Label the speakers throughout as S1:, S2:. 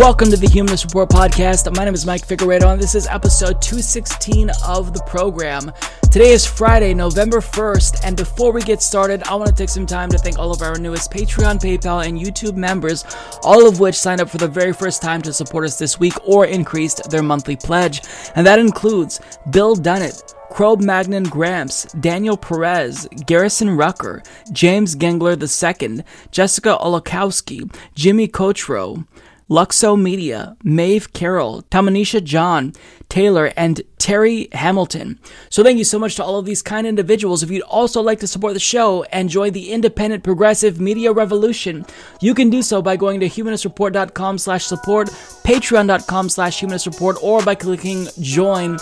S1: Welcome to the Humanist Report podcast. My name is Mike Figueredo, and this is episode 216 of the program. Today is Friday, November 1st, and before we get started, I want to take some time to thank all of our newest Patreon, PayPal, and YouTube members, all of which signed up for the very first time to support us this week or increased their monthly pledge. And that includes Bill Dunnett, Crow Magnan Gramps, Daniel Perez, Garrison Rucker, James Gengler II, Jessica Olakowski, Jimmy Cochro, Luxo Media, Maeve Carroll, Tamanisha John, Taylor, and Terry Hamilton. So thank you so much to all of these kind individuals. If you'd also like to support the show and join the independent progressive media revolution, you can do so by going to humanistreport.com slash support, patreon.com slash humanistreport, or by clicking join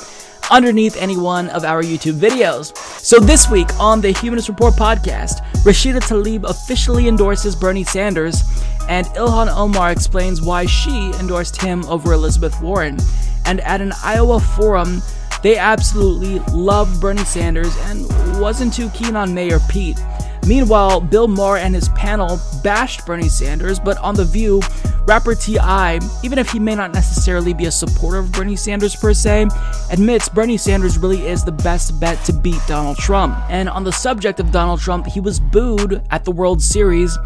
S1: underneath any one of our YouTube videos. So this week on the Humanist Report podcast, Rashida Tlaib officially endorses Bernie Sanders, and Ilhan Omar explains why she endorsed him over Elizabeth Warren. And at an Iowa forum, they absolutely loved Bernie Sanders and wasn't too keen on Mayor Pete. Meanwhile, Bill Maher and his panel bashed Bernie Sanders, but on The View, rapper T.I., even if he may not necessarily be a supporter of Bernie Sanders per se, admits Bernie Sanders really is the best bet to beat Donald Trump. And on the subject of Donald Trump, he was booed at the World Series,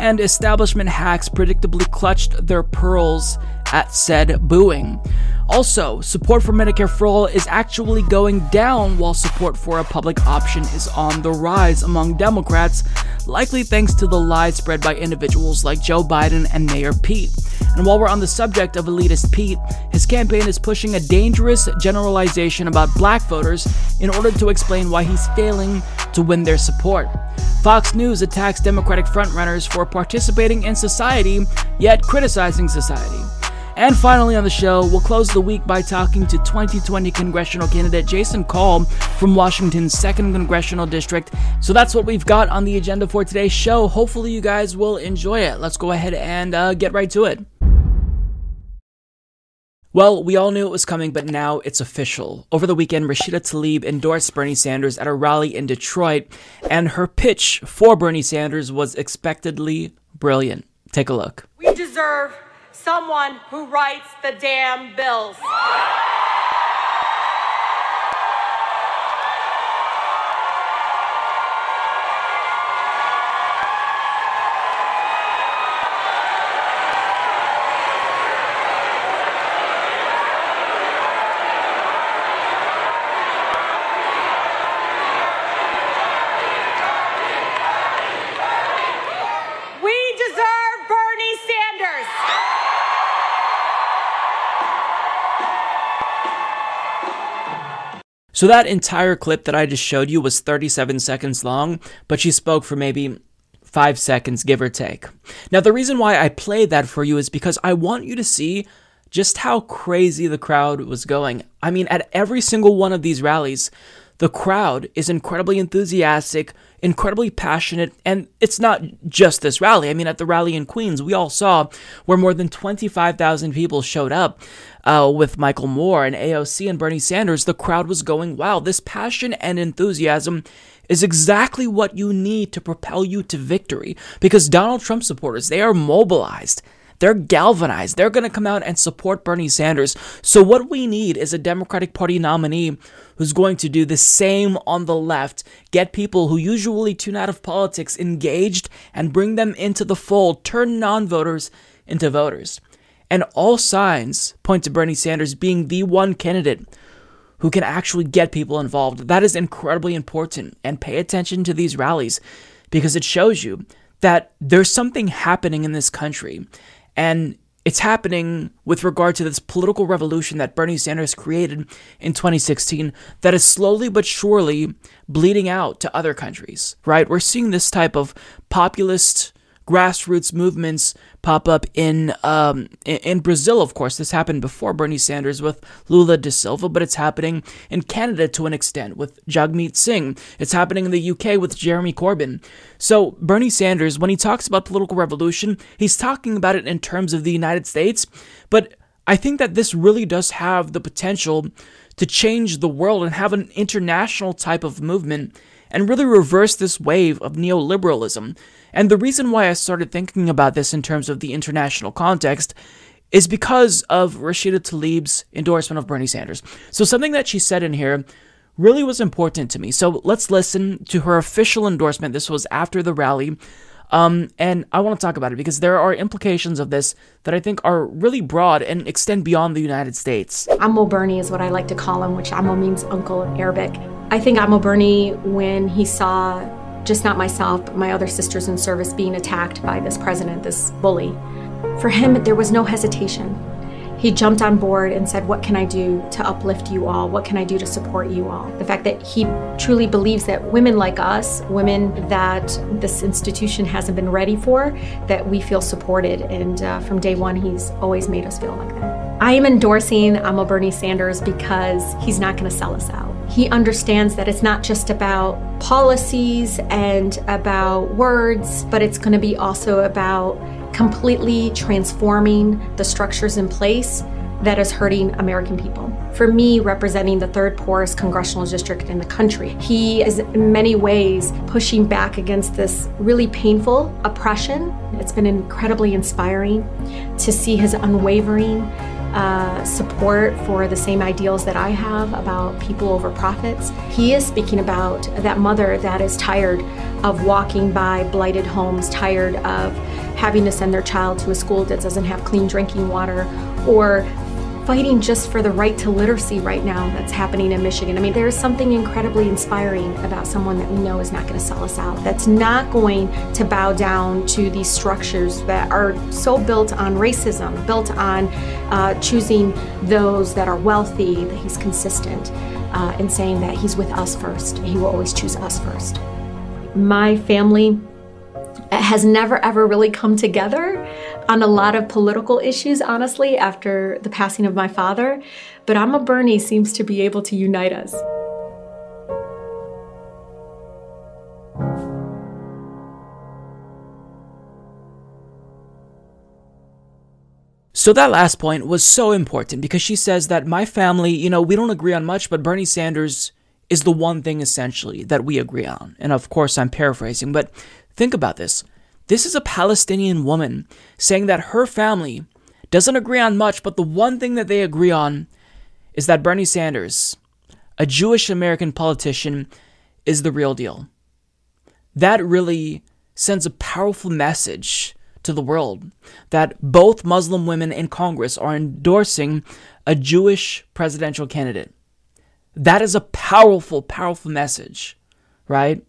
S1: and establishment hacks predictably clutched their pearls at said booing. Also, support for Medicare for All is actually going down while support for a public option is on the rise among Democrats, likely thanks to the lies spread by individuals like Joe Biden and Mayor Pete. And while we're on the subject of elitist Pete, his campaign is pushing a dangerous generalization about black voters in order to explain why he's failing to win their support. Fox News attacks Democratic frontrunners for participating in society, yet criticizing society. And finally on the show, we'll close the week by talking to 2020 congressional candidate Jason Call from Washington's 2nd Congressional District. So that's what we've got on the agenda for today's show. Hopefully, you guys will enjoy it. Let's go ahead and uh, get right to it. Well, we all knew it was coming, but now it's official. Over the weekend, Rashida Tlaib endorsed Bernie Sanders at a rally in Detroit, and her pitch for Bernie Sanders was expectedly brilliant. Take a look.
S2: We deserve someone who writes the damn bills.
S1: So that entire clip that I just showed you was 37 seconds long, but she spoke for maybe five seconds, give or take. Now, the reason why I played that for you is because I want you to see just how crazy the crowd was going. I mean, at every single one of these rallies, the crowd is incredibly enthusiastic, incredibly passionate, and it's not just this rally. I mean, at the rally in Queens, we all saw where more than 25,000 people showed up uh, with Michael Moore and AOC and Bernie Sanders. The crowd was going, wow, this passion and enthusiasm is exactly what you need to propel you to victory because Donald Trump supporters, they are mobilized. They're galvanized. They're going to come out and support Bernie Sanders. So, what we need is a Democratic Party nominee who's going to do the same on the left, get people who usually tune out of politics engaged and bring them into the fold, turn non voters into voters. And all signs point to Bernie Sanders being the one candidate who can actually get people involved. That is incredibly important. And pay attention to these rallies because it shows you that there's something happening in this country. And it's happening with regard to this political revolution that Bernie Sanders created in 2016 that is slowly but surely bleeding out to other countries, right? We're seeing this type of populist grassroots movements pop up in um, in Brazil. Of course, this happened before Bernie Sanders with Lula da Silva, but it's happening in Canada to an extent with Jagmeet Singh. It's happening in the UK with Jeremy Corbyn. So Bernie Sanders, when he talks about political revolution, he's talking about it in terms of the United States, but I think that this really does have the potential to change the world and have an international type of movement and really reverse this wave of neoliberalism. And the reason why I started thinking about this in terms of the international context is because of Rashida Tlaib's endorsement of Bernie Sanders. So, something that she said in here really was important to me. So, let's listen to her official endorsement. This was after the rally. Um, and I want to talk about it because there are implications of this that I think are really broad and extend beyond the United States.
S3: Ammo Bernie is what I like to call him, which Ammo means uncle in Arabic. I think Ammo Bernie, when he saw just not myself, but my other sisters in service being attacked by this president, this bully, for him, there was no hesitation. He jumped on board and said, What can I do to uplift you all? What can I do to support you all? The fact that he truly believes that women like us, women that this institution hasn't been ready for, that we feel supported. And uh, from day one, he's always made us feel like that. I am endorsing Amo Bernie Sanders because he's not going to sell us out he understands that it's not just about policies and about words, but it's going to be also about completely transforming the structures in place that is hurting American people. For me, representing the third poorest congressional district in the country, he is in many ways pushing back against this really painful oppression. It's been incredibly inspiring to see his unwavering uh, support for the same ideals that I have about people over profits. He is speaking about that mother that is tired of walking by blighted homes, tired of having to send their child to a school that doesn't have clean drinking water, or fighting just for the right to literacy right now that's happening in Michigan. I mean, there is something incredibly inspiring about someone that we know is not going to sell us out, that's not going to bow down to these structures that are so built on racism, built on uh, choosing those that are wealthy, that he's consistent uh, in saying that he's with us first. He will always choose us first. My family has never ever really come together on a lot of political issues, honestly, after the passing of my father. But Amma Bernie seems to be able to unite us.
S1: So that last point was so important because she says that my family, you know, we don't agree on much, but Bernie Sanders is the one thing essentially that we agree on. And of course, I'm paraphrasing, but think about this. This is a Palestinian woman saying that her family doesn't agree on much, but the one thing that they agree on is that Bernie Sanders, a Jewish American politician, is the real deal. That really sends a powerful message to the world that both Muslim women in Congress are endorsing a Jewish presidential candidate. That is a powerful, powerful message, right?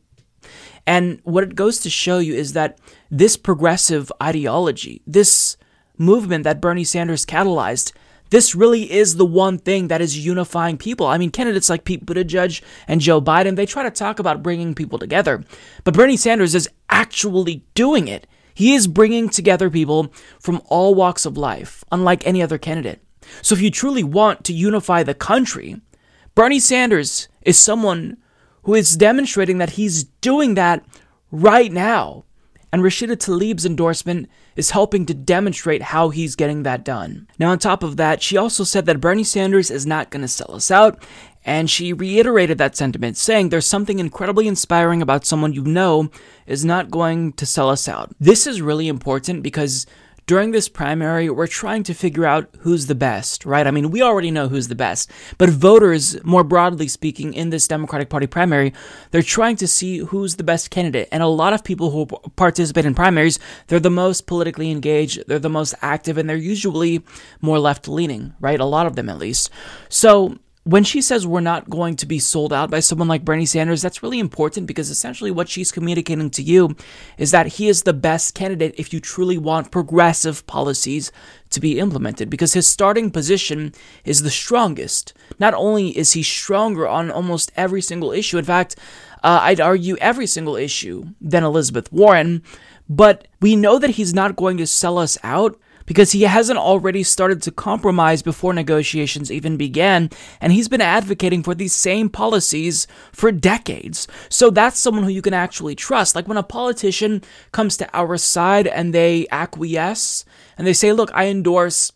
S1: And what it goes to show you is that this progressive ideology, this movement that Bernie Sanders catalyzed, this really is the one thing that is unifying people. I mean, candidates like Pete Buttigieg and Joe Biden, they try to talk about bringing people together. But Bernie Sanders is actually doing it. He is bringing together people from all walks of life, unlike any other candidate. So if you truly want to unify the country, Bernie Sanders is someone who is demonstrating that he's doing that right now. And Rashida Tlaib's endorsement is helping to demonstrate how he's getting that done. Now, on top of that, she also said that Bernie Sanders is not going to sell us out, and she reiterated that sentiment, saying there's something incredibly inspiring about someone you know is not going to sell us out. This is really important because during this primary, we're trying to figure out who's the best, right? I mean, we already know who's the best, but voters, more broadly speaking, in this Democratic Party primary, they're trying to see who's the best candidate. And a lot of people who participate in primaries, they're the most politically engaged, they're the most active, and they're usually more left leaning, right? A lot of them at least. So, when she says we're not going to be sold out by someone like Bernie Sanders, that's really important because essentially what she's communicating to you is that he is the best candidate if you truly want progressive policies to be implemented because his starting position is the strongest. Not only is he stronger on almost every single issue, in fact, uh, I'd argue every single issue than Elizabeth Warren, but we know that he's not going to sell us out because he hasn't already started to compromise before negotiations even began, and he's been advocating for these same policies for decades. So that's someone who you can actually trust. Like when a politician comes to our side and they acquiesce and they say, Look, I endorse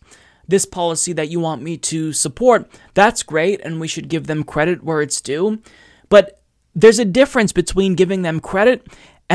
S1: this policy that you want me to support, that's great, and we should give them credit where it's due. But there's a difference between giving them credit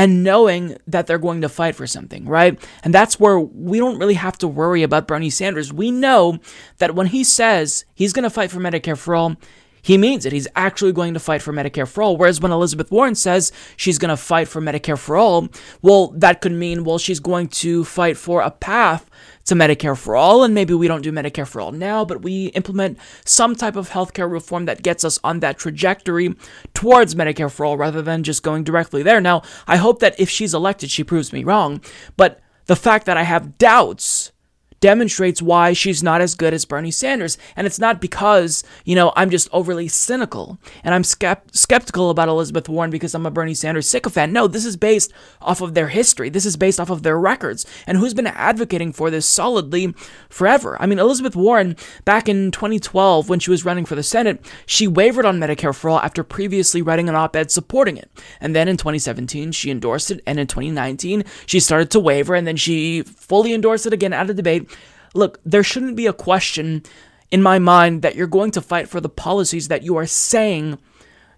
S1: and knowing that they're going to fight for something, right? And that's where we don't really have to worry about Bernie Sanders. We know that when he says he's going to fight for Medicare for all, he means it. He's actually going to fight for Medicare for all. Whereas when Elizabeth Warren says she's going to fight for Medicare for all, well, that could mean, well, she's going to fight for a path to Medicare for all, and maybe we don't do Medicare for all now, but we implement some type of healthcare reform that gets us on that trajectory towards Medicare for all rather than just going directly there. Now, I hope that if she's elected, she proves me wrong, but the fact that I have doubts demonstrates why she's not as good as Bernie Sanders. And it's not because, you know, I'm just overly cynical and I'm skept- skeptical about Elizabeth Warren because I'm a Bernie Sanders sycophant. No, this is based off of their history. This is based off of their records and who's been advocating for this solidly forever. I mean, Elizabeth Warren, back in 2012, when she was running for the Senate, she wavered on Medicare for all after previously writing an op ed supporting it. And then in 2017, she endorsed it. And in 2019, she started to waver and then she fully endorsed it again out of debate look, there shouldn't be a question in my mind that you're going to fight for the policies that you are saying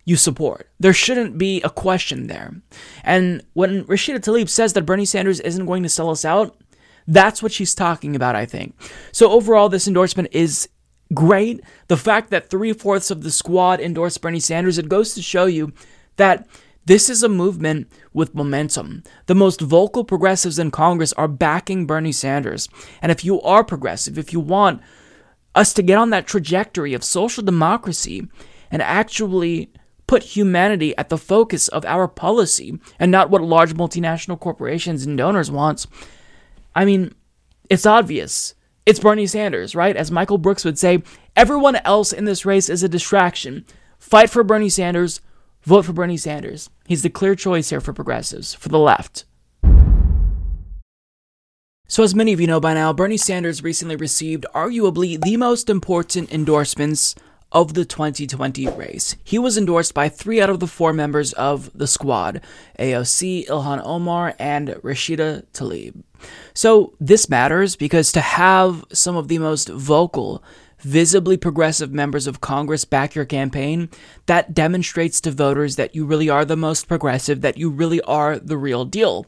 S1: you support. There shouldn't be a question there. And when Rashida Tlaib says that Bernie Sanders isn't going to sell us out, that's what she's talking about, I think. So overall, this endorsement is great. The fact that three fourths of the squad endorsed Bernie Sanders, it goes to show you that this is a movement with momentum. The most vocal progressives in Congress are backing Bernie Sanders. And if you are progressive, if you want us to get on that trajectory of social democracy and actually put humanity at the focus of our policy and not what large multinational corporations and donors want, I mean, it's obvious. It's Bernie Sanders, right? As Michael Brooks would say, everyone else in this race is a distraction. Fight for Bernie Sanders Vote for Bernie Sanders. He's the clear choice here for progressives, for the left. So, as many of you know by now, Bernie Sanders recently received arguably the most important endorsements of the 2020 race. He was endorsed by three out of the four members of the squad AOC, Ilhan Omar, and Rashida Tlaib. So, this matters because to have some of the most vocal visibly progressive members of Congress back your campaign, that demonstrates to voters that you really are the most progressive, that you really are the real deal.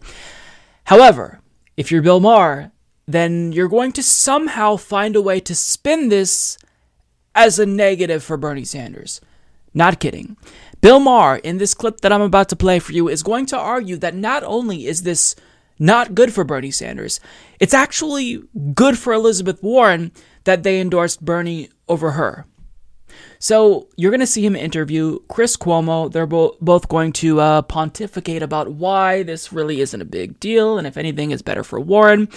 S1: However, if you're Bill Maher, then you're going to somehow find a way to spin this as a negative for Bernie Sanders. Not kidding. Bill Maher, in this clip that I'm about to play for you, is going to argue that not only is this not good for Bernie Sanders, it's actually good for Elizabeth Warren that they endorsed Bernie over her. So you're going to see him interview Chris Cuomo. They're bo- both going to uh, pontificate about why this really isn't a big deal, and if anything, is better for Warren.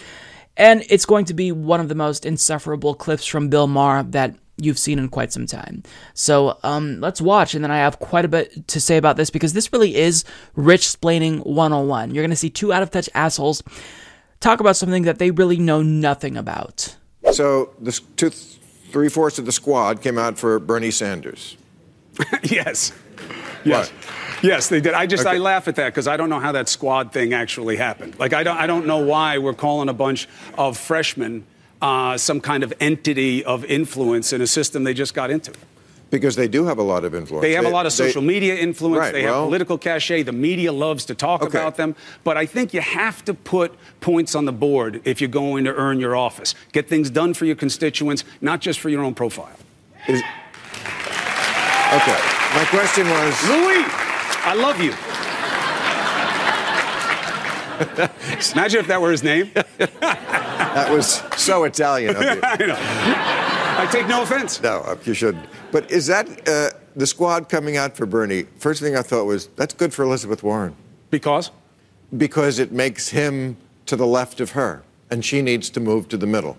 S1: And it's going to be one of the most insufferable clips from Bill Maher that you've seen in quite some time. So um, let's watch, and then I have quite a bit to say about this because this really is rich splaining 101. You're going to see two out of touch assholes talk about something that they really know nothing about.
S4: So the two, three fourths of the squad came out for Bernie Sanders.
S5: yes. Yes. What? Yes, they did. I just okay. I laugh at that because I don't know how that squad thing actually happened. Like I don't I don't know why we're calling a bunch of freshmen uh, some kind of entity of influence in a system they just got into.
S4: Because they do have a lot of influence.
S5: They have they, a lot of social they, media influence. Right, they have well, political cachet. The media loves to talk okay. about them. But I think you have to put points on the board if you're going to earn your office. Get things done for your constituents, not just for your own profile. Is,
S4: okay. My question was
S5: Louis, I love you. Imagine if that were his name.
S4: that was so Italian of you.
S5: I take no offense.
S4: No, uh, you shouldn't. But is that uh, the squad coming out for Bernie? First thing I thought was that's good for Elizabeth Warren
S5: Because?
S4: because it makes him to the left of her, and she needs to move to the middle.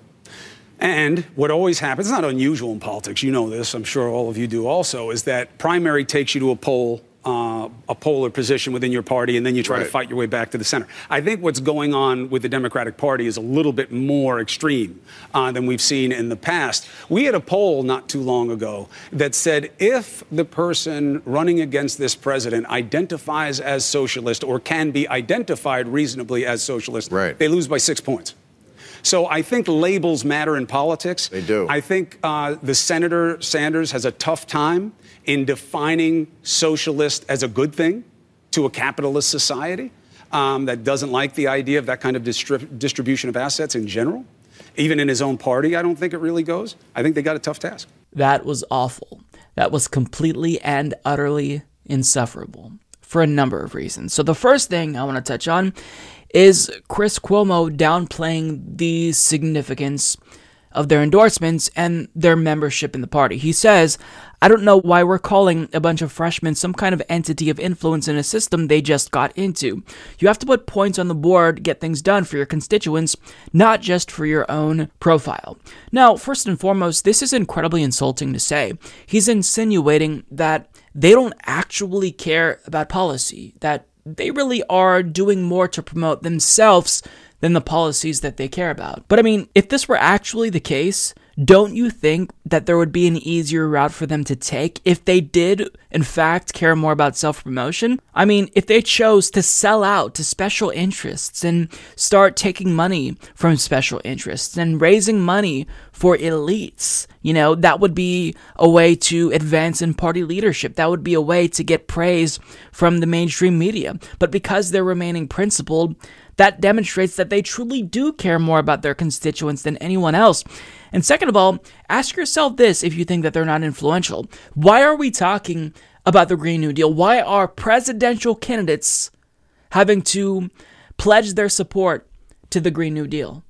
S5: And what always happens, it's not unusual in politics, you know this, I'm sure all of you do also, is that primary takes you to a poll, uh, a polar position within your party, and then you try
S4: Right.
S5: to fight your way back to the center. I think what's going on with the Democratic Party is a little bit more extreme uh, than we've seen in the past. We had a poll not too long ago that said if the person running against this president identifies as socialist or can be identified reasonably as socialist,
S4: Right.
S5: they lose by six points. So I think labels matter in politics.
S4: They do.
S5: I think uh, the Senator Sanders has a tough time in defining socialist as a good thing to a capitalist society um, that doesn't like the idea of that kind of distrib- distribution of assets in general. Even in his own party, I don't think it really goes. I think they got a tough task.
S1: That was awful. That was completely and utterly insufferable for a number of reasons. So, the first thing I want to touch on is Chris Cuomo downplaying the significance of their endorsements and their membership in the party. He says, I don't know why we're calling a bunch of freshmen some kind of entity of influence in a system they just got into. You have to put points on the board, get things done for your constituents, not just for your own profile. Now, first and foremost, this is incredibly insulting to say. He's insinuating that they don't actually care about policy, that they really are doing more to promote themselves than the policies that they care about. But I mean, if this were actually the case, don't you think that there would be an easier route for them to take if they did, in fact, care more about self promotion? I mean, if they chose to sell out to special interests and start taking money from special interests and raising money for elites, you know, that would be a way to advance in party leadership. That would be a way to get praise from the mainstream media. But because they're remaining principled, that demonstrates that they truly do care more about their constituents than anyone else. And second of all, ask yourself this if you think that they're not influential. Why are we talking about the Green New Deal? Why are presidential candidates having to pledge their support to the Green New Deal?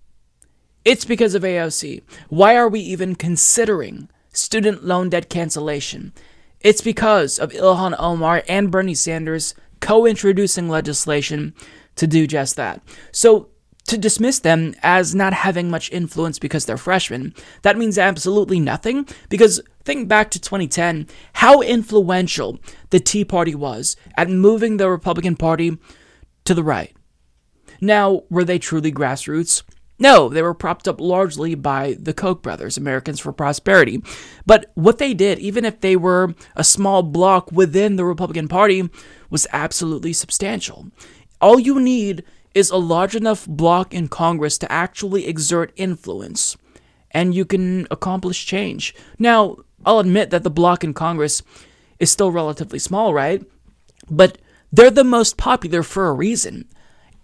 S1: It's because of AOC. Why are we even considering student loan debt cancellation? It's because of Ilhan Omar and Bernie Sanders co introducing legislation to do just that. So, to dismiss them as not having much influence because they're freshmen, that means absolutely nothing. Because think back to 2010, how influential the Tea Party was at moving the Republican Party to the right. Now, were they truly grassroots? No, they were propped up largely by the Koch brothers, Americans for Prosperity. But what they did, even if they were a small block within the Republican Party, was absolutely substantial. All you need is a large enough block in Congress to actually exert influence, and you can accomplish change. Now, I'll admit that the block in Congress is still relatively small, right? But they're the most popular for a reason.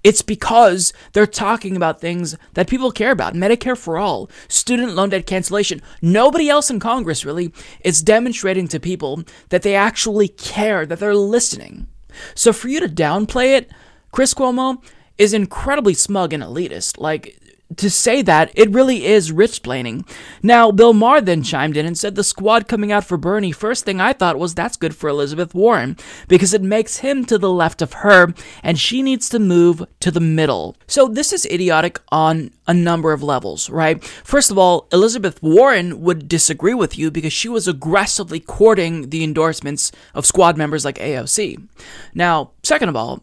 S1: It's because they're talking about things that people care about Medicare for all, student loan debt cancellation. Nobody else in Congress really is demonstrating to people that they actually care, that they're listening. So for you to downplay it, Chris Cuomo is incredibly smug and elitist. Like, to say that, it really is rich planning. Now, Bill Maher then chimed in and said the squad coming out for Bernie, first thing I thought was that's good for Elizabeth Warren, because it makes him to the left of her, and she needs to move to the middle. So this is idiotic on a number of levels, right? First of all, Elizabeth Warren would disagree with you because she was aggressively courting the endorsements of squad members like AOC. Now, second of all,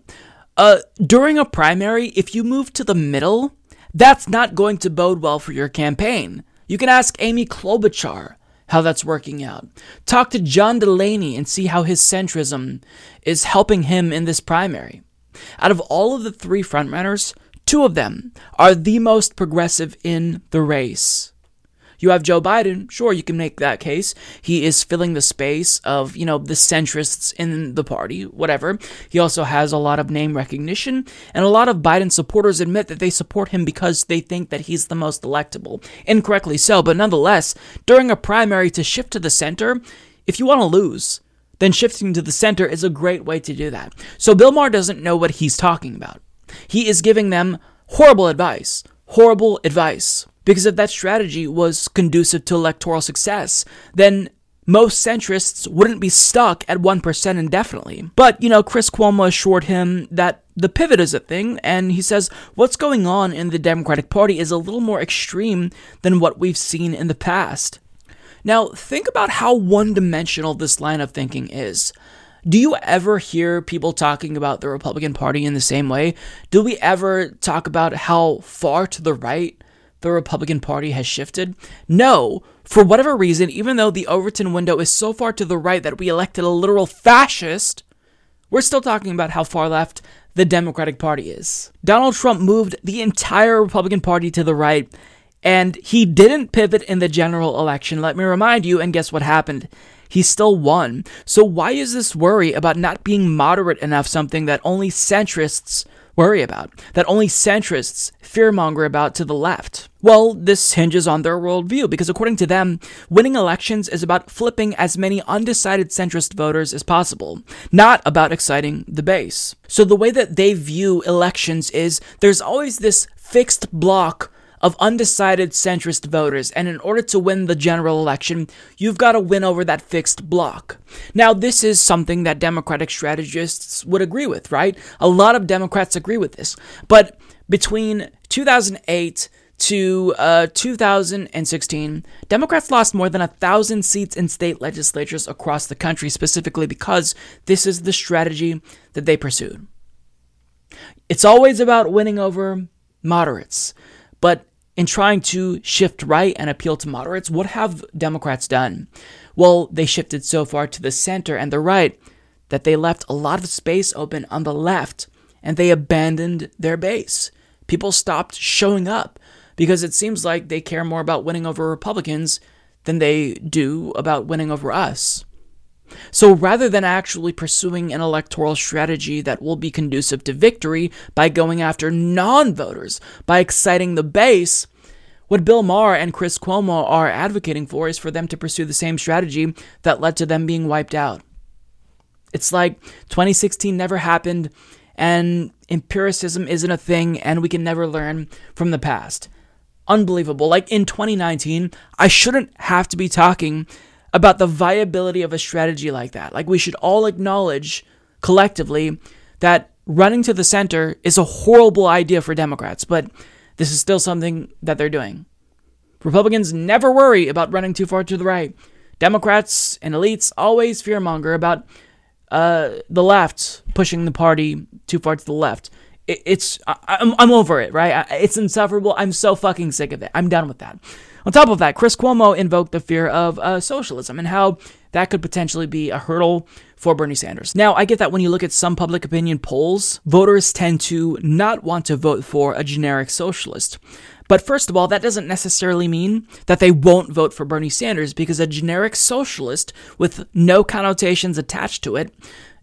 S1: uh, during a primary, if you move to the middle, that's not going to bode well for your campaign. You can ask Amy Klobuchar how that's working out. Talk to John Delaney and see how his centrism is helping him in this primary. Out of all of the three frontrunners, two of them are the most progressive in the race. You have Joe Biden, sure, you can make that case. He is filling the space of, you know, the centrists in the party, whatever. He also has a lot of name recognition, and a lot of Biden supporters admit that they support him because they think that he's the most electable. Incorrectly so, but nonetheless, during a primary to shift to the center, if you want to lose, then shifting to the center is a great way to do that. So Bill Maher doesn't know what he's talking about. He is giving them horrible advice. Horrible advice. Because if that strategy was conducive to electoral success, then most centrists wouldn't be stuck at 1% indefinitely. But, you know, Chris Cuomo assured him that the pivot is a thing, and he says what's going on in the Democratic Party is a little more extreme than what we've seen in the past. Now, think about how one dimensional this line of thinking is. Do you ever hear people talking about the Republican Party in the same way? Do we ever talk about how far to the right the Republican Party has shifted? No. For whatever reason, even though the Overton window is so far to the right that we elected a literal fascist, we're still talking about how far left the Democratic Party is. Donald Trump moved the entire Republican Party to the right, and he didn't pivot in the general election. Let me remind you, and guess what happened? He still won. So, why is this worry about not being moderate enough something that only centrists worry about, that only centrists fearmonger about to the left? Well, this hinges on their worldview because, according to them, winning elections is about flipping as many undecided centrist voters as possible, not about exciting the base. So, the way that they view elections is there's always this fixed block of undecided centrist voters, and in order to win the general election, you've got to win over that fixed block. Now, this is something that Democratic strategists would agree with, right? A lot of Democrats agree with this. But between 2008 to uh, 2016, Democrats lost more than a thousand seats in state legislatures across the country, specifically because this is the strategy that they pursued. It's always about winning over moderates, but in trying to shift right and appeal to moderates, what have Democrats done? Well, they shifted so far to the center and the right that they left a lot of space open on the left and they abandoned their base. People stopped showing up because it seems like they care more about winning over Republicans than they do about winning over us. So rather than actually pursuing an electoral strategy that will be conducive to victory by going after non voters, by exciting the base, what Bill Maher and Chris Cuomo are advocating for is for them to pursue the same strategy that led to them being wiped out. It's like 2016 never happened, and empiricism isn't a thing, and we can never learn from the past. Unbelievable. Like in 2019, I shouldn't have to be talking about the viability of a strategy like that. Like we should all acknowledge collectively that running to the center is a horrible idea for Democrats, but this is still something that they're doing. Republicans never worry about running too far to the right. Democrats and elites always fearmonger about uh, the left pushing the party too far to the left. It, it's I, I'm, I'm over it, right? It's insufferable. I'm so fucking sick of it. I'm done with that. On top of that, Chris Cuomo invoked the fear of uh, socialism and how that could potentially be a hurdle for Bernie Sanders. Now, I get that when you look at some public opinion polls, voters tend to not want to vote for a generic socialist. But first of all, that doesn't necessarily mean that they won't vote for Bernie Sanders because a generic socialist with no connotations attached to it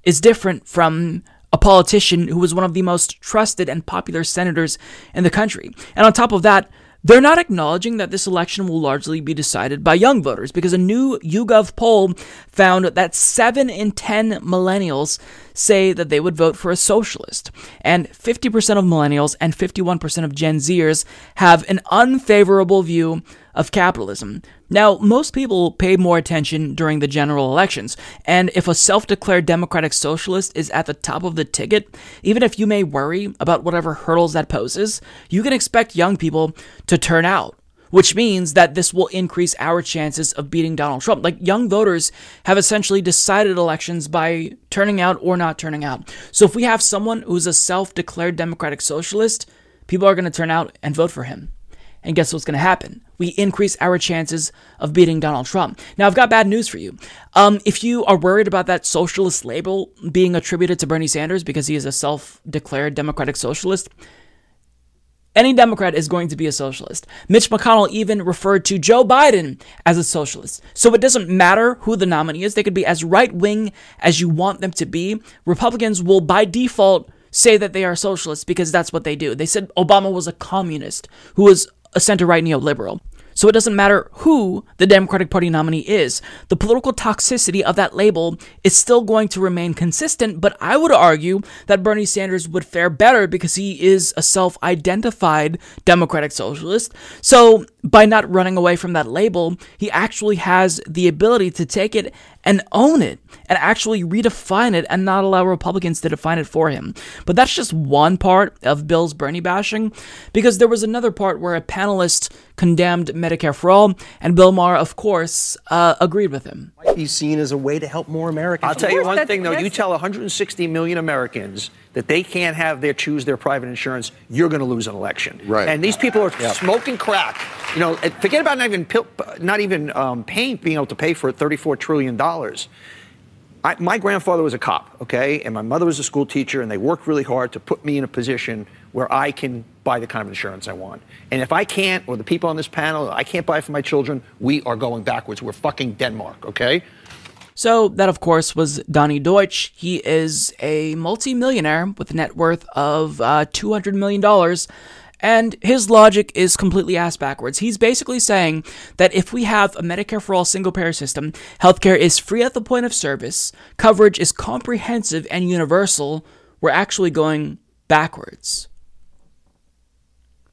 S1: is different from a politician who was one of the most trusted and popular senators in the country. And on top of that, they're not acknowledging that this election will largely be decided by young voters because a new YouGov poll found that 7 in 10 millennials say that they would vote for a socialist. And 50% of millennials and 51% of Gen Zers have an unfavorable view of capitalism. Now, most people pay more attention during the general elections, and if a self declared democratic socialist is at the top of the ticket, even if you may worry about whatever hurdles that poses, you can expect young people to turn out which means that this will increase our chances of beating Donald Trump. Like young voters have essentially decided elections by turning out or not turning out. So if we have someone who's a self declared democratic socialist, people are going to turn out and vote for him. And guess what's going to happen? We increase our chances of beating Donald Trump. Now, I've got bad news for you. Um, if you are worried about that socialist label being attributed to Bernie Sanders because he is a self declared democratic socialist, any Democrat is going to be a socialist. Mitch McConnell even referred to Joe Biden as a socialist. So it doesn't matter who the nominee is. They could be as right wing as you want them to be. Republicans will, by default, say that they are socialists because that's what they do. They said Obama was a communist who was a center right neoliberal. So it doesn't matter who the Democratic Party nominee is. The political toxicity of that label is still going to remain consistent, but I would argue that Bernie Sanders would fare better because he is a self identified Democratic socialist. So by not running away from that label, he actually has the ability to take it and own it and actually redefine it and not allow Republicans to define it for him. But that's just one part of Bill's Bernie bashing because there was another part where a panelist condemned Medicare for all, and Bill Maher, of course, uh, agreed with him.
S6: Might be seen as a way to help more Americans.
S7: I'll tell you one thing, though. You tell 160 million Americans that they can't have their choose their private insurance, you're going to lose an election.
S4: Right.
S7: And these people are
S6: Yep.
S7: smoking crack. You know, forget about not even not even um, paying being able to pay for it 34 trillion dollars. I, my grandfather was a cop, okay, and my mother was a school teacher, and they worked really hard to put me in a position where I can buy the kind of insurance I want. And if I can't, or the people on this panel, I can't buy it for my children, we are going backwards. We're fucking Denmark, okay?
S1: So, that of course was Donny Deutsch. He is a multimillionaire with a net worth of uh, $200 million. And his logic is completely ass backwards. He's basically saying that if we have a Medicare for all single payer system, healthcare is free at the point of service, coverage is comprehensive and universal, we're actually going backwards.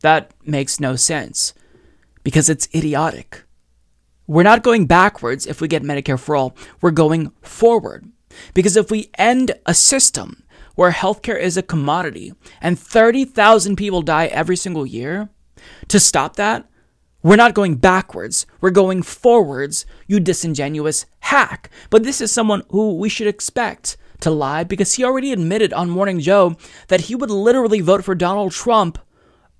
S1: That makes no sense because it's idiotic. We're not going backwards if we get Medicare for all. We're going forward. Because if we end a system where healthcare is a commodity and 30,000 people die every single year, to stop that, we're not going backwards. We're going forwards, you disingenuous hack. But this is someone who we should expect to lie because he already admitted on Morning Joe that he would literally vote for Donald Trump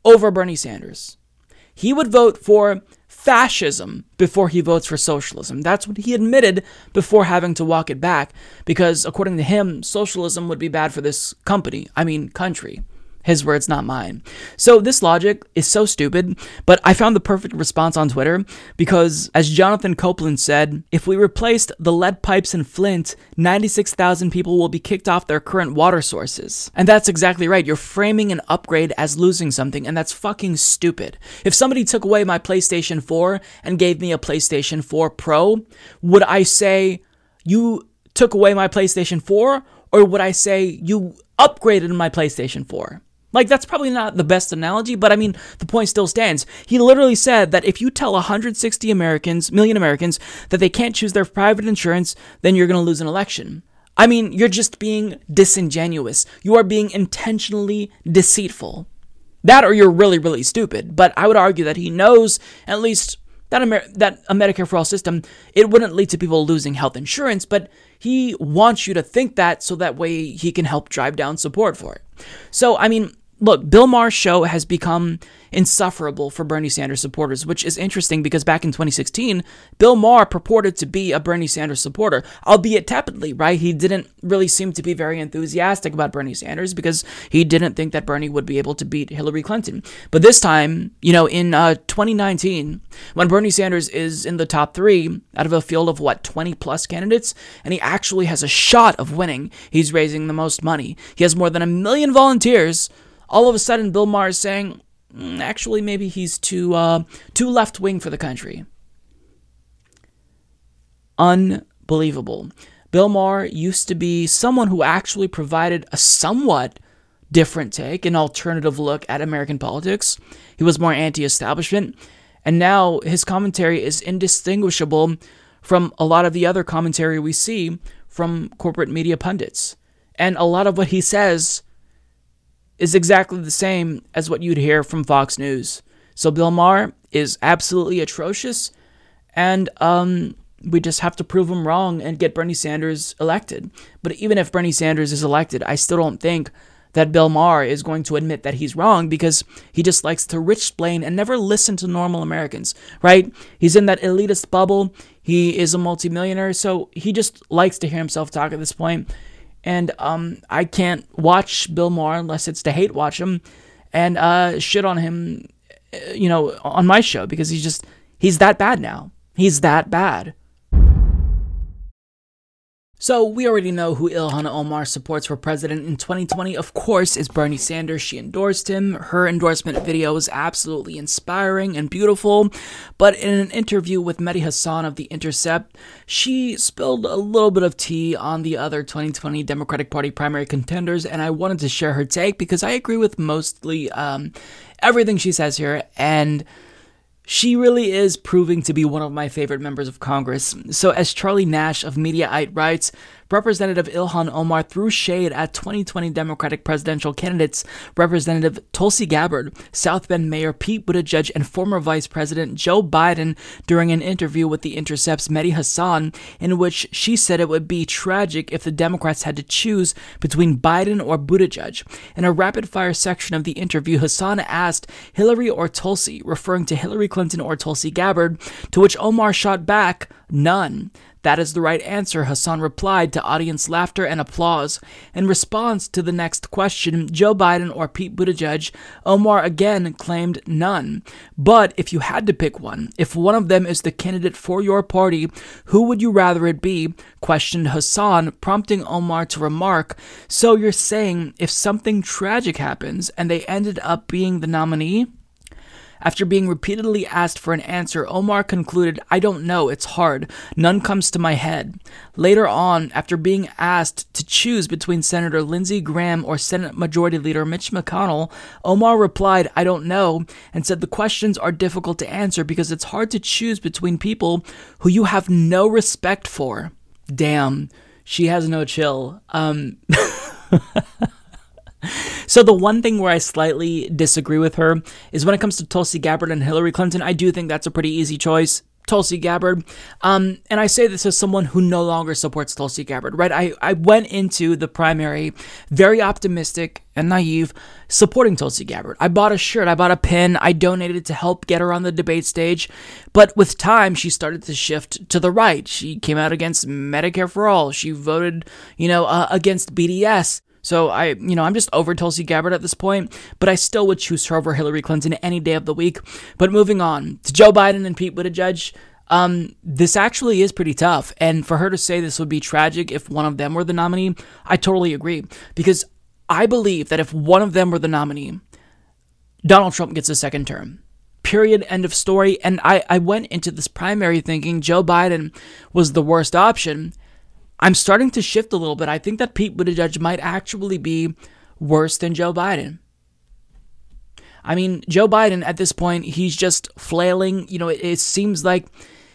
S1: over Bernie Sanders. He would vote for fascism before he votes for socialism. That's what he admitted before having to walk it back, because according to him, socialism would be bad for this company, I mean, country. His words, not mine. So this logic is so stupid, but I found the perfect response on Twitter because, as Jonathan Copeland said, if we replaced the lead pipes in Flint, 96,000 people will be kicked off their current water sources. And that's exactly right. You're framing an upgrade as losing something, and that's fucking stupid. If somebody took away my PlayStation 4 and gave me a PlayStation 4 Pro, would I say, you took away my PlayStation 4? Or would I say, you upgraded my PlayStation 4? Like, that's probably not the best analogy, but I mean, the point still stands. He literally said that if you tell 160 Americans, million Americans, that they can't choose their private insurance, then you're going to lose an election. I mean, you're just being disingenuous. You are being intentionally deceitful. That or you're really, really stupid. But I would argue that he knows at least that, Amer- that a Medicare for all system, it wouldn't lead to people losing health insurance, but he wants you to think that so that way he can help drive down support for it. So, I mean, look, Bill Maher's show has become insufferable for Bernie Sanders supporters, which is interesting because back in 2016, Bill Maher purported to be a Bernie Sanders supporter, albeit tepidly, right? He didn't really seem to be very enthusiastic about Bernie Sanders because he didn't think that Bernie would be able to beat Hillary Clinton. But this time, you know, in uh, 2019, when Bernie Sanders is in the top three out of a field of what, 20 plus candidates, and he actually has a shot of winning, he's raising the most money. He has more than a million volunteers. All of a sudden, Bill Maher is saying, "Mm, actually, maybe he's too uh, too left wing for the country. Unbelievable. Bill Maher used to be someone who actually provided a somewhat different take, an alternative look at American politics. He was more anti establishment, and now his commentary is indistinguishable from a lot of the other commentary we see from corporate media pundits. And a lot of what he says is exactly the same as what you'd hear from Fox News. So Bill Maher is absolutely atrocious, and um, we just have to prove him wrong and get Bernie Sanders elected. But even if Bernie Sanders is elected, I still don't think that Bill Maher is going to admit that he's wrong because he just likes to rich explain and never listen to normal Americans, right? He's in that elitist bubble. He is a multimillionaire, so he just likes to hear himself talk at this point. And um, I can't watch Bill Maher unless it's to hate watch him and uh, shit on him, you know, on my show because he's just, he's that bad now. He's that bad. So, we already know who Ilhan Omar supports for president in 2020. Of course, is Bernie Sanders. She endorsed him. Her endorsement video was absolutely inspiring and beautiful. But in an interview with Mehdi Hasan of The Intercept, she spilled a little bit of tea on the other 2020 Democratic Party primary contenders, and I wanted to share her take because I agree with mostly um, everything she says here. And she really is proving to be one of my favorite members of Congress. So, as Charlie Nash of Mediaite writes, Representative Ilhan Omar threw shade at 2020 Democratic presidential candidates Representative Tulsi Gabbard, South Bend Mayor Pete Buttigieg, and former Vice President Joe Biden during an interview with The Intercept's Mehdi Hasan, in which she said it would be tragic if the Democrats had to choose between Biden or Buttigieg. In a rapid fire section of the interview, Hasan asked Hillary or Tulsi, referring to Hillary Clinton or Tulsi Gabbard, to which Omar shot back, none. That is the right answer, Hasan replied to audience laughter and applause. In response to the next question, Joe Biden or Pete Buttigieg, Omar again claimed none. But if you had to pick one, if one of them is the candidate for your party, who would you rather it be? questioned Hasan, prompting Omar to remark, So you're saying if something tragic happens and they ended up being the nominee? After being repeatedly asked for an answer, Omar concluded, I don't know, it's hard. None comes to my head. Later on, after being asked to choose between Senator Lindsey Graham or Senate Majority Leader Mitch McConnell, Omar replied, I don't know, and said the questions are difficult to answer because it's hard to choose between people who you have no respect for. Damn, she has no chill. Um. So the one thing where I slightly disagree with her is when it comes to Tulsi Gabbard and Hillary Clinton. I do think that's a pretty easy choice. Tulsi Gabbard. Um, and I say this as someone who no longer supports Tulsi Gabbard, right? I, I went into the primary very optimistic and naive, supporting Tulsi Gabbard. I bought a shirt, I bought a pin, I donated to help get her on the debate stage. But with time, she started to shift to the right. She came out against Medicare for All. She voted, you know, uh, against BDS. So I, you know, I'm just over Tulsi Gabbard at this point, but I still would choose her over Hillary Clinton any day of the week. But moving on to Joe Biden and Pete Buttigieg. Um, this actually is pretty tough. And for her to say this would be tragic if one of them were the nominee, I totally agree. Because I believe that if one of them were the nominee, Donald Trump gets a second term. Period. End of story. And I, I went into this primary thinking Joe Biden was the worst option. I'm starting to shift a little bit. I think that Pete Buttigieg might actually be worse than Joe Biden. I mean, Joe Biden at this point, he's just flailing. You know, it, it, seems like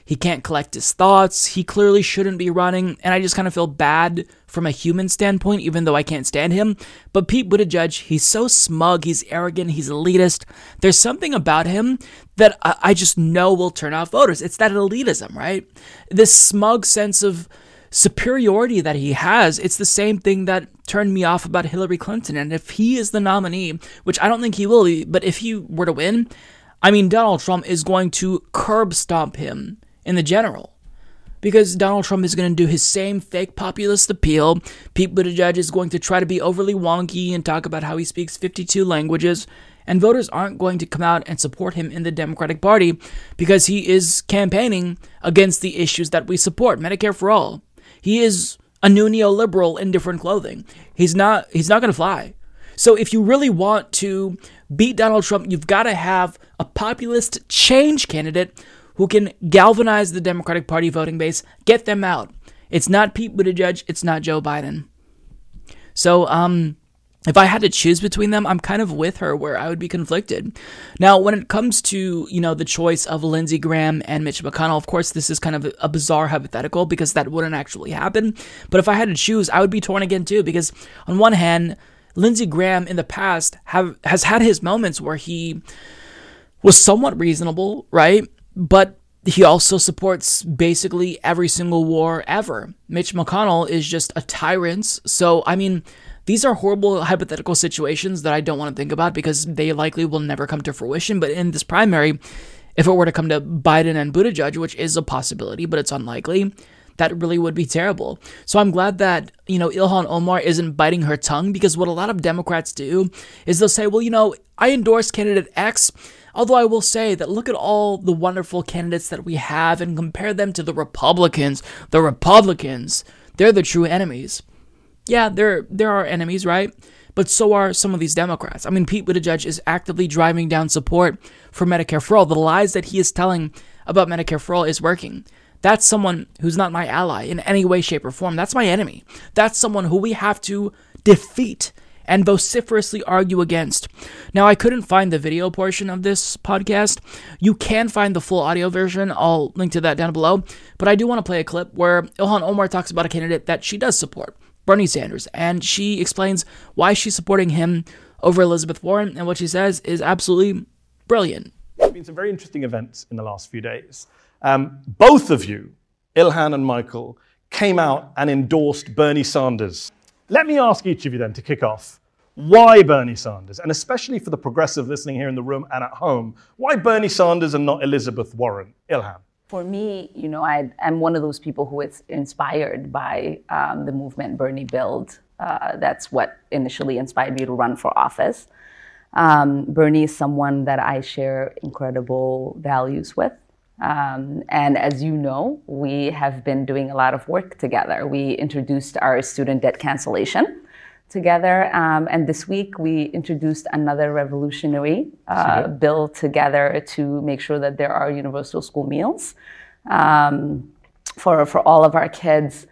S1: he can't collect his thoughts. He clearly shouldn't be running. And I just kind of feel bad from a human standpoint, even though I can't stand him. But Pete Buttigieg, he's so smug, he's arrogant, he's elitist. There's something about him that I, I just know will turn off voters. It's that elitism, right? This smug sense of superiority that he has, it's the same thing that turned me off about Hillary Clinton. And if he is the nominee, which I don't think he will be, but if he were to win, I mean, Donald Trump is going to curb stomp him in the general. Because Donald Trump is going to do his same fake populist appeal. Pete Buttigieg is going to try to be overly wonky and talk about how he speaks 52 languages. And voters aren't going to come out and support him in the Democratic Party because he is campaigning against the issues that we support Medicare for all, he is a new neoliberal in different clothing. He's not he's not going to fly. So if you really want to beat Donald Trump, you've got to have a populist change candidate who can galvanize the Democratic Party voting base, get them out. It's not Pete Buttigieg, it's not Joe Biden. So um if I had to choose between them, I'm kind of with her where I would be conflicted. Now, when it comes to, you know, the choice of Lindsey Graham and Mitch McConnell, of course, this is kind of a bizarre hypothetical because that wouldn't actually happen. But if I had to choose, I would be torn again too because on one hand, Lindsey Graham in the past have has had his moments where he was somewhat reasonable, right? But he also supports basically every single war ever. Mitch McConnell is just a tyrant. So, I mean, these are horrible hypothetical situations that I don't want to think about because they likely will never come to fruition. But in this primary, if it were to come to Biden and Buttigieg, which is a possibility, but it's unlikely, that really would be terrible. So I'm glad that, you know, Ilhan Omar isn't biting her tongue because what a lot of Democrats do is they'll say, well, you know, I endorse candidate X. Although I will say that look at all the wonderful candidates that we have and compare them to the Republicans. The Republicans they're the true enemies. Yeah, there there are enemies, right? But so are some of these Democrats. I mean, Pete Buttigieg is actively driving down support for Medicare for all. The lies that he is telling about Medicare for all is working. That's someone who's not my ally in any way, shape, or form. That's my enemy. That's someone who we have to defeat and vociferously argue against. Now, I couldn't find the video portion of this podcast. You can find the full audio version. I'll link to that down below. But I do want to play a clip where Ilhan Omar talks about a candidate that she does support, Bernie Sanders, and she explains why she's supporting him over Elizabeth Warren. And what she says is absolutely brilliant.
S8: There's been some very interesting events in the last few days. Um, both of you, Ilhan and Michael, came out and endorsed Bernie Sanders. Let me ask each of you then to kick off why Bernie Sanders? And especially for the progressive listening here in the room and at home, why Bernie Sanders and not Elizabeth Warren? Ilhan.
S9: For me, you know, I, am one of those people who is inspired by um, the movement Bernie Build. Uh, that's what initially inspired me to run for office. Um, Bernie is someone that I share incredible values with. Um, and as you know, we have been doing a lot of work together. We introduced our student debt cancellation together, um, and this week we introduced another revolutionary uh, bill together to make sure that there are universal school meals um, for for all of our kids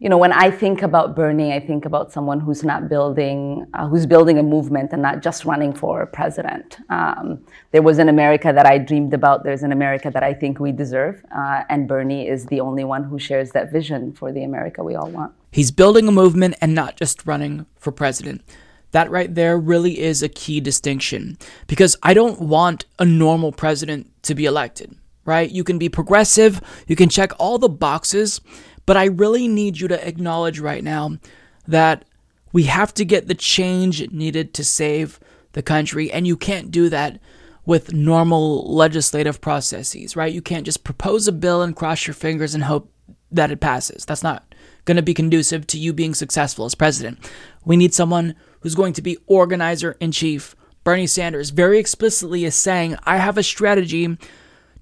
S9: you know, when I think about Bernie, I think about someone who's not building, uh, who's building a movement and not just running for president. Um, there was an America that I dreamed about. There's an America that I think we deserve, uh, and Bernie is the only one who shares that vision for the America we all want.
S1: He's building a movement and not just running for president. That right there really is a key distinction because I don't want a normal president to be elected, right? You can be progressive, you can check all the boxes but I really need you to acknowledge right now that we have to get the change needed to save the country, and you can't do that with normal legislative processes, right? You can't just propose a bill and cross your fingers and hope that it passes. That's not going to be conducive to you being successful as president. We need someone who's going to be organizer in chief. Bernie Sanders very explicitly is saying, I have a strategy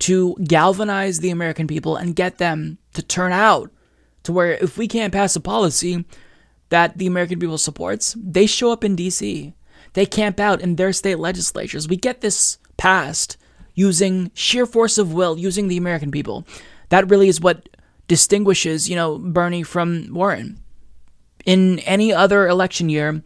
S1: to galvanize the American people and get them to turn out to where if we can't pass a policy that the American people supports, they show up in DC. They camp out in their state legislatures. We get this passed using sheer force of will, using the American people. That really is what distinguishes, you know, Bernie from Warren. In any other election year,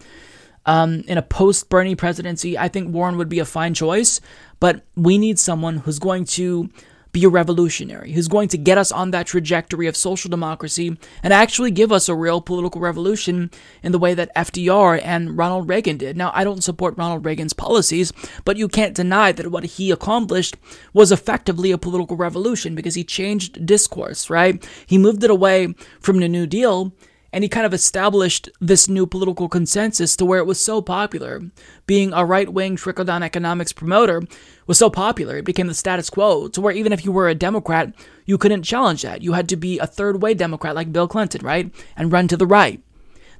S1: um, in a post Bernie presidency, I think Warren would be a fine choice, but we need someone who's going to be a revolutionary, who's going to get us on that trajectory of social democracy and actually give us a real political revolution in the way that FDR and Ronald Reagan did. Now, I don't support Ronald Reagan's policies, but you can't deny that what he accomplished was effectively a political revolution because he changed discourse, right? He moved it away from the New Deal and he kind of established this new political consensus to where it was so popular. Being a right wing trickle down economics promoter was so popular, it became the status quo, to where even if you were a Democrat, you couldn't challenge that. You had to be a third way Democrat like Bill Clinton, right? And run to the right.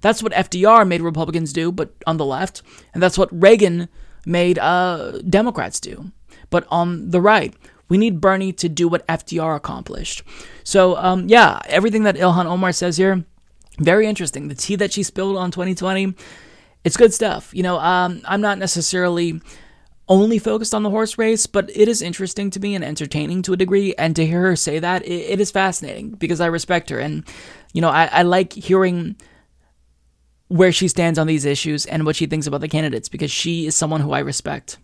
S1: That's what FDR made Republicans do, but on the left. And that's what Reagan made uh, Democrats do, but on the right. We need Bernie to do what FDR accomplished. So, um, yeah, everything that Ilhan Omar says here, very interesting. The tea that she spilled on 2020, it's good stuff. You know, um, I'm not necessarily only focused on the horse race, but it is interesting to me and entertaining to a degree. And to hear her say that, it, it is fascinating because I respect her. And, you know, I, I like hearing where she stands on these issues and what she thinks about the candidates because she is someone who I respect.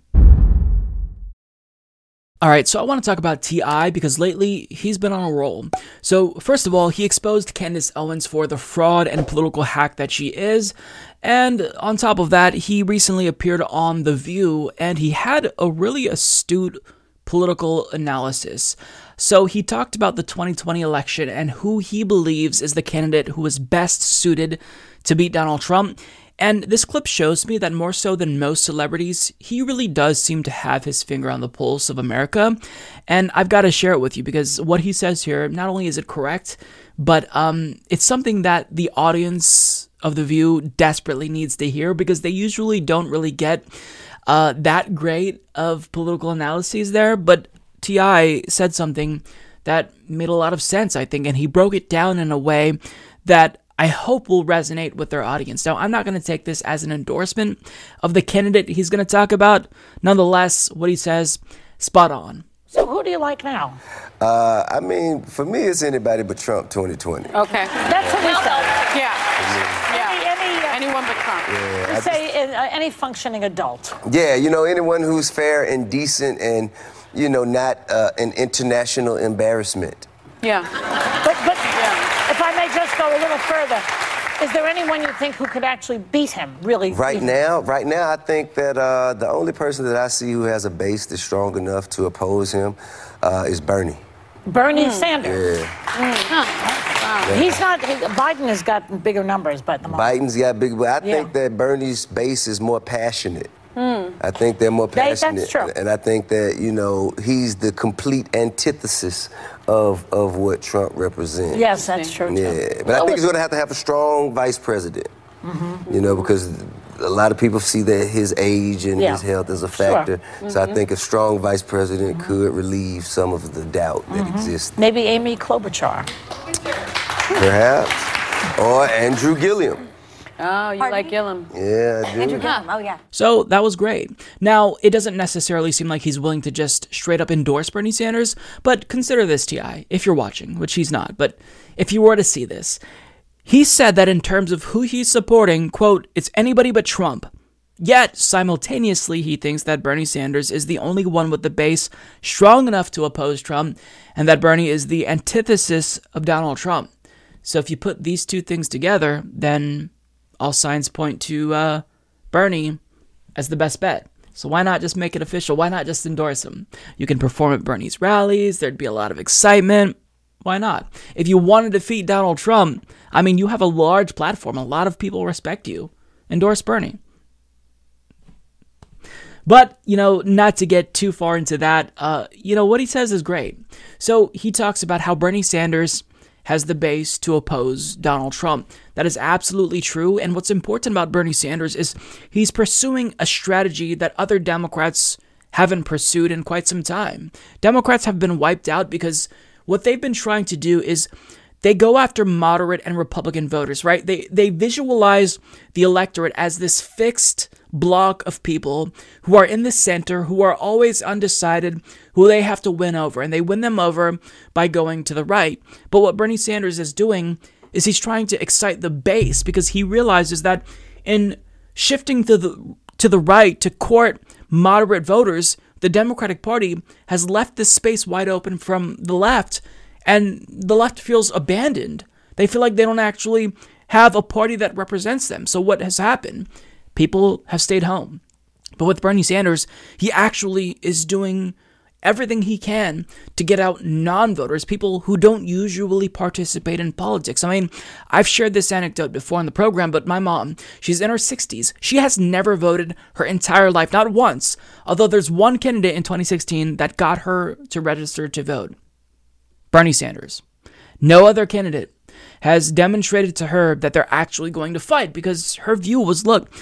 S1: All right, so I want to talk about T.I. because lately he's been on a roll. So, first of all, he exposed Candace Owens for the fraud and political hack that she is. And on top of that, he recently appeared on The View and he had a really astute political analysis. So, he talked about the 2020 election and who he believes is the candidate who is best suited to beat Donald Trump. And this clip shows me that more so than most celebrities, he really does seem to have his finger on the pulse of America. And I've got to share it with you because what he says here, not only is it correct, but um, it's something that the audience of The View desperately needs to hear because they usually don't really get uh, that great of political analyses there. But T.I. said something that made a lot of sense, I think, and he broke it down in a way that I hope will resonate with their audience. Now, I'm not going to take this as an endorsement of the candidate he's going to talk about. Nonetheless, what he says, spot on.
S10: So who do you like now?
S11: Uh, I mean, for me, it's anybody but Trump 2020.
S10: Okay. That's what we said.
S12: Yeah.
S10: Any, any, uh,
S12: Anyone but Trump.
S11: Yeah,
S10: you
S11: I
S10: say uh, any functioning adult.
S11: Yeah, you know, anyone who's fair and decent and, you know, not uh, an international embarrassment.
S12: Yeah.
S10: But, but if I may just go a little further, is there anyone you think who could actually beat him, really?
S11: Right
S10: beat him?
S11: now, right now, I think that uh, the only person that I see who has a base that's strong enough to oppose him uh, is Bernie.
S10: Bernie Sanders.
S11: Yeah. Huh.
S10: He's not, he, Biden has gotten bigger numbers, but the moment.
S11: Biden's got big, but I
S10: Yeah.
S11: think that Bernie's base is more passionate.
S10: Hmm.
S11: I think they're more
S10: They- that's
S11: passionate,
S10: true.
S11: and I think that you know he's the complete antithesis of of what Trump represents.
S10: Yes, that's true. too.
S11: Yeah, but I think he's going to have to have a strong vice president.
S10: Mhm.
S11: You know, because a lot of people see that his age and
S10: Yeah.
S11: his health as a factor.
S10: Sure.
S11: factor. So I
S10: Mhm.
S11: think a strong vice president could relieve some of the doubt that exists,
S10: Maybe Amy Klobuchar.
S11: perhaps, or Andrew Gillum.
S12: Oh, you like Gillum.
S11: Yeah, I do.
S13: Andrew Gillum. Oh, yeah.
S1: So that was great. Now, it doesn't necessarily seem like he's willing to just straight up endorse Bernie Sanders, but consider this, T.I., if you're watching, which he's not, but if you were to see this, he said that in terms of who he's supporting, quote, it's anybody but Trump. Yet, simultaneously, he thinks that Bernie Sanders is the only one with the base strong enough to oppose Trump, and that Bernie is the antithesis of Donald Trump. So, if you put these two things together, then all signs point to uh, Bernie as the best bet. So why not just make it official? Why not just endorse him? You can perform at Bernie's rallies. There'd be a lot of excitement. Why not? If you want to defeat Donald Trump, I mean, you have a large platform. A lot of people respect you. Endorse Bernie. But, you know, not to get too far into that, uh, you know, what he says is great. So he talks about how Bernie Sanders has the base to oppose Donald Trump. That is absolutely true. And what's important about Bernie Sanders is he's pursuing a strategy that other Democrats haven't pursued in quite some time. Democrats have been wiped out because what they've been trying to do is they go after moderate and Republican voters, right? They they visualize the electorate as this fixed block of people who are in the center, who are always undecided, who they have to win over, and they win them over by going to the right. But what Bernie Sanders is doing is he's trying to excite the base because he realizes that in shifting to the to the right to court moderate voters, the Democratic Party has left this space wide open from the left, and the left feels abandoned. They feel like they don't actually have a party that represents them. So what has happened? People have stayed home. But with Bernie Sanders, he actually is doing everything he can to get out non voters, people who don't usually participate in politics. I mean, I've shared this anecdote before in the program, but my mom, she's in her 60s. She has never voted her entire life, not once, although there's one candidate in 2016 that got her to register to vote Bernie Sanders. No other candidate has demonstrated to her that they're actually going to fight because her view was look,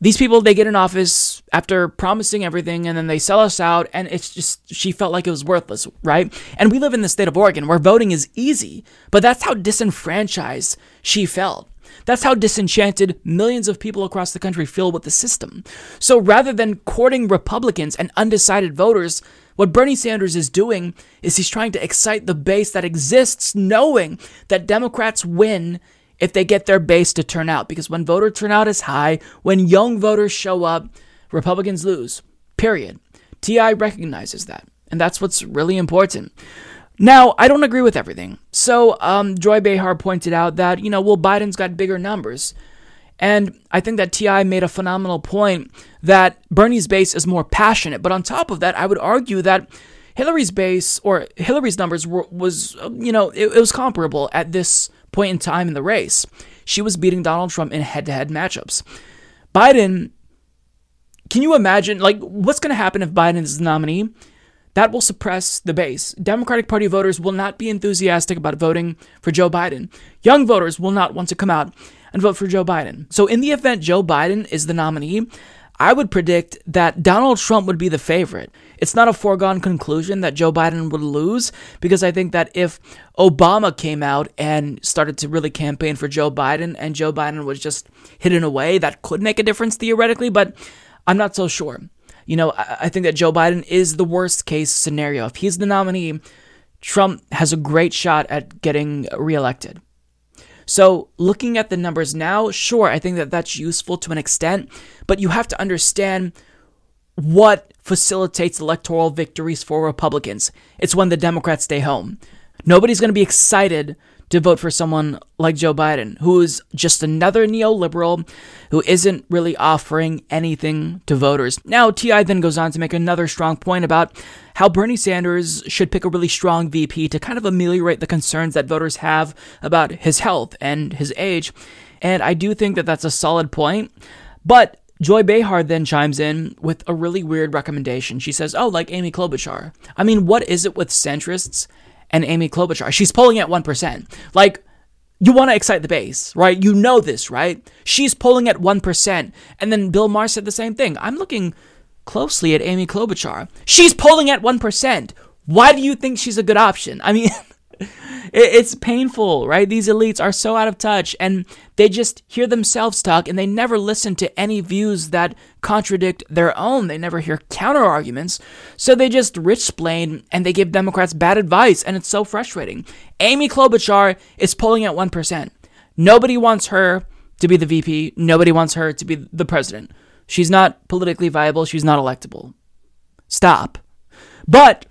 S1: these people they get in office after promising everything and then they sell us out and it's just she felt like it was worthless right? And we live in the state of oregon where voting is easy but that's how disenfranchised she felt. That's how disenchanted millions of people across the country feel with the system. So rather than courting republicans and undecided voters what Bernie Sanders is doing is he's trying to excite the base that exists, knowing that Democrats win if they get their base to turn out. Because when voter turnout is high, when young voters show up, Republicans lose. Period. TI recognizes that. And that's what's really important. Now, I don't agree with everything. So, um, Joy Behar pointed out that, you know, well, Biden's got bigger numbers. And I think that T.I. made a phenomenal point that Bernie's base is more passionate. But on top of that, I would argue that Hillary's base or Hillary's numbers were, was, you know, it, it was comparable at this point in time in the race. She was beating Donald Trump in head to head matchups. Biden, can you imagine, like, what's going to happen if Biden is the nominee? That will suppress the base. Democratic Party voters will not be enthusiastic about voting for Joe Biden. Young voters will not want to come out and vote for Joe Biden. So, in the event Joe Biden is the nominee, I would predict that Donald Trump would be the favorite. It's not a foregone conclusion that Joe Biden would lose because I think that if Obama came out and started to really campaign for Joe Biden and Joe Biden was just hidden away, that could make a difference theoretically, but I'm not so sure. You know, I, think that Joe Biden is the worst case scenario. If he's the nominee, Trump has a great shot at getting reelected. So, looking at the numbers now, sure, I think that that's useful to an extent, but you have to understand what facilitates electoral victories for Republicans. It's when the Democrats stay home. Nobody's going to be excited to vote for someone like Joe Biden, who is just another neoliberal who isn't really offering anything to voters. Now, T.I. then goes on to make another strong point about how Bernie Sanders should pick a really strong VP to kind of ameliorate the concerns that voters have about his health and his age. And I do think that that's a solid point. But Joy Behar then chimes in with a really weird recommendation. She says, Oh, like Amy Klobuchar. I mean, what is it with centrists and Amy Klobuchar? She's polling at 1%. Like, you want to excite the base, right? You know this, right? She's polling at 1%. And then Bill Maher said the same thing. I'm looking closely at Amy Klobuchar. She's polling at 1%. Why do you think she's a good option? I mean, it's painful, right? These elites are so out of touch and they just hear themselves talk and they never listen to any views that contradict their own. They never hear counter arguments. So they just rich splain and they give Democrats bad advice and it's so frustrating. Amy Klobuchar is polling at 1%. Nobody wants her to be the VP. Nobody wants her to be the president. She's not politically viable. She's not electable. Stop. But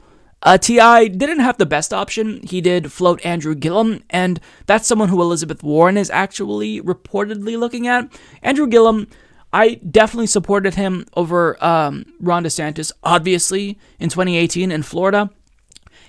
S1: uh, T.I. didn't have the best option. He did float Andrew Gillum, and that's someone who Elizabeth Warren is actually reportedly looking at. Andrew Gillum, I definitely supported him over um, Ron DeSantis, obviously, in 2018 in Florida.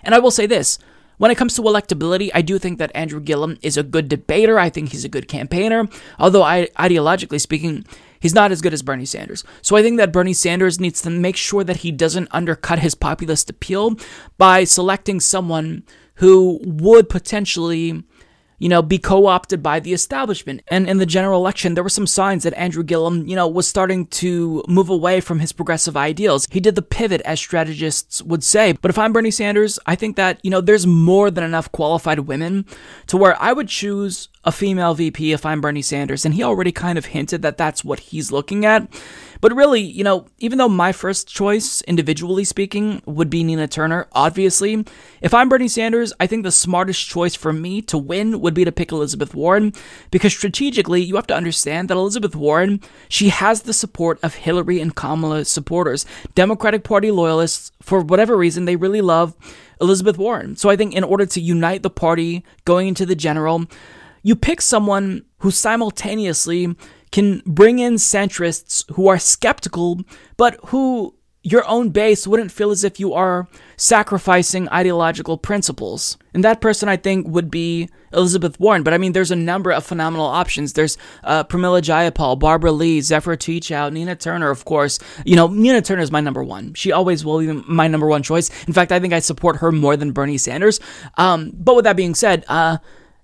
S1: And I will say this when it comes to electability, I do think that Andrew Gillum is a good debater. I think he's a good campaigner. Although, I, ideologically speaking, He's not as good as Bernie Sanders. So I think that Bernie Sanders needs to make sure that he doesn't undercut his populist appeal by selecting someone who would potentially you know, be co-opted by the establishment. And in the general election, there were some signs that Andrew Gillum, you know, was starting to move away from his progressive ideals. He did the pivot, as strategists would say. But if I'm Bernie Sanders, I think that, you know, there's more than enough qualified women to where I would choose a female VP if I'm Bernie Sanders. And he already kind of hinted that that's what he's looking at. But really, you know, even though my first choice, individually speaking, would be Nina Turner, obviously, if I'm Bernie Sanders, I think the smartest choice for me to win would be to pick Elizabeth Warren, because strategically, you have to understand that Elizabeth Warren, she has the support of Hillary and Kamala supporters. Democratic Party loyalists, for whatever reason, they really love Elizabeth Warren. So I think in order to unite the party going into the general, you pick someone who simultaneously can bring in centrists who are skeptical, but who your own base wouldn't feel as if you are sacrificing ideological principles. And that person, I think, would be Elizabeth Warren. But I mean, there's a number of phenomenal options. There's uh, Pramila Jayapal, Barbara Lee, Zephyr Teachout, Nina Turner, of course. You know, Nina Turner is my number one. She always will be my number one choice. In fact, I think I support her more than Bernie Sanders. Um, but with that being said, uh,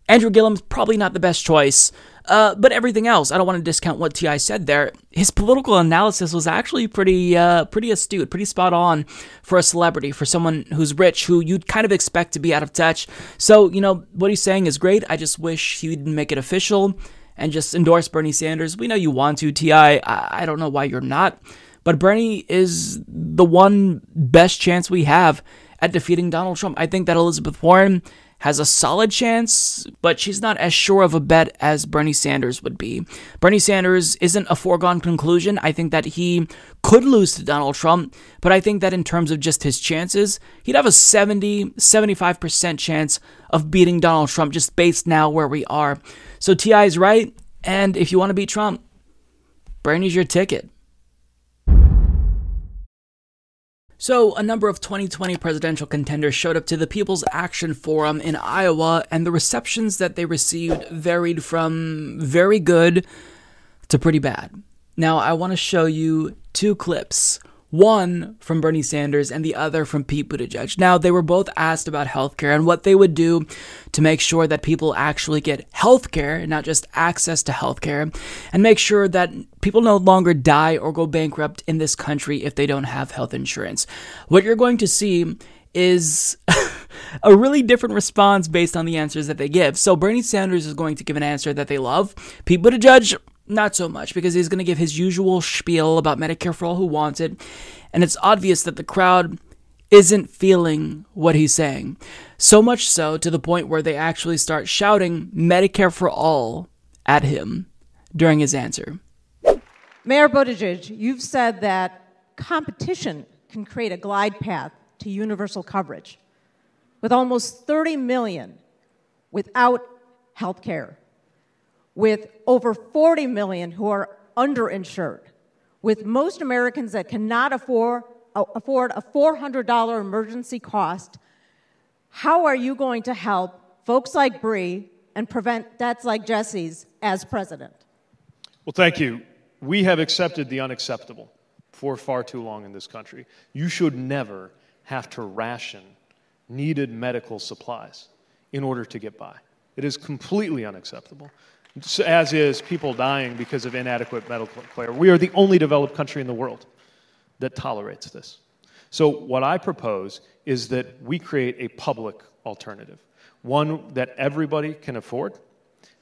S1: Andrew Gillum's probably not the best choice. Uh, but everything else, I don't want to discount what T.I. said there. His political analysis was actually pretty, uh, pretty astute, pretty spot on for a celebrity, for someone who's rich, who you'd kind of expect to be out of touch. So you know what he's saying is great. I just wish he would make it official and just endorse Bernie Sanders. We know you want to, Ti. I, I don't know why you're not, but Bernie is the one best chance we have at defeating Donald Trump. I think that Elizabeth Warren has a solid chance, but she's not as sure of a bet as Bernie Sanders would be. Bernie Sanders isn't a foregone conclusion. I think that he could lose to Donald Trump, but I think that in terms of just his chances, he'd have a 70, 75% chance of beating Donald Trump just based now where we are. So T.I. is right, and if you want to beat Trump, Bernie's your ticket. So, a number of 2020 presidential contenders showed up to the People's Action Forum in Iowa, and the receptions that they received varied from very good to pretty bad. Now, I want to show you two clips. One from Bernie Sanders and the other from Pete Buttigieg. Now, they were both asked about healthcare and what they would do to make sure that people actually get healthcare and not just access to healthcare, and make sure that people no longer die or go bankrupt in this country if they don't have health insurance. What you're going to see is a really different response based on the answers that they give. So Bernie Sanders is going to give an answer that they love. Pete Buttigieg not so much, because he's going to give his usual spiel about Medicare for all who wants it, and it's obvious that the crowd isn't feeling what he's saying. So much so to the point where they actually start shouting Medicare for all at him during his answer.
S13: Mayor Buttigieg, you've said that competition can create a glide path to universal coverage. With almost 30 million without health care, with over 40 million who are underinsured, with most Americans that cannot afford, afford a $400 emergency cost, how are you going to help folks like Bree and prevent deaths like Jesse's as president?
S14: Well, thank you. We have accepted the unacceptable for far too long in this country. You should never have to ration needed medical supplies in order to get by. It is completely unacceptable as is people dying because of inadequate medical care. We are the only developed country in the world that tolerates this. So, what I propose is that we create a public alternative, one that everybody can afford,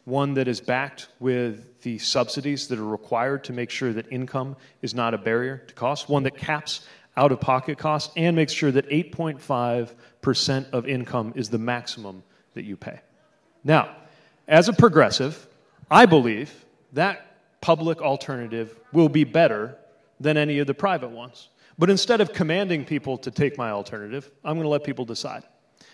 S14: one that is backed with the subsidies that are required to make sure that income is not a barrier to cost, one that caps out of pocket costs and makes sure that 8.5% of income is the maximum that you pay. Now, as a progressive, I believe that public alternative will be better than any of the private ones. But instead of commanding people to take my alternative, I'm going to let people decide.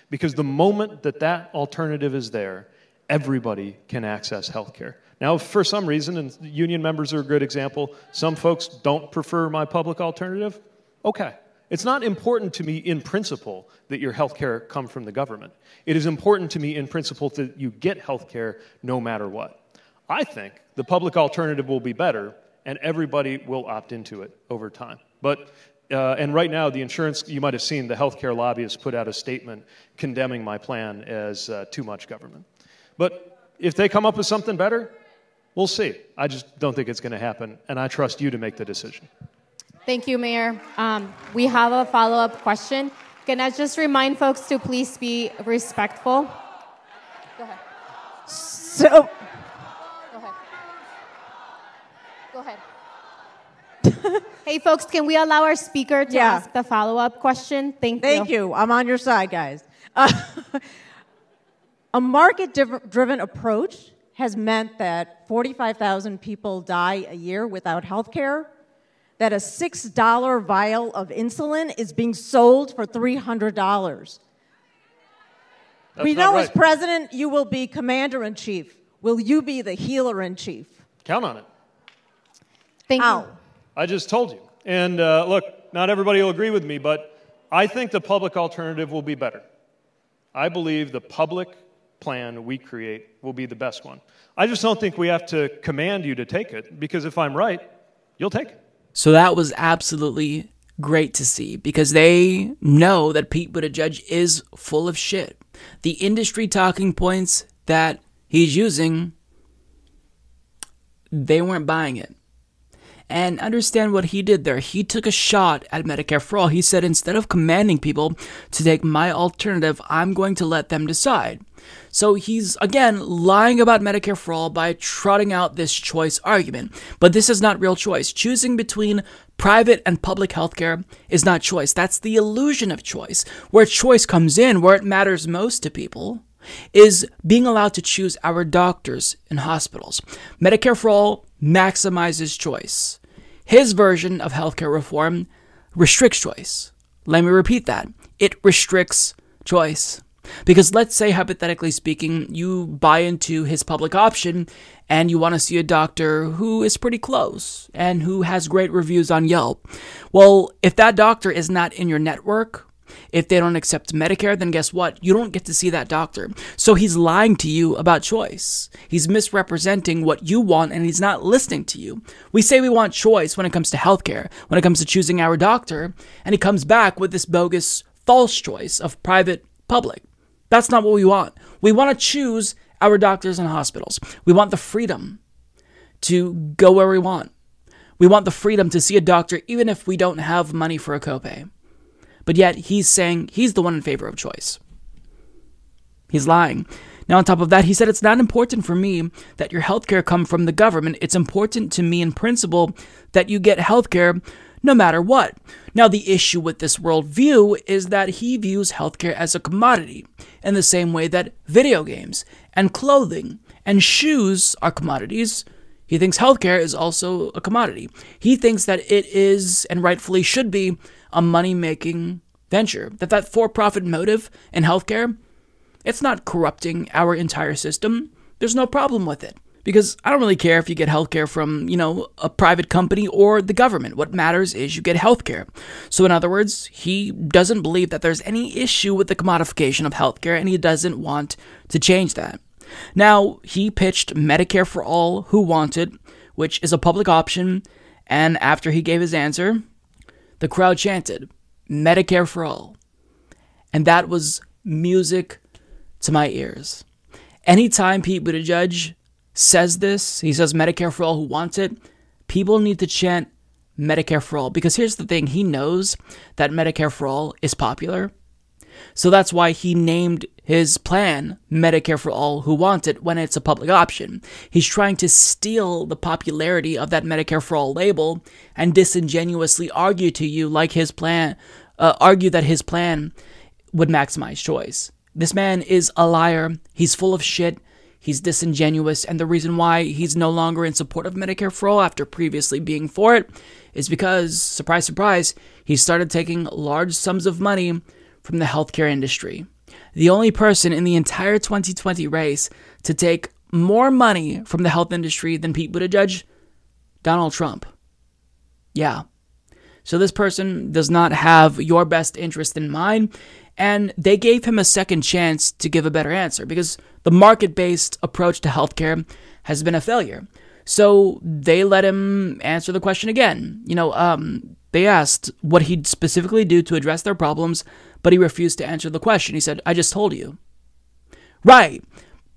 S14: Because the moment that that alternative is there, everybody can access health care. Now, for some reason, and union members are a good example, some folks don't prefer my public alternative. Okay. It's not important to me in principle that your health care come from the government. It is important to me in principle that you get health care no matter what. I think the public alternative will be better and everybody will opt into it over time. But uh, and right now, the insurance, you might have seen, the healthcare lobbyists put out a statement condemning my plan as uh, too much government. But if they come up with something better, we'll see. I just don't think it's going to happen, and I trust you to make the decision.
S15: Thank you, Mayor. Um, we have a follow up question. Can I just remind folks to please be respectful? Go ahead.
S13: So,
S15: Go ahead. hey, folks, can we allow our speaker to
S13: Yeah.
S15: ask the follow up question? Thank, you.
S13: Thank you. I'm on your side, guys. Uh, a market driven approach has meant that 45,000 people die a year without health care, that a $6 vial of insulin is being sold for $300. we
S14: not
S13: know as president you will be commander in chief. Will you be the healer in chief?
S14: Count on it.
S15: Thank
S13: you.
S14: I just told you. And uh, look, not everybody will agree with me, but I think the public alternative will be better. I believe the public plan we create will be the best one. I just don't think we have to command you to take it, because if I'm right, you'll take it.
S1: So that was absolutely great to see because they know that Pete Buttigieg is full of shit. The industry talking points that he's using, they weren't buying it. And understand what he did there. He took a shot at Medicare for all. He said, instead of commanding people to take my alternative, I'm going to let them decide. So he's, again, lying about Medicare for all by trotting out this choice argument. But this is not real choice. Choosing between private and public healthcare is not choice. That's the illusion of choice. Where choice comes in, where it matters most to people, is being allowed to choose our doctors in hospitals. Medicare for all maximizes choice. His version of healthcare reform restricts choice. Let me repeat that. It restricts choice. Because let's say, hypothetically speaking, you buy into his public option and you want to see a doctor who is pretty close and who has great reviews on Yelp. Well, if that doctor is not in your network, If they don't accept Medicare, then guess what? You don't get to see that doctor. So he's lying to you about choice. He's misrepresenting what you want and he's not listening to you. We say we want choice when it comes to healthcare, when it comes to choosing our doctor, and he comes back with this bogus false choice of private public. That's not what we want. We want to choose our doctors and hospitals. We want the freedom to go where we want. We want the freedom to see a doctor even if we don't have money for a copay. But yet he's saying he's the one in favor of choice. He's lying. Now, on top of that, he said it's not important for me that your healthcare come from the government. It's important to me in principle that you get healthcare no matter what. Now, the issue with this worldview is that he views healthcare as a commodity, in the same way that video games and clothing and shoes are commodities. He thinks healthcare is also a commodity. He thinks that it is, and rightfully should be, a money making venture. That that for profit motive in healthcare, it's not corrupting our entire system. There's no problem with it. Because I don't really care if you get healthcare from, you know, a private company or the government. What matters is you get healthcare. So, in other words, he doesn't believe that there's any issue with the commodification of healthcare and he doesn't want to change that. Now, he pitched Medicare for all who wanted, which is a public option, and after he gave his answer, the crowd chanted, Medicare for all. And that was music to my ears. Anytime Pete Buttigieg says this, he says Medicare for all who wants it, people need to chant Medicare for all. Because here's the thing he knows that Medicare for all is popular. So that's why he named his plan Medicare for all who want it when it's a public option. He's trying to steal the popularity of that Medicare for all label and disingenuously argue to you like his plan, uh, argue that his plan would maximize choice. This man is a liar. He's full of shit. He's disingenuous, and the reason why he's no longer in support of Medicare for all after previously being for it is because, surprise, surprise, he started taking large sums of money from the healthcare industry. The only person in the entire 2020 race to take more money from the health industry than Pete Buttigieg, Donald Trump. Yeah. So this person does not have your best interest in mind, and they gave him a second chance to give a better answer because the market based approach to healthcare has been a failure. So they let him answer the question again. You know, um, they asked what he'd specifically do to address their problems, but he refused to answer the question. He said, I just told you. Right,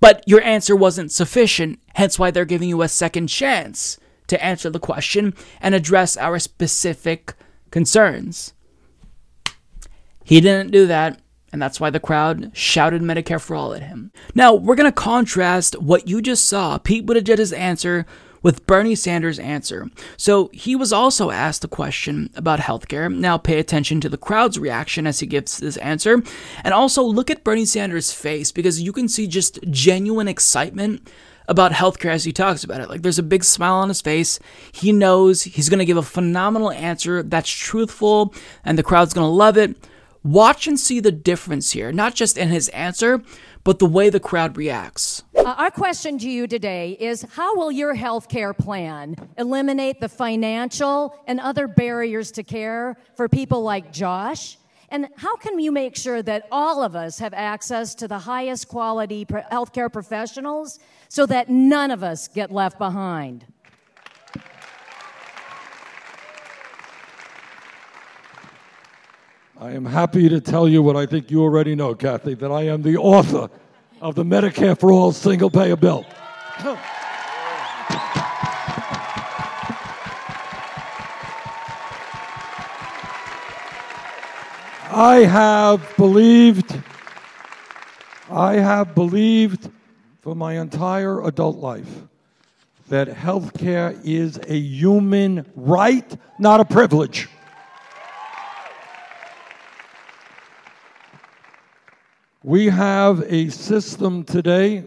S1: but your answer wasn't sufficient, hence why they're giving you a second chance to answer the question and address our specific concerns. He didn't do that, and that's why the crowd shouted Medicare for all at him. Now, we're going to contrast what you just saw, Pete Buttigieg's answer, with Bernie Sanders' answer. So he was also asked a question about healthcare. Now pay attention to the crowd's reaction as he gives this answer, and also look at Bernie Sanders' face because you can see just genuine excitement about healthcare as he talks about it. Like there's a big smile on his face. He knows he's going to give a phenomenal answer that's truthful and the crowd's going to love it. Watch and see the difference here, not just in his answer, but the way the crowd reacts.
S16: Uh, our question to you today is how will your health care plan eliminate the financial and other barriers to care for people like Josh? And how can you make sure that all of us have access to the highest quality healthcare professionals so that none of us get left behind?
S17: I am happy to tell you what I think you already know, Kathy, that I am the author of the Medicare for All single payer bill. I have believed, I have believed for my entire adult life that health care is a human right, not a privilege. We have a system today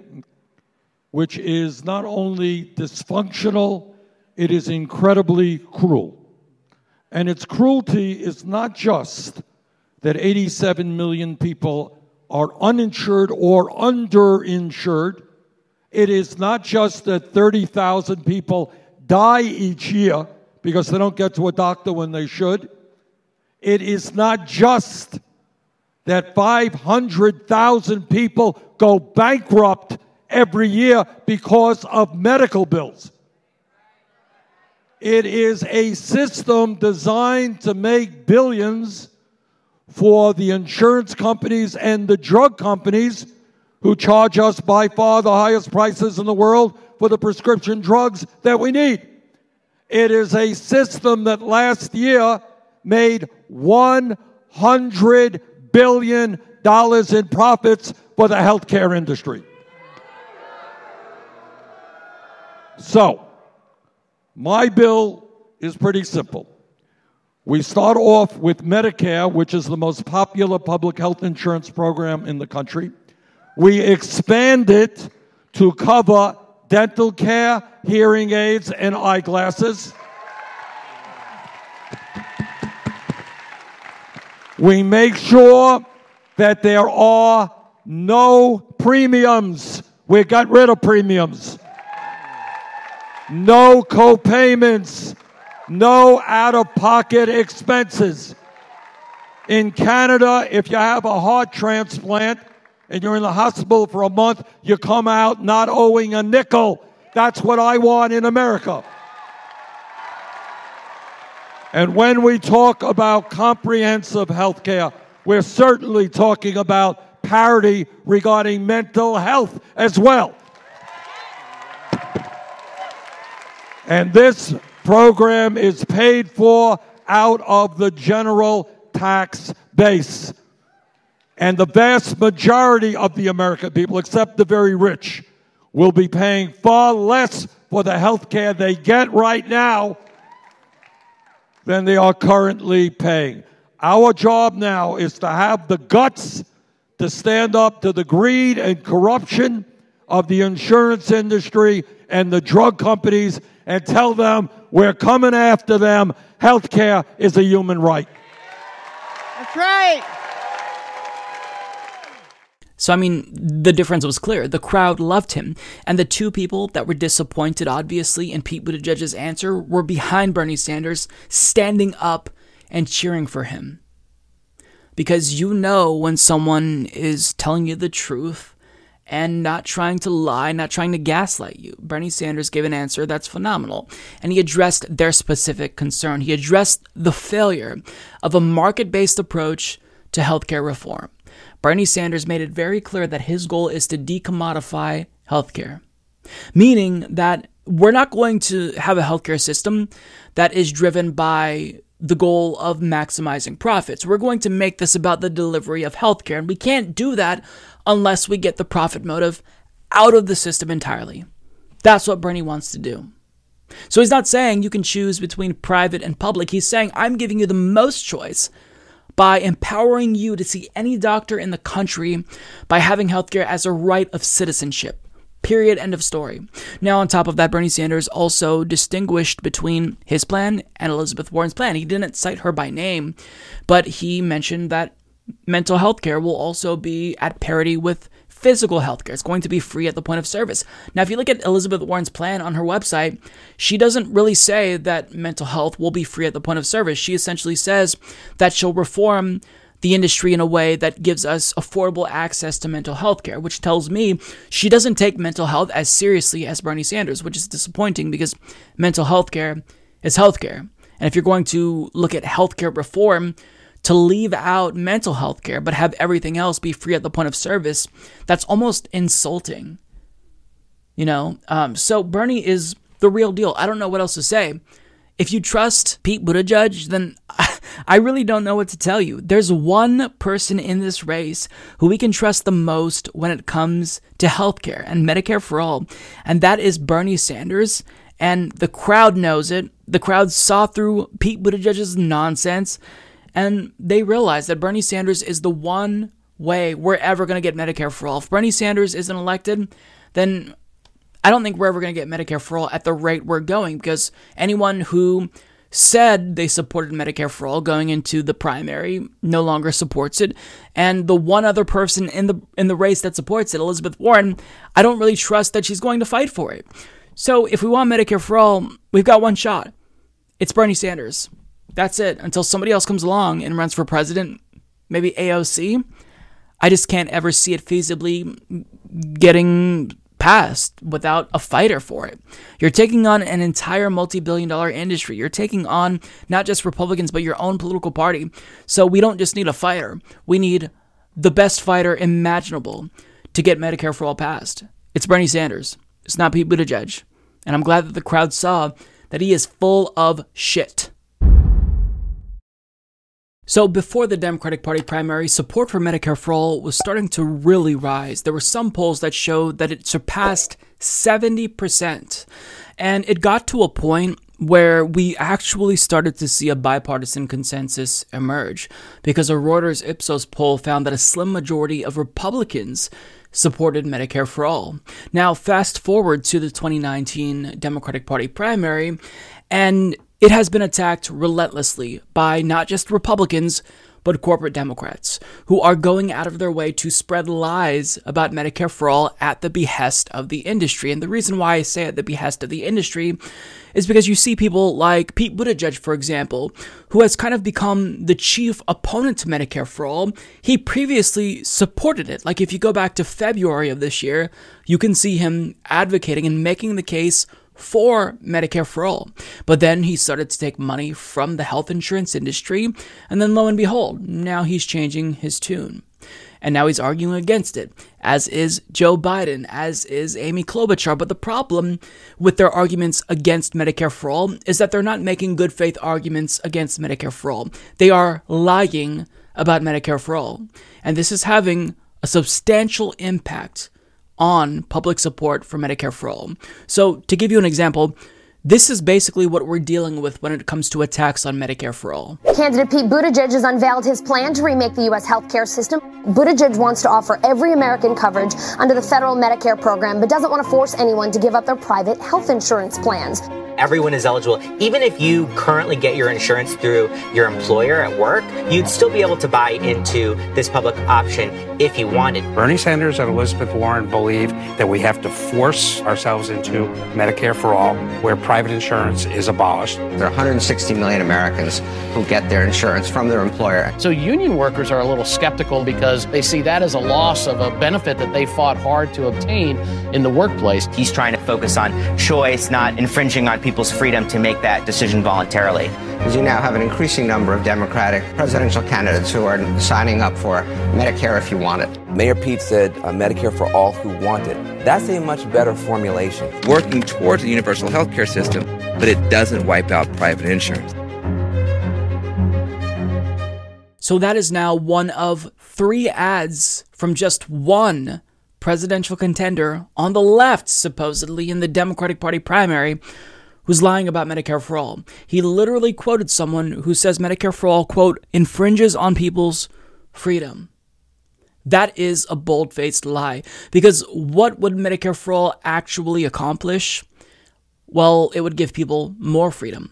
S17: which is not only dysfunctional, it is incredibly cruel. And its cruelty is not just that 87 million people are uninsured or underinsured. It is not just that 30,000 people die each year because they don't get to a doctor when they should. It is not just that 500,000 people go bankrupt every year because of medical bills. It is a system designed to make billions for the insurance companies and the drug companies who charge us by far the highest prices in the world for the prescription drugs that we need. It is a system that last year made 100 billion dollars in profits for the healthcare industry. So, my bill is pretty simple. We start off with Medicare, which is the most popular public health insurance program in the country. We expand it to cover dental care, hearing aids, and eyeglasses. We make sure that there are no premiums. We got rid of premiums. No co-payments. No out-of-pocket expenses. In Canada, if you have a heart transplant and you're in the hospital for a month, you come out not owing a nickel. That's what I want in America. And when we talk about comprehensive health care, we're certainly talking about parity regarding mental health as well. And this program is paid for out of the general tax base. And the vast majority of the American people, except the very rich, will be paying far less for the health care they get right now than they are currently paying. Our job now is to have the guts to stand up to the greed and corruption of the insurance industry and the drug companies and tell them we're coming after them. Healthcare is a human right.
S10: That's right.
S1: So, I mean, the difference was clear. The crowd loved him. And the two people that were disappointed, obviously, in Pete Buttigieg's answer were behind Bernie Sanders, standing up and cheering for him. Because you know when someone is telling you the truth and not trying to lie, not trying to gaslight you. Bernie Sanders gave an answer that's phenomenal. And he addressed their specific concern. He addressed the failure of a market based approach to healthcare reform. Bernie Sanders made it very clear that his goal is to decommodify healthcare, meaning that we're not going to have a healthcare system that is driven by the goal of maximizing profits. We're going to make this about the delivery of healthcare, and we can't do that unless we get the profit motive out of the system entirely. That's what Bernie wants to do. So he's not saying you can choose between private and public. He's saying, I'm giving you the most choice by empowering you to see any doctor in the country by having healthcare as a right of citizenship. Period. End of story. Now, on top of that, Bernie Sanders also distinguished between his plan and Elizabeth Warren's plan. He didn't cite her by name, but he mentioned that mental health care will also be at parity with physical healthcare. It's going to be free at the point of service. Now, if you look at Elizabeth Warren's plan on her website, she doesn't really say that mental health will be free at the point of service. She essentially says that she'll reform the industry in a way that gives us affordable access to mental health care, which tells me she doesn't take mental health as seriously as Bernie Sanders, which is disappointing because mental health care is health care. And if you're going to look at healthcare reform, to leave out mental health care but have everything else be free at the point of service, that's almost insulting. You know? Um, so Bernie is the real deal. I don't know what else to say. If you trust Pete Buttigieg, then I really don't know what to tell you. There's one person in this race who we can trust the most when it comes to healthcare and Medicare for all, and that is Bernie Sanders. And the crowd knows it. The crowd saw through Pete Buttigieg's nonsense, and they realize that Bernie Sanders is the one way we're ever going to get Medicare for all. If Bernie Sanders isn't elected, then I don't think we're ever going to get Medicare for all at the rate we're going because anyone who said they supported Medicare for all going into the primary no longer supports it and the one other person in the in the race that supports it Elizabeth Warren I don't really trust that she's going to fight for it. So if we want Medicare for all, we've got one shot. It's Bernie Sanders. That's it until somebody else comes along and runs for president. maybe AOC. I just can't ever see it feasibly getting passed without a fighter for it. You're taking on an entire multi billion dollar industry. You're taking on not just Republicans, but your own political party. So we don't just need a fighter, we need the best fighter imaginable to get Medicare for all passed. It's Bernie Sanders. It's not Pete Buttigieg. And I'm glad that the crowd saw that he is full of shit. So, before the Democratic Party primary, support for Medicare for All was starting to really rise. There were some polls that showed that it surpassed 70%. And it got to a point where we actually started to see a bipartisan consensus emerge because a Reuters Ipsos poll found that a slim majority of Republicans supported Medicare for All. Now, fast forward to the 2019 Democratic Party primary, and it has been attacked relentlessly by not just Republicans, but corporate Democrats who are going out of their way to spread lies about Medicare for all at the behest of the industry. And the reason why I say at the behest of the industry is because you see people like Pete Buttigieg, for example, who has kind of become the chief opponent to Medicare for all. He previously supported it. Like if you go back to February of this year, you can see him advocating and making the case for Medicare for all. But then he started to take money from the health insurance industry, and then lo and behold, now he's changing his tune. And now he's arguing against it, as is Joe Biden, as is Amy Klobuchar. But the problem with their arguments against Medicare for all is that they're not making good faith arguments against Medicare for all. They are lying about Medicare for all. And this is having a substantial impact on public support for Medicare for all. So, to give you an example, this is basically what we're dealing with when it comes to attacks on Medicare for all.
S18: Candidate Pete Buttigieg has unveiled his plan to remake the U.S. healthcare system. Buttigieg wants to offer every American coverage under the federal Medicare program, but doesn't want to force anyone to give up their private health insurance plans
S19: everyone is eligible. Even if you currently get your insurance through your employer at work, you'd still be able to buy into this public option if you wanted.
S20: Bernie Sanders and Elizabeth Warren believe that we have to force ourselves into Medicare for all, where private insurance is abolished.
S21: There are 160 million Americans who get their insurance from their employer.
S22: So union workers are a little skeptical because they see that as a loss of a benefit that they fought hard to obtain in the workplace.
S19: He's trying to focus on choice, not infringing on people's freedom to make that decision voluntarily.
S21: Because you now have an increasing number of Democratic presidential candidates who are signing up for Medicare if you want it.
S23: Mayor Pete said uh, Medicare for all who want it. That's a much better formulation. Working towards a universal health care system, but it doesn't wipe out private insurance.
S1: So that is now one of three ads from just one presidential contender on the left, supposedly in the Democratic Party primary, who's lying about Medicare for All. He literally quoted someone who says Medicare for All, quote, infringes on people's freedom. That is a bold faced lie. Because what would Medicare for All actually accomplish? Well, it would give people more freedom.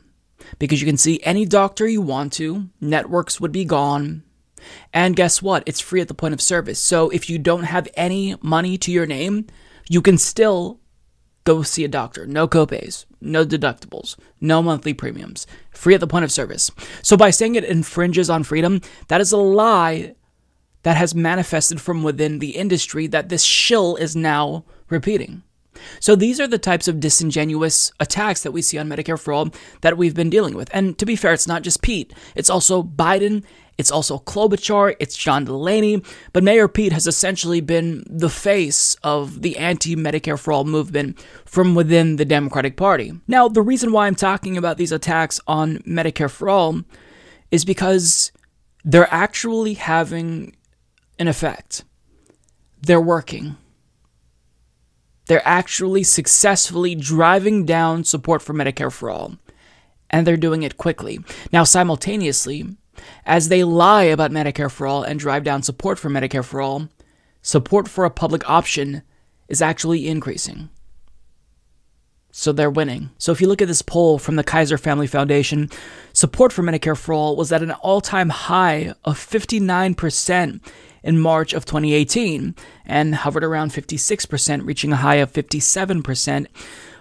S1: Because you can see any doctor you want to, networks would be gone. And guess what? It's free at the point of service. So if you don't have any money to your name, you can still go see a doctor. No copays, no deductibles, no monthly premiums, free at the point of service. So by saying it infringes on freedom, that is a lie that has manifested from within the industry that this shill is now repeating. So these are the types of disingenuous attacks that we see on Medicare for all that we've been dealing with. And to be fair, it's not just Pete. It's also Biden it's also Klobuchar, it's John Delaney, but Mayor Pete has essentially been the face of the anti Medicare for All movement from within the Democratic Party. Now, the reason why I'm talking about these attacks on Medicare for All is because they're actually having an effect. They're working. They're actually successfully driving down support for Medicare for All. And they're doing it quickly. Now, simultaneously, as they lie about Medicare for All and drive down support for Medicare for All, support for a public option is actually increasing. So they're winning. So if you look at this poll from the Kaiser Family Foundation, support for Medicare for All was at an all time high of 59% in March of 2018 and hovered around 56%, reaching a high of 57%.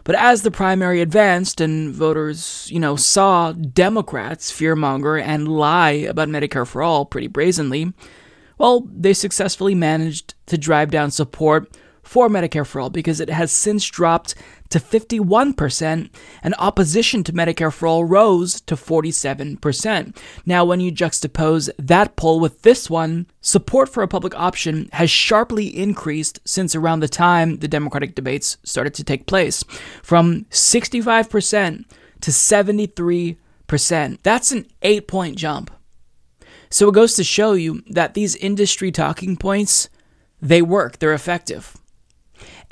S1: But as the primary advanced and voters, you know, saw Democrats fearmonger and lie about Medicare for all pretty brazenly, well, they successfully managed to drive down support for Medicare for all because it has since dropped to 51%, and opposition to Medicare for all rose to 47%. Now, when you juxtapose that poll with this one, support for a public option has sharply increased since around the time the Democratic debates started to take place, from 65% to 73%. That's an eight point jump. So it goes to show you that these industry talking points, they work, they're effective.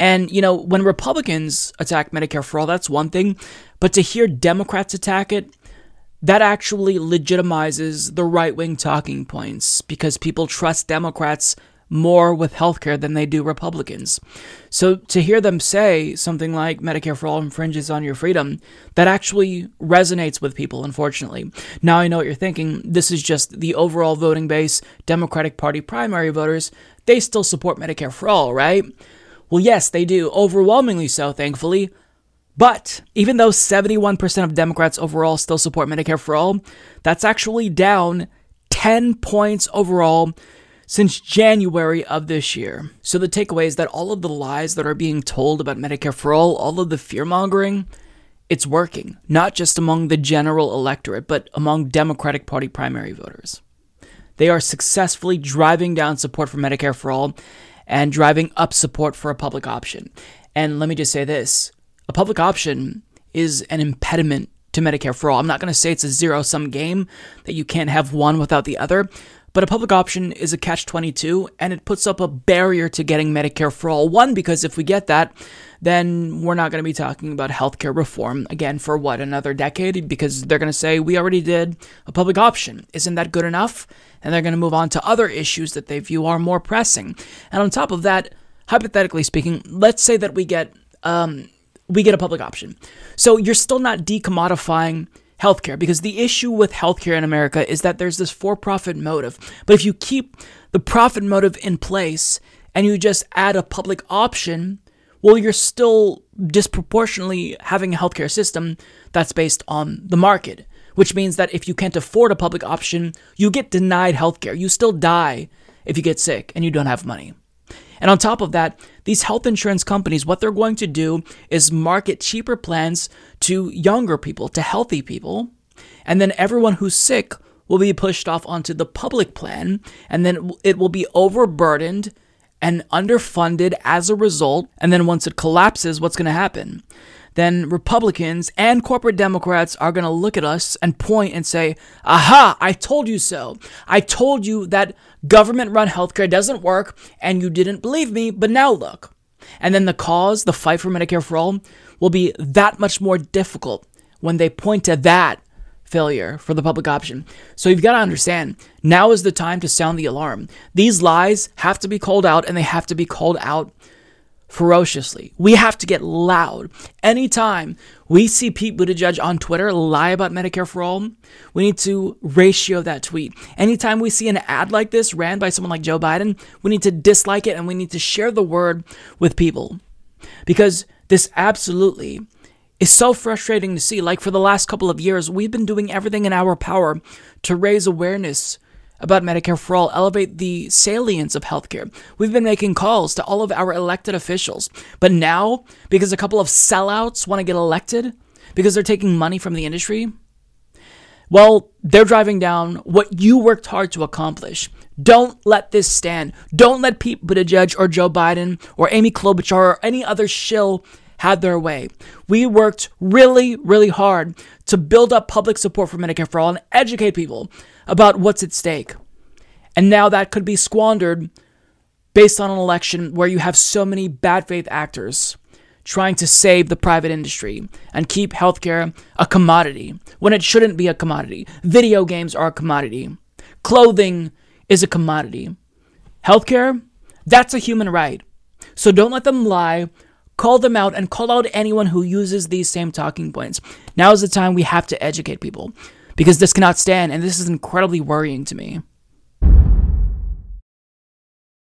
S1: And, you know, when Republicans attack Medicare for all, that's one thing. But to hear Democrats attack it, that actually legitimizes the right wing talking points because people trust Democrats more with healthcare than they do Republicans. So to hear them say something like Medicare for all infringes on your freedom, that actually resonates with people, unfortunately. Now I know what you're thinking. This is just the overall voting base, Democratic Party primary voters. They still support Medicare for all, right? Well, yes, they do, overwhelmingly so, thankfully. But even though 71% of Democrats overall still support Medicare for all, that's actually down 10 points overall since January of this year. So the takeaway is that all of the lies that are being told about Medicare for all, all of the fear mongering, it's working, not just among the general electorate, but among Democratic Party primary voters. They are successfully driving down support for Medicare for all and driving up support for a public option. And let me just say this a public option is an impediment to Medicare for all. I'm not going to say it's a zero sum game that you can't have one without the other, but a public option is a catch 22 and it puts up a barrier to getting Medicare for all. One, because if we get that, then we're not going to be talking about healthcare reform again for what, another decade? Because they're going to say, we already did a public option. Isn't that good enough? And they're going to move on to other issues that they view are more pressing. And on top of that, hypothetically speaking, let's say that we get um, we get a public option. So you're still not decommodifying healthcare because the issue with healthcare in America is that there's this for profit motive. But if you keep the profit motive in place and you just add a public option, well, you're still disproportionately having a healthcare system that's based on the market, which means that if you can't afford a public option, you get denied healthcare. You still die if you get sick and you don't have money. And on top of that, these health insurance companies, what they're going to do is market cheaper plans to younger people, to healthy people. And then everyone who's sick will be pushed off onto the public plan. And then it will be overburdened and underfunded as a result. And then once it collapses, what's going to happen? Then Republicans and corporate Democrats are going to look at us and point and say, Aha, I told you so. I told you that government run healthcare doesn't work and you didn't believe me, but now look. And then the cause, the fight for Medicare for all, will be that much more difficult when they point to that failure for the public option. So you've got to understand now is the time to sound the alarm. These lies have to be called out and they have to be called out ferociously. We have to get loud. Anytime we see Pete Buttigieg on Twitter lie about Medicare for all, we need to ratio that tweet. Anytime we see an ad like this ran by someone like Joe Biden, we need to dislike it and we need to share the word with people. Because this absolutely is so frustrating to see. Like for the last couple of years, we've been doing everything in our power to raise awareness about Medicare for All, elevate the salience of healthcare. We've been making calls to all of our elected officials. But now, because a couple of sellouts want to get elected, because they're taking money from the industry, well, they're driving down what you worked hard to accomplish. Don't let this stand. Don't let Pete Buttigieg or Joe Biden or Amy Klobuchar or any other shill had their way. We worked really, really hard to build up public support for Medicare for All and educate people about what's at stake. And now that could be squandered based on an election where you have so many bad faith actors trying to save the private industry and keep healthcare a commodity when it shouldn't be a commodity. Video games are a commodity. Clothing is a commodity. Healthcare, that's a human right. So don't let them lie call them out and call out anyone who uses these same talking points. Now is the time we have to educate people because this cannot stand and this is incredibly worrying to me.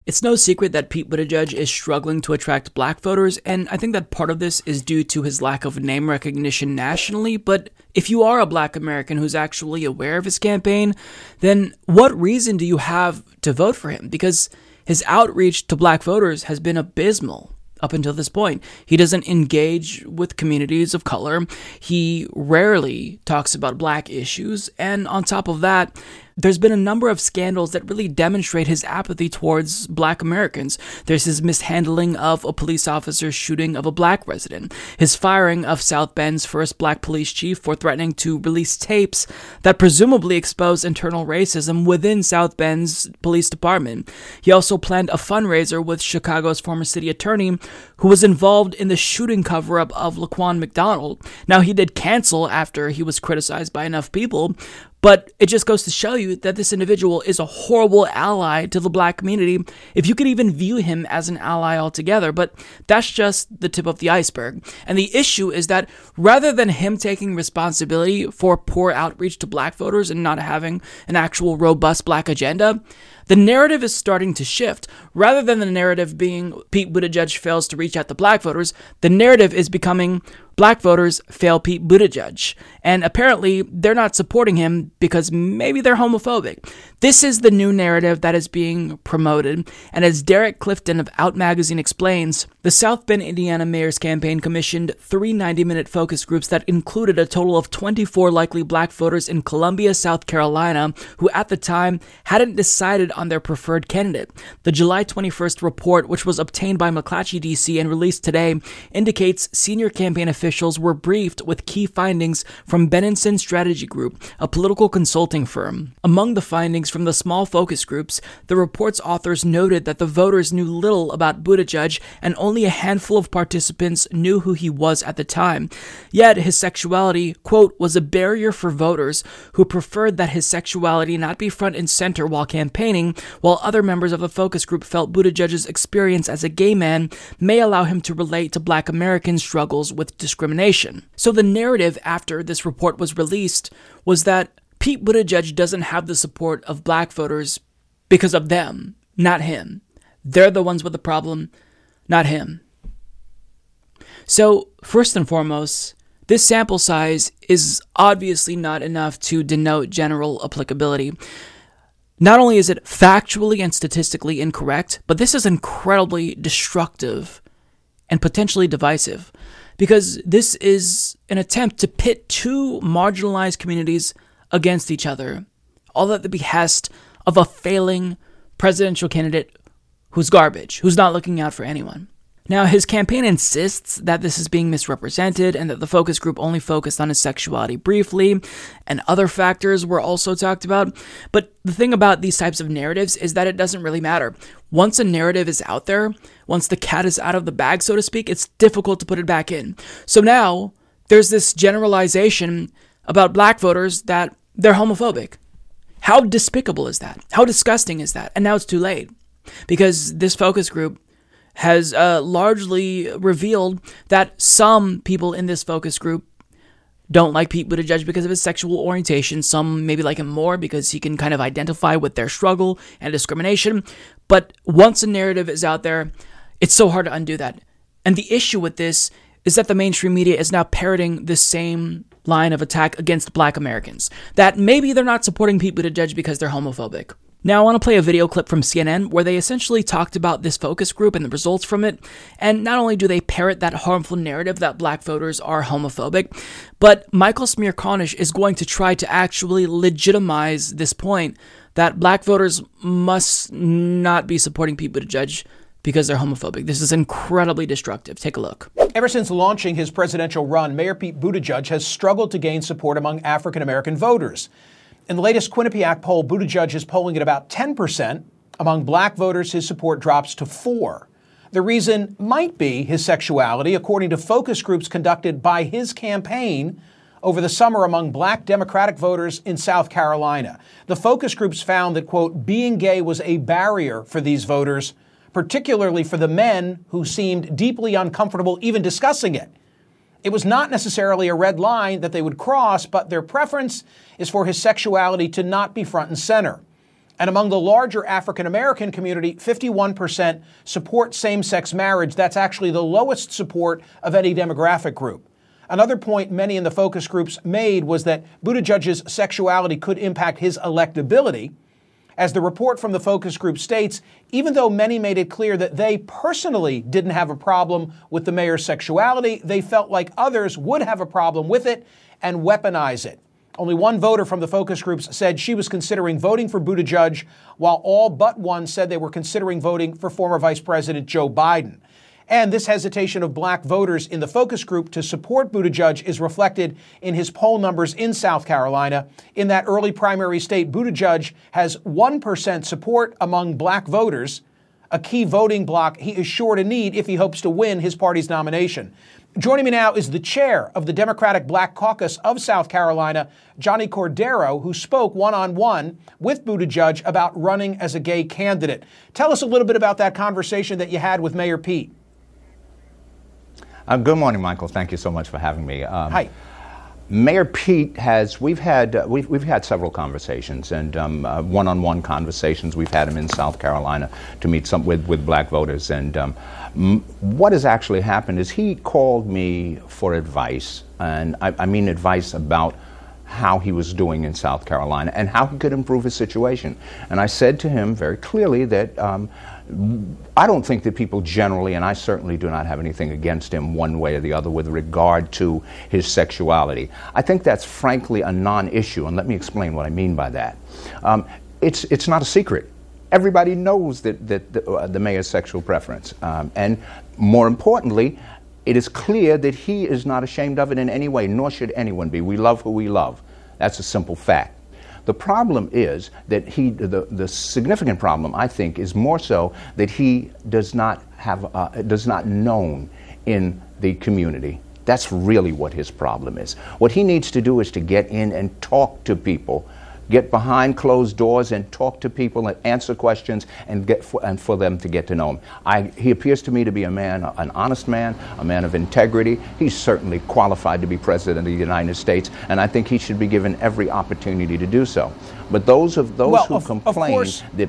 S1: It's no secret that Pete Buttigieg is struggling to attract black voters, and I think that part of this is due to his lack of name recognition nationally. But if you are a black American who's actually aware of his campaign, then what reason do you have to vote for him? Because his outreach to black voters has been abysmal up until this point. He doesn't engage with communities of color. He rarely talks about black issues. And on top of that, there's been a number of scandals that really demonstrate his apathy towards black Americans. There's his mishandling of a police officer's shooting of a black resident, his firing of South Bend's first black police chief for threatening to release tapes that presumably expose internal racism within South Bend's police department. He also planned a fundraiser with Chicago's former city attorney who was involved in the shooting cover up of Laquan McDonald. Now, he did cancel after he was criticized by enough people, but it just goes to show you that this individual is a horrible ally to the black community, if you could even view him as an ally altogether. But that's just the tip of the iceberg. And the issue is that rather than him taking responsibility for poor outreach to black voters and not having an actual robust black agenda, the narrative is starting to shift. Rather than the narrative being Pete Buttigieg fails to reach out to black voters, the narrative is becoming black voters fail Pete Buttigieg. And apparently, they're not supporting him because maybe they're homophobic. This is the new narrative that is being promoted. And as Derrick Clifton of Out Magazine explains, the South Bend, Indiana mayor's campaign commissioned three 90 minute focus groups that included a total of 24 likely black voters in Columbia, South Carolina, who at the time hadn't decided on their preferred candidate. The July 21st report, which was obtained by McClatchy DC and released today, indicates senior campaign officials were briefed with key findings from Benenson Strategy Group, a political consulting firm. Among the findings from the small focus groups, the report's authors noted that the voters knew little about Buttigieg and only a handful of participants knew who he was at the time. Yet his sexuality, quote, was a barrier for voters who preferred that his sexuality not be front and center while campaigning, while other members of the focus group felt Buttigieg's experience as a gay man may allow him to relate to black American struggles with discrimination. So the narrative after this report was released was that Pete Buttigieg doesn't have the support of black voters because of them, not him. They're the ones with the problem, not him. So, first and foremost, this sample size is obviously not enough to denote general applicability. Not only is it factually and statistically incorrect, but this is incredibly destructive and potentially divisive because this is an attempt to pit two marginalized communities against each other, all at the behest of a failing presidential candidate who's garbage, who's not looking out for anyone. Now, his campaign insists that this is being misrepresented and that the focus group only focused on his sexuality briefly, and other factors were also talked about. But the thing about these types of narratives is that it doesn't really matter. Once a narrative is out there, once the cat is out of the bag, so to speak, it's difficult to put it back in. So now there's this generalization about black voters that they're homophobic. How despicable is that? How disgusting is that? And now it's too late because this focus group has uh, largely revealed that some people in this focus group don't like Pete Buttigieg because of his sexual orientation. Some maybe like him more because he can kind of identify with their struggle and discrimination. But once a narrative is out there, it's so hard to undo that. And the issue with this is that the mainstream media is now parroting the same line of attack against black Americans. That maybe they're not supporting Pete Buttigieg because they're homophobic. Now, I want to play a video clip from CNN where they essentially talked about this focus group and the results from it. And not only do they parrot that harmful narrative that black voters are homophobic, but Michael Smerconish is going to try to actually legitimize this point that black voters must not be supporting Pete Buttigieg because they're homophobic. This is incredibly destructive. Take a look.
S24: Ever since launching his presidential run, Mayor Pete Buttigieg has struggled to gain support among African American voters. In the latest Quinnipiac poll, Buttigieg is polling at about 10%. Among black voters, his support drops to 4. The reason might be his sexuality, according to focus groups conducted by his campaign over the summer among black Democratic voters in South Carolina. The focus groups found that, quote, being gay was a barrier for these voters, particularly for the men who seemed deeply uncomfortable even discussing it. It was not necessarily a red line that they would cross, but their preference is for his sexuality to not be front and center. And among the larger African American community, 51% support same sex marriage. That's actually the lowest support of any demographic group. Another point many in the focus groups made was that Buttigieg's sexuality could impact his electability. As the report from the focus group states, even though many made it clear that they personally didn't have a problem with the mayor's sexuality, they felt like others would have a problem with it and weaponize it. Only one voter from the focus groups said she was considering voting for Buttigieg, while all but one said they were considering voting for former Vice President Joe Biden. And this hesitation of black voters in the focus group to support Buttigieg is reflected in his poll numbers in South Carolina. In that early primary state, Buttigieg has 1% support among black voters, a key voting bloc he is sure to need if he hopes to win his party's nomination. Joining me now is the chair of the Democratic Black Caucus of South Carolina, Johnnie Cordero, who spoke one on one with Buttigieg about running as a gay candidate. Tell us a little bit about that conversation that you had with Mayor Pete.
S25: Uh, good morning, Michael. Thank you so much for having me. Um,
S24: Hi.
S25: Mayor Pete has, we've had, uh, we've, we've had several conversations and um, uh, one-on-one conversations. We've had him in South Carolina to meet some with, with black voters. And um, m- what has actually happened is he called me for advice, and I, I mean advice about how he was doing in South Carolina and how he could improve his situation. And I said to him very clearly that um, I don't think that people generally, and I certainly do not have anything against him one way or the other with regard to his sexuality. I think that's frankly a non issue, and let me explain what I mean by that. Um, it's, it's not a secret. Everybody knows that, that the, uh, the mayor's sexual preference. Um, and more importantly, it is clear that he is not ashamed of it in any way, nor should anyone be. We love who we love. That's a simple fact. The problem is that he, the, the significant problem, I think, is more so that he does not have, uh, does not known in the community. That's really what his problem is. What he needs to do is to get in and talk to people get behind closed doors and talk to people and answer questions and get for, and for them to get to know him. I, he appears to me to be a man, an honest man, a man of integrity. He's certainly qualified to be president of the United States, and I think he should be given every opportunity to do so. But those of those
S24: Well,
S25: who
S24: of- of
S25: complain
S24: course-
S25: that,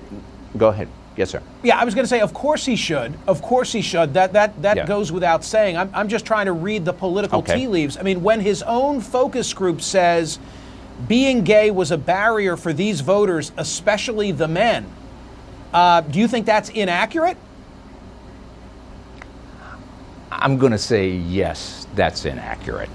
S25: go ahead, yes, sir.
S24: Yeah, I was going to say, of course he should. Of course he should. That that that
S25: Yeah.
S24: goes without saying. I'm, I'm just trying to read the political
S25: Okay.
S24: tea leaves. I mean, when his own focus group says being gay was a barrier for these voters, especially the men, uh, do you think that's inaccurate?
S25: I'm going to say yes, that's inaccurate.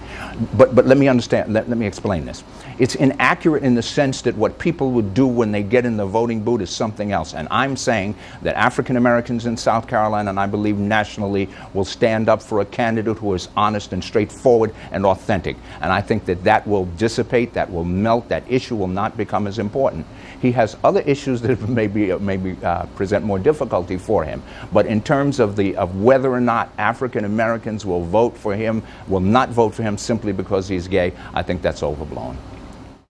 S25: But, but let me understand, let, let me explain this. It's inaccurate in the sense that what people would do when they get in the voting booth is something else. And I'm saying that African Americans in South Carolina, and I believe nationally, will stand up for a candidate who is honest and straightforward and authentic. And I think that that will dissipate, that will melt, that issue will not become as important. He has other issues that maybe maybe uh, present more difficulty for him. But in terms of the of whether or not African Americans will vote for him, will not vote for him simply because he's gay, I think that's overblown.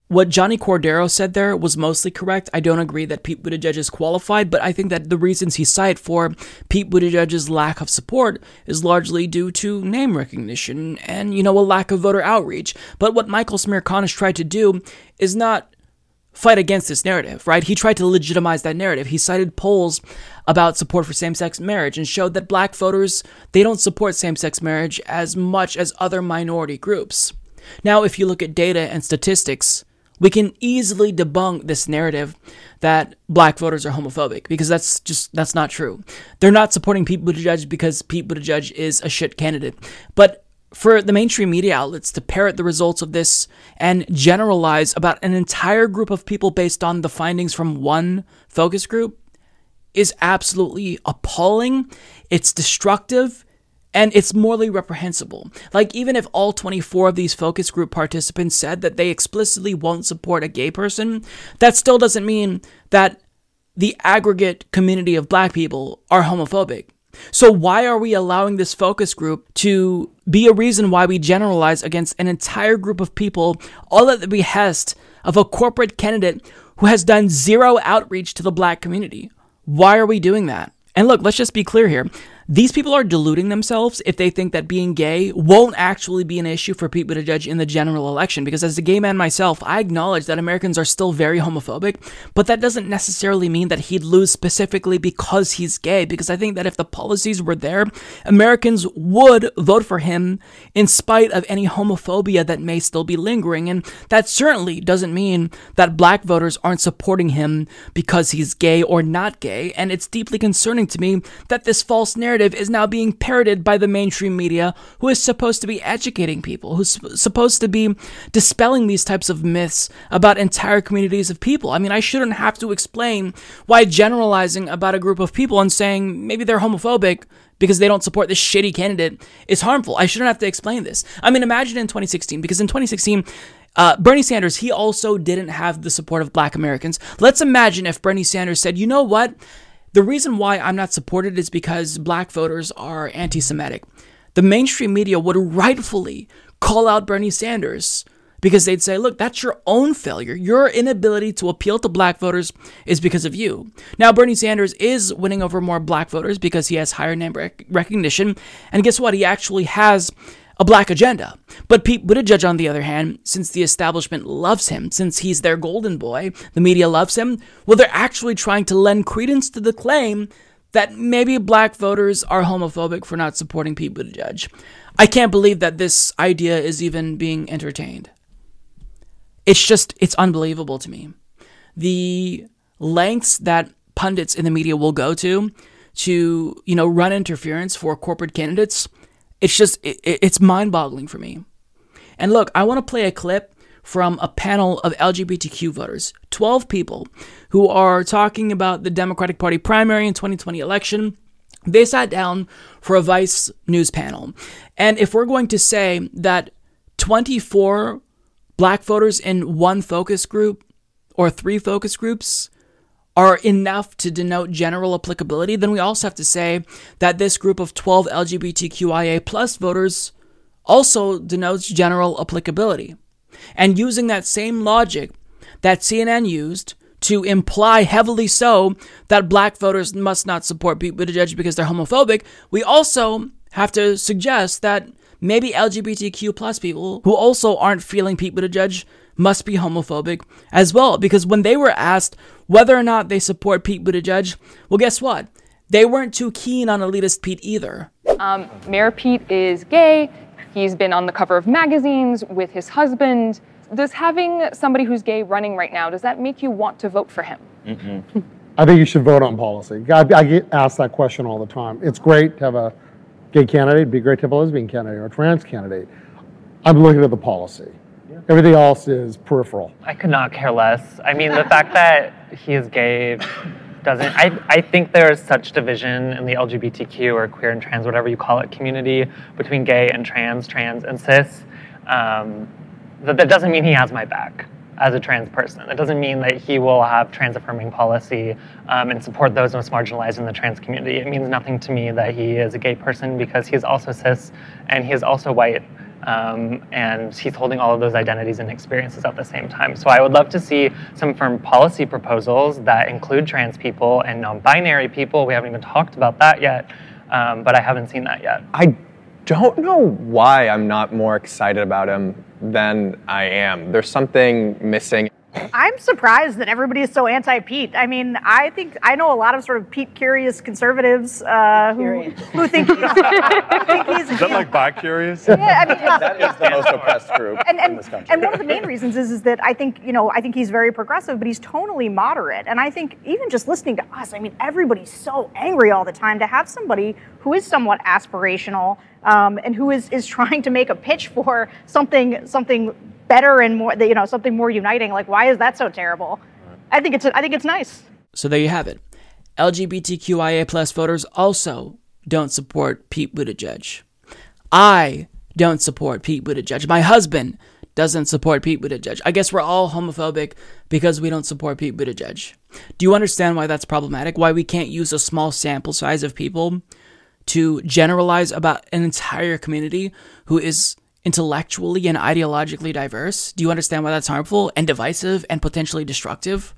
S1: What Johnnie Cordero said there was mostly correct. I don't agree that Pete Buttigieg is qualified, but I think that the reasons he cited for Pete Buttigieg's lack of support is largely due to name recognition and, you know, a lack of voter outreach. But what Michael Smerconish tried to do is not fight against this narrative, right? He tried to legitimize that narrative. He cited polls about support for same-sex marriage and showed that black voters, they don't support same-sex marriage as much as other minority groups. Now, if you look at data and statistics, we can easily debunk this narrative that black voters are homophobic because that's just that's not true. They're not supporting Pete Buttigieg because Pete Buttigieg is a shit candidate. But for the mainstream media outlets to parrot the results of this and generalize about an entire group of people based on the findings from one focus group is absolutely appalling. It's destructive and it's morally reprehensible. Like, even if all 24 of these focus group participants said that they explicitly won't support a gay person, that still doesn't mean that the aggregate community of black people are homophobic. So, why are we allowing this focus group to be a reason why we generalize against an entire group of people, all at the behest of a corporate candidate who has done zero outreach to the black community? Why are we doing that? And look, let's just be clear here. These people are deluding themselves if they think that being gay won't actually be an issue for Pete Buttigieg in the general election. Because as a gay man myself, I acknowledge that Americans are still very homophobic, but that doesn't necessarily mean that he'd lose specifically because he's gay. Because I think that if the policies were there, Americans would vote for him in spite of any homophobia that may still be lingering. And that certainly doesn't mean that black voters aren't supporting him because he's gay or not gay. And it's deeply concerning to me that this false narrative narrative is now being parroted by the mainstream media, who is supposed to be educating people, who's supposed to be dispelling these types of myths about entire communities of people. I mean, I shouldn't have to explain why generalizing about a group of people and saying maybe they're homophobic because they don't support this shitty candidate is harmful. I shouldn't have to explain this. I mean, imagine in 2016, because in 2016, uh, Bernie Sanders, he also didn't have the support of black Americans. Let's imagine if Bernie Sanders said, you know what? The reason why I'm not supported is because black voters are anti Semitic. The mainstream media would rightfully call out Bernie Sanders because they'd say, look, that's your own failure. Your inability to appeal to black voters is because of you. Now, Bernie Sanders is winning over more black voters because he has higher name rec- recognition. And guess what? He actually has a black agenda. But Pete Buttigieg, on the other hand, since the establishment loves him, since he's their golden boy, the media loves him, well, they're actually trying to lend credence to the claim that maybe black voters are homophobic for not supporting Pete Buttigieg. I can't believe that this idea is even being entertained. It's just, it's unbelievable to me. The lengths that pundits in the media will go to to, you know, run interference for corporate candidates it's just, it, it's mind boggling for me. And look, I want to play a clip from a panel of LGBTQ voters, 12 people who are talking about the Democratic Party primary and 2020 election. They sat down for a Vice news panel. And if we're going to say that 24 black voters in one focus group or three focus groups are enough to denote general applicability, then we also have to say that this group of 12 LGBTQIA plus voters also denotes general applicability. And using that same logic that CNN used to imply heavily so that black voters must not support Pete Buttigieg because they're homophobic, we also have to suggest that maybe LGBTQ plus people who also aren't feeling Pete Buttigieg must be homophobic as well. Because when they were asked whether or not they support Pete Buttigieg, well, guess what? They weren't too keen on elitist Pete either.
S26: Um, Mayor Pete is gay. He's been on the cover of magazines with his husband. Does having somebody who's gay running right now, does that make you want to vote for him?
S27: Mm-hmm. I think you should vote on policy. I, I, get asked that question all the time. It's great to have a gay candidate, it'd be great to have a lesbian candidate or a trans candidate. I'm looking at the policy. Everything else is peripheral.
S28: I could not care less. I mean, the fact that he is gay doesn't. I, I think there's such division in the LGBTQ or queer and trans, whatever you call it, community between gay and trans, trans and cis. Um, that, that doesn't mean he has my back as a trans person. It doesn't mean that he will have trans affirming policy um, and support those most marginalized in the trans community. It means nothing to me that he is a gay person because he's also cis and he is also white um, and he's holding all of those identities and experiences at the same time. So I would love to see some firm policy proposals that include trans people and non-binary people. We haven't even talked about that yet, um, but I haven't seen that yet.
S29: I don't know why I'm not more excited about him than I am. There's something missing.
S30: I'm surprised that everybody is so anti-Pete. I mean, I think I know a lot of sort of Pete curious conservatives uh, who, who think he's, think he's
S31: Is that like bi curious?
S30: Yeah, I mean,
S29: that is the most oppressed group
S30: and, and,
S29: in this country.
S30: and one of the main reasons is, is that I think you know I think he's very progressive, but he's tonally moderate. And I think even just listening to us, I mean, everybody's so angry all the time. To have somebody who is somewhat aspirational um, and who is is trying to make a pitch for something something better and more, you know, something more uniting. Like, why is that so terrible? I think it's I think it's nice.
S1: So there you have it. LGBTQIA plus voters also don't support Pete Buttigieg. I don't support Pete Buttigieg. My husband doesn't support Pete Buttigieg. I guess we're all homophobic because we don't support Pete Buttigieg. Do you understand why that's problematic? Why we can't use a small sample size of people to generalize about an entire community who is intellectually and ideologically diverse? Do you understand why that's harmful and divisive and potentially destructive?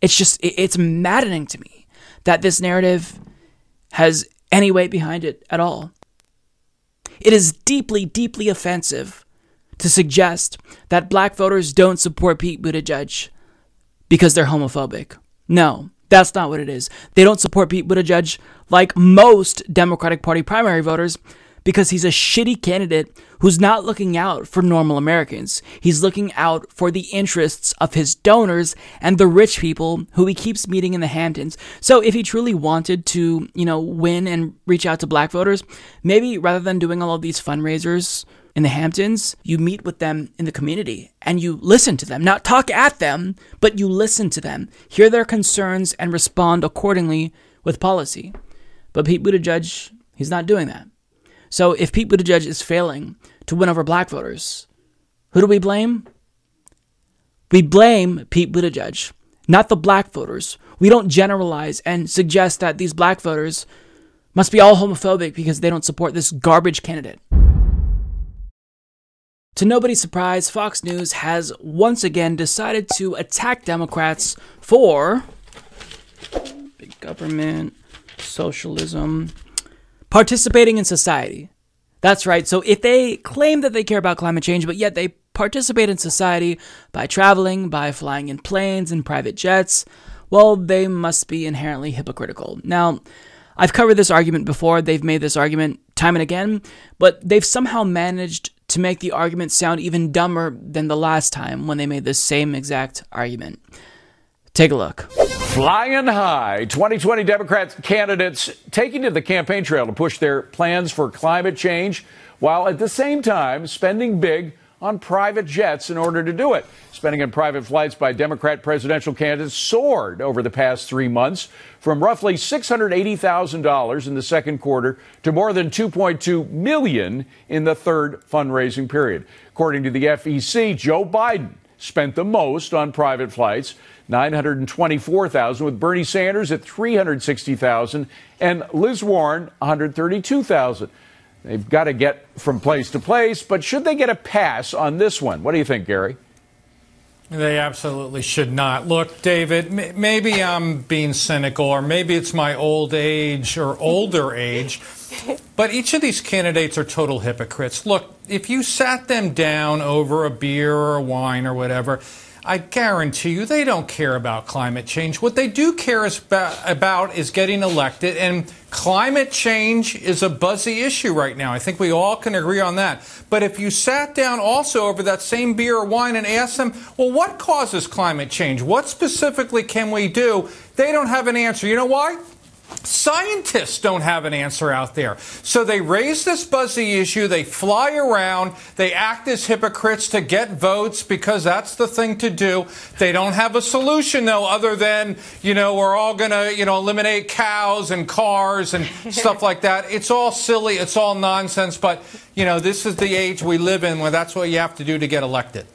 S1: It's just, it's maddening to me that this narrative has any weight behind it at all. It is deeply, deeply offensive to suggest that black voters don't support Pete Buttigieg because they're homophobic. No, that's not what it is. They don't support Pete Buttigieg like most Democratic Party primary voters because he's a shitty candidate who's not looking out for normal Americans. He's looking out for the interests of his donors and the rich people who he keeps meeting in the Hamptons. So if he truly wanted to, you know, win and reach out to black voters, maybe rather than doing all of these fundraisers in the Hamptons, you meet with them in the community and you listen to them. Not talk at them, but you listen to them, hear their concerns, and respond accordingly with policy. But Pete Buttigieg, he's not doing that. So if Pete Buttigieg is failing to win over black voters, who do we blame? We blame Pete Buttigieg, not the black voters. We don't generalize and suggest that these black voters must be all homophobic because they don't support this garbage candidate. To nobody's surprise, Fox News has once again decided to attack Democrats for big government, socialism, participating in society. That's right. So if they claim that they care about climate change, but yet they participate in society by traveling, by flying in planes and private jets, well, they must be inherently hypocritical. Now, I've covered this argument before. They've made this argument time and again, but they've somehow managed to make the argument sound even dumber than the last time when they made the same exact argument. Take a look.
S32: Flying high, 2020 Democrat candidates taking to the campaign trail to push their plans for climate change, while at the same time spending big on private jets in order to do it. Spending on private flights by Democrat presidential candidates soared over the past three months from roughly $680,000 in the second quarter to more than 2.2 million in the third fundraising period. According to the FEC, Joe Biden spent the most on private flights, 924,000 with Bernie Sanders at 360,000 and Liz Warren 132,000. They've got to get from place to place, but should they get a pass on this one? What do you think, Gary?
S33: They absolutely should not. Look, David, maybe I'm being cynical, or maybe it's my old age or older age, but each of these candidates are total hypocrites. Look, if you sat them down over a beer or a wine or whatever, I guarantee you they don't care about climate change. What they do care is about, about is getting elected, and climate change is a buzzy issue right now. I think we all can agree on that. But if you sat down also over that same beer or wine and asked them, well, what causes climate change? What specifically can we do? They don't have an answer. You know why? Scientists don't have an answer out there. So they raise this buzzy issue, they fly around, they act as hypocrites to get votes because that's the thing to do. They don't have a solution though other than, you know, we're all going to, you know, eliminate cows and cars and stuff like that. It's all silly, it's all nonsense, but you know, this is the age we live in where that's what you have to do to get elected.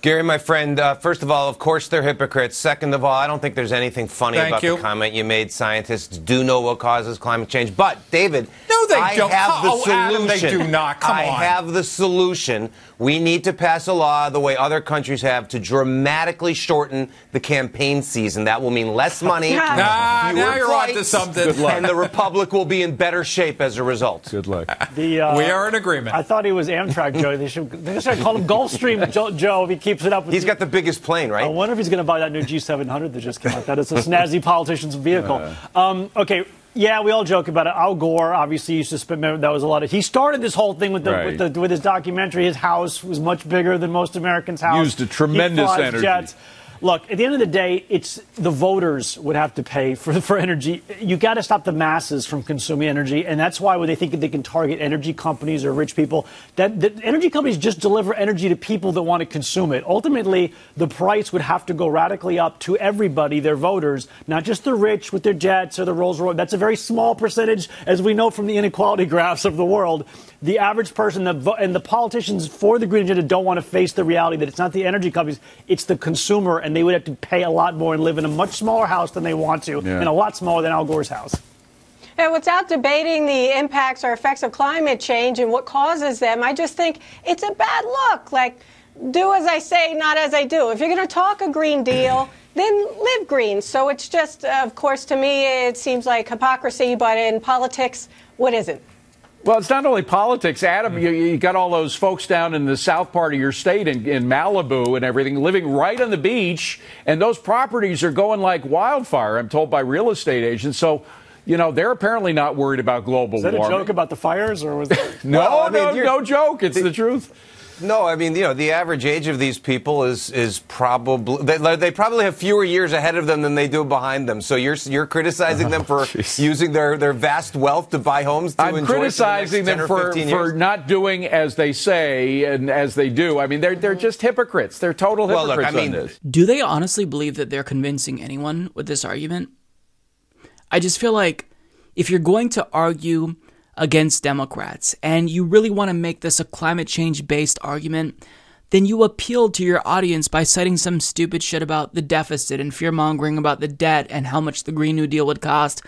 S34: Gary, my friend, uh, first of all, of course they're hypocrites. Second of all, I don't think there's anything funny
S33: Thank
S34: about
S33: you.
S34: the comment you made. Scientists do know what causes climate change. But, David,
S33: No, they
S34: I
S33: don't.
S34: have the
S33: Oh,
S34: solution.
S33: Adam, they do not. Come
S34: I
S33: on.
S34: have the solution. We need to pass a law the way other countries have to dramatically shorten the campaign season. That will mean less money,
S33: Nah,
S34: fewer
S33: now you're onto
S34: flights,
S33: something. Good luck.
S34: and the Republic will be in better shape as a result.
S32: Good luck.
S35: The, uh,
S33: We are in agreement.
S35: I thought he was Amtrak Joe. They should, they should call him Gulfstream Joe, Joe if he keeps it up. With
S34: He's got the biggest plane, right?
S35: I wonder if he's going to buy that new G700 that just came out. That is a snazzy politician's vehicle. Um, okay. Yeah, we all joke about it. Al Gore obviously used to spend. That was a lot of. He started this whole thing with the,
S32: Right.
S35: with, the with his documentary. His house was much bigger than most Americans' house.
S32: Used a tremendous energy.
S35: Jets. Look, at the end of the day, it's the voters would have to pay for, for energy. You got to stop the masses from consuming energy, and that's why when they think that they can target energy companies or rich people, that, that energy companies just deliver energy to people that want to consume it. Ultimately, the price would have to go radically up to everybody, their voters, not just the rich with their jets or the Rolls Royce. That's a very small percentage, as we know from the inequality graphs of the world. The average person the vo- and the politicians for the green agenda don't want to face the reality that it's not the energy companies, it's the consumer, and they would have to pay a lot more and live in a much smaller house than they want to,
S36: Yeah.
S35: and a lot smaller than Al Gore's house.
S36: And without debating the impacts or effects of climate change and what causes them, I just think it's a bad look. Like, do as I say, not as I do. If you're going to talk a Green Deal, then live green. So it's just, uh, of course, to me, it seems like hypocrisy, but in politics, what isn't?
S32: Well, it's not only politics, Adam. You, you got all those folks down in the south part of your state in, in Malibu and everything, living right on the beach, and those properties are going like wildfire. I'm told by real estate agents. So, you know, they're apparently not worried about global warming.
S35: Is that a joke about the fires, or was that?
S32: no,
S34: Well, I mean,
S32: no, no joke. It's the truth.
S34: No, I mean, you know, the average age of these people is is probably they, they probably have fewer years ahead of them than they do behind them. So you're you're criticizing them oh, for using their, their vast wealth to buy homes to
S32: I'm
S34: enjoy
S32: criticizing
S34: for the
S32: them
S34: next 10 or
S32: for,
S34: 15
S32: for not doing as they say and as they do. I mean, they're they're mm-hmm. just hypocrites. They're total
S34: Well, look,
S32: hypocrites
S34: I mean-
S32: on this.
S1: Do they honestly believe that they're convincing anyone with this argument? I just feel like if you're going to argue against Democrats and you really want to make this a climate change based argument, then you appeal to your audience by citing some stupid shit about the deficit and fear mongering about the debt and how much the Green New Deal would cost.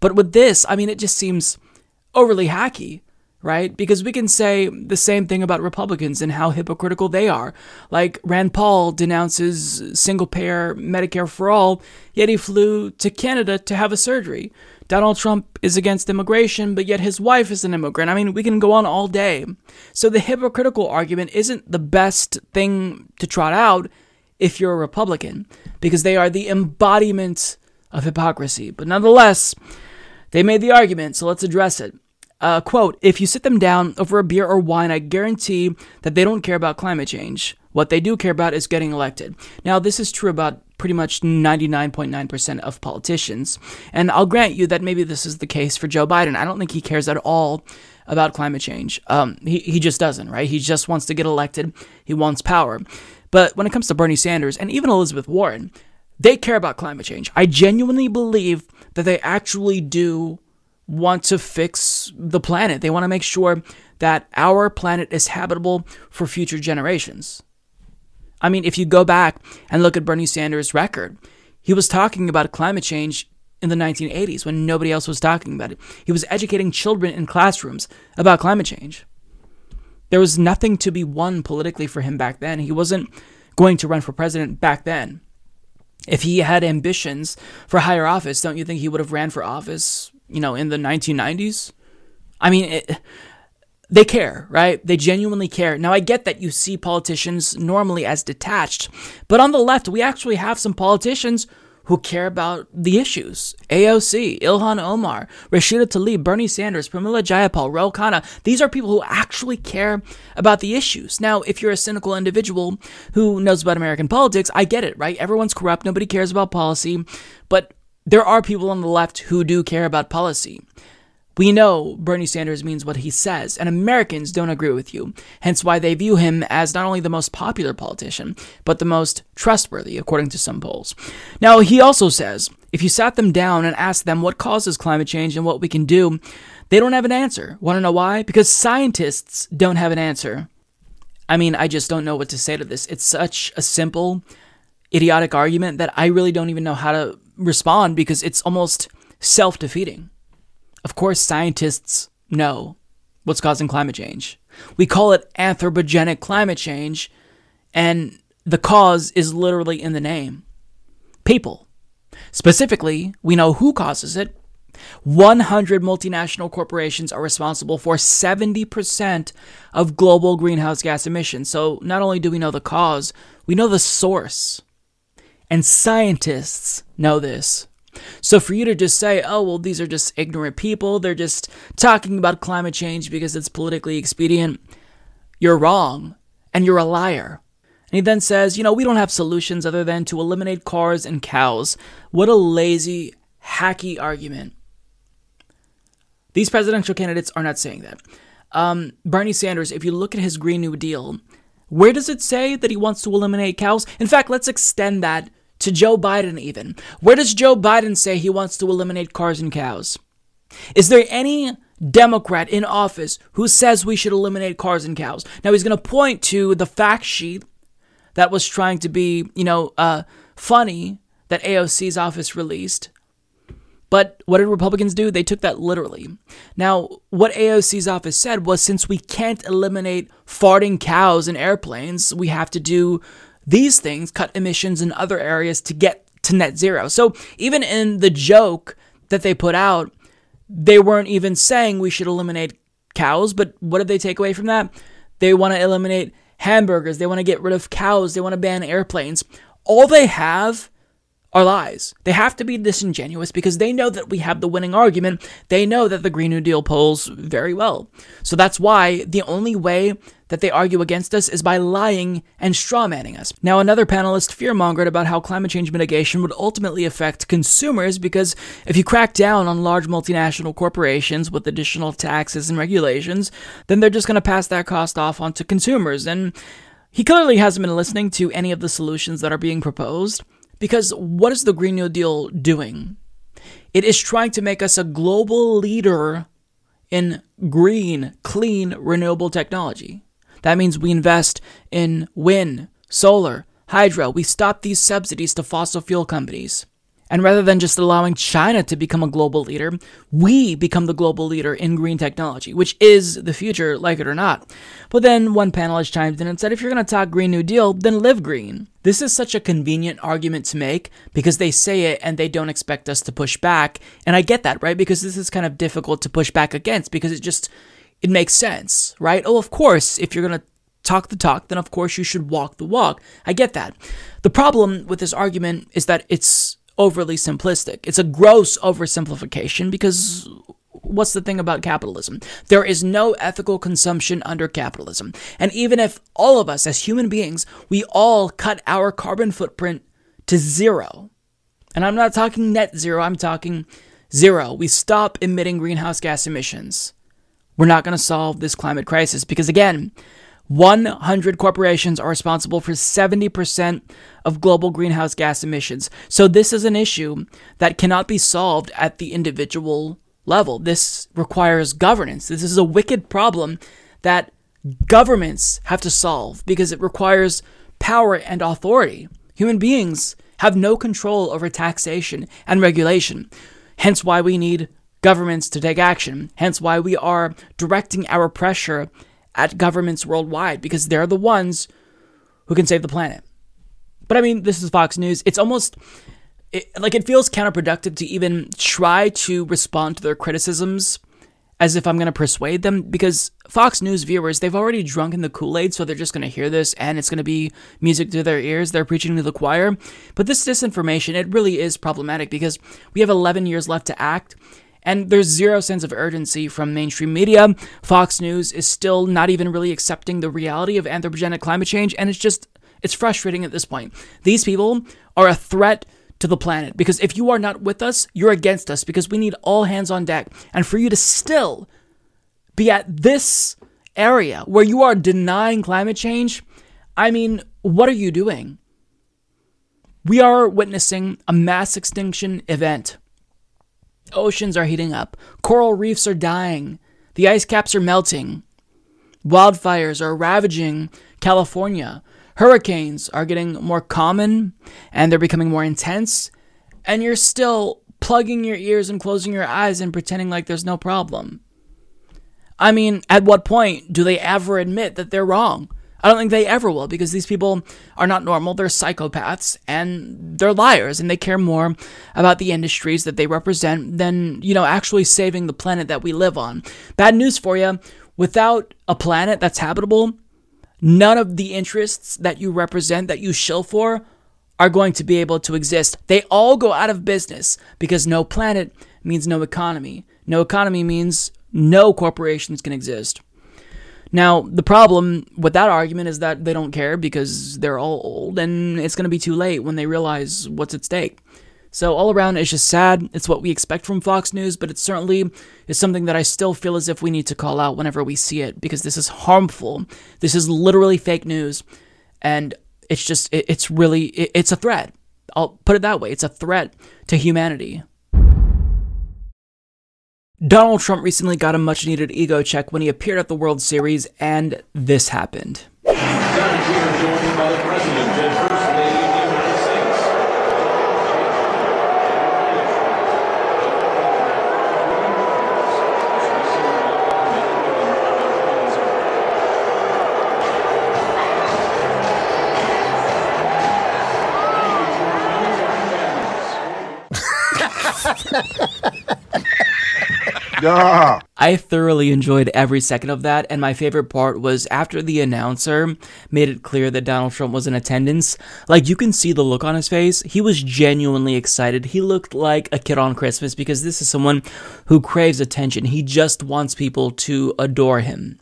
S1: But with this, I mean, it just seems overly hacky, right? Because we can say the same thing about Republicans and how hypocritical they are. Like Rand Paul denounces single payer Medicare for all, yet he flew to Canada to have a surgery. Donald Trump is against immigration, but yet his wife is an immigrant. I mean, we can go on all day. So the hypocritical argument isn't the best thing to trot out if you're a Republican, because they are the embodiment of hypocrisy. But nonetheless, they made the argument, so let's address it. Uh, quote, if you sit them down over a beer or wine, I guarantee that they don't care about climate change. What they do care about is getting elected. Now, this is true about pretty much 99.9% of politicians. And I'll grant you that maybe this is the case for Joe Biden. I don't think he cares at all about climate change. Um, he, he just doesn't, right? He just wants to get elected, he wants power. But when it comes to Bernie Sanders and even Elizabeth Warren, they care about climate change. I genuinely believe that they actually do want to fix the planet. They want to make sure that our planet is habitable for future generations. I mean, if you go back and look at Bernie Sanders' record, he was talking about climate change in the 1980s when nobody else was talking about it. He was educating children in classrooms about climate change. There was nothing to be won politically for him back then. He wasn't going to run for president back then. If he had ambitions for higher office, don't you think he would have ran for office, you know, in the 1990s? I mean, it, they care, right? They genuinely care. Now, I get that you see politicians normally as detached, but on the left, we actually have some politicians who care about the issues. AOC, Ilhan Omar, Rashida Tlaib, Bernie Sanders, Pramila Jayapal, Raul Khanna. These are people who actually care about the issues. Now, if you're a cynical individual who knows about American politics, I get it, right? Everyone's corrupt. Nobody cares about policy. But there are people on the left who do care about policy. We know Bernie Sanders means what he says, and Americans don't agree with you, hence why they view him as not only the most popular politician, but the most trustworthy, according to some polls. Now, he also says if you sat them down and asked them what causes climate change and what we can do, they don't have an answer. Want to know why? Because scientists don't have an answer. I mean, I just don't know what to say to this. It's such a simple, idiotic argument that I really don't even know how to respond because it's almost self defeating. Of course, scientists know what's causing climate change. We call it anthropogenic climate change, and the cause is literally in the name people. Specifically, we know who causes it. 100 multinational corporations are responsible for 70% of global greenhouse gas emissions. So, not only do we know the cause, we know the source. And scientists know this. So for you to just say, oh, well, these are just ignorant people, they're just talking about climate change because it's politically expedient, you're wrong and you're a liar. And he then says, you know, we don't have solutions other than to eliminate cars and cows. What a lazy, hacky argument. These presidential candidates are not saying that. Um, Bernie Sanders, if you look at his Green New Deal, where does it say that he wants to eliminate cows? In fact, let's extend that to Joe Biden, even. Where does Joe Biden say he wants to eliminate cars and cows? Is there any Democrat in office who says we should eliminate cars and cows? Now, he's going to point to the fact sheet that was trying to be, you know, uh, funny that AOC's office released. But what did Republicans do? They took that literally. Now, what AOC's office said was since we can't eliminate farting cows in airplanes, we have to do these things, cut emissions in other areas to get to net zero. So even in the joke that they put out, they weren't even saying we should eliminate cows, but what did they take away from that? They want to eliminate hamburgers, they want to get rid of cows, they want to ban airplanes. All they have are lies. They have to be disingenuous because they know that we have the winning argument. They know that the Green New Deal polls very well. So that's why the only way that they argue against us is by lying and strawmanning us. Now, another panelist fearmongered about how climate change mitigation would ultimately affect consumers because if you crack down on large multinational corporations with additional taxes and regulations, then they're just going to pass that cost off onto consumers. And he clearly hasn't been listening to any of the solutions that are being proposed. Because what is the Green New Deal doing? It is trying to make us a global leader in green, clean, renewable technology. That means we invest in wind, solar, hydro. We stop these subsidies to fossil fuel companies. And rather than just allowing China to become a global leader, we become the global leader in green technology, which is the future, like it or not. But then one panelist chimed in and said, if you're going to talk Green New Deal, then live green. This is such a convenient argument to make because they say it and they don't expect us to push back. And I get that, right? Because this is kind of difficult to push back against because it just, it makes sense, right? Oh, of course, if you're going to talk the talk, then of course you should walk the walk. I get that. The problem with this argument is that it's overly simplistic. It's a gross oversimplification because what's the thing about capitalism? There is no ethical consumption under capitalism. And even if all of us as human beings, we all cut our carbon footprint to zero, and I'm not talking net zero, I'm talking zero, we stop emitting greenhouse gas emissions, we're not going to solve this climate crisis because, again, 100 corporations are responsible for 70% of global greenhouse gas emissions. So, this is an issue that cannot be solved at the individual level. This requires governance. This is a wicked problem that governments have to solve because it requires power and authority. Human beings have no control over taxation and regulation, hence, why we need governments to take action, hence, why we are directing our pressure at governments worldwide because they're the ones who can save the planet. But I mean, this is Fox News. It's almost it, like it feels counterproductive to even try to respond to their criticisms as if I'm going to persuade them because Fox News viewers, they've already drunk in the Kool Aid, so they're just going to hear this and it's going to be music to their ears. They're preaching to the choir. But this disinformation, it really is problematic because we have 11 years left to act and there's zero sense of urgency from mainstream media. Fox News is still not even really accepting the reality of anthropogenic climate change, and it's just, it's frustrating at this point. These people are a threat to the planet because if you are not with us, you're against us because we need all hands on deck. And for you to still be at this area where you are denying climate change, I mean, what are you doing? We are witnessing a mass extinction event. Oceans are heating up. Coral reefs are dying. The ice caps are melting. Wildfires are ravaging California. Hurricanes are getting more common and they're becoming more intense. And you're still plugging your ears and closing your eyes and pretending like there's no problem. I mean, at what point do they ever admit that they're wrong? I don't think they ever will because these people are not normal. They're psychopaths and they're liars and they care more about the industries that they represent than, you know, actually saving the planet that we live on. Bad news for you. Without a planet that's habitable, none of the interests that you represent, that you shill for, are going to be able to exist. They all go out of business because no planet means no economy. No economy means no corporations can exist. Now, the problem with that argument is that they don't care because they're all old and it's going to be too late when they realize what's at stake. So, all around, it's just sad. It's what we expect from Fox News, but it certainly is something that I still feel as if we need to call out whenever we see it because this is harmful. This is literally fake news. And it's just, it's really, it's a threat. I'll put it that way. It's a threat to humanity. Donald Trump recently got a much needed ego check when he appeared at the World Series, and this happened. I thoroughly enjoyed every second of that, and my favorite part was after the announcer made it clear that Donald Trump was in attendance. Like, you can see the look on his face. He was genuinely excited. He looked like a kid on Christmas because this is someone who craves attention. He just wants people to adore him.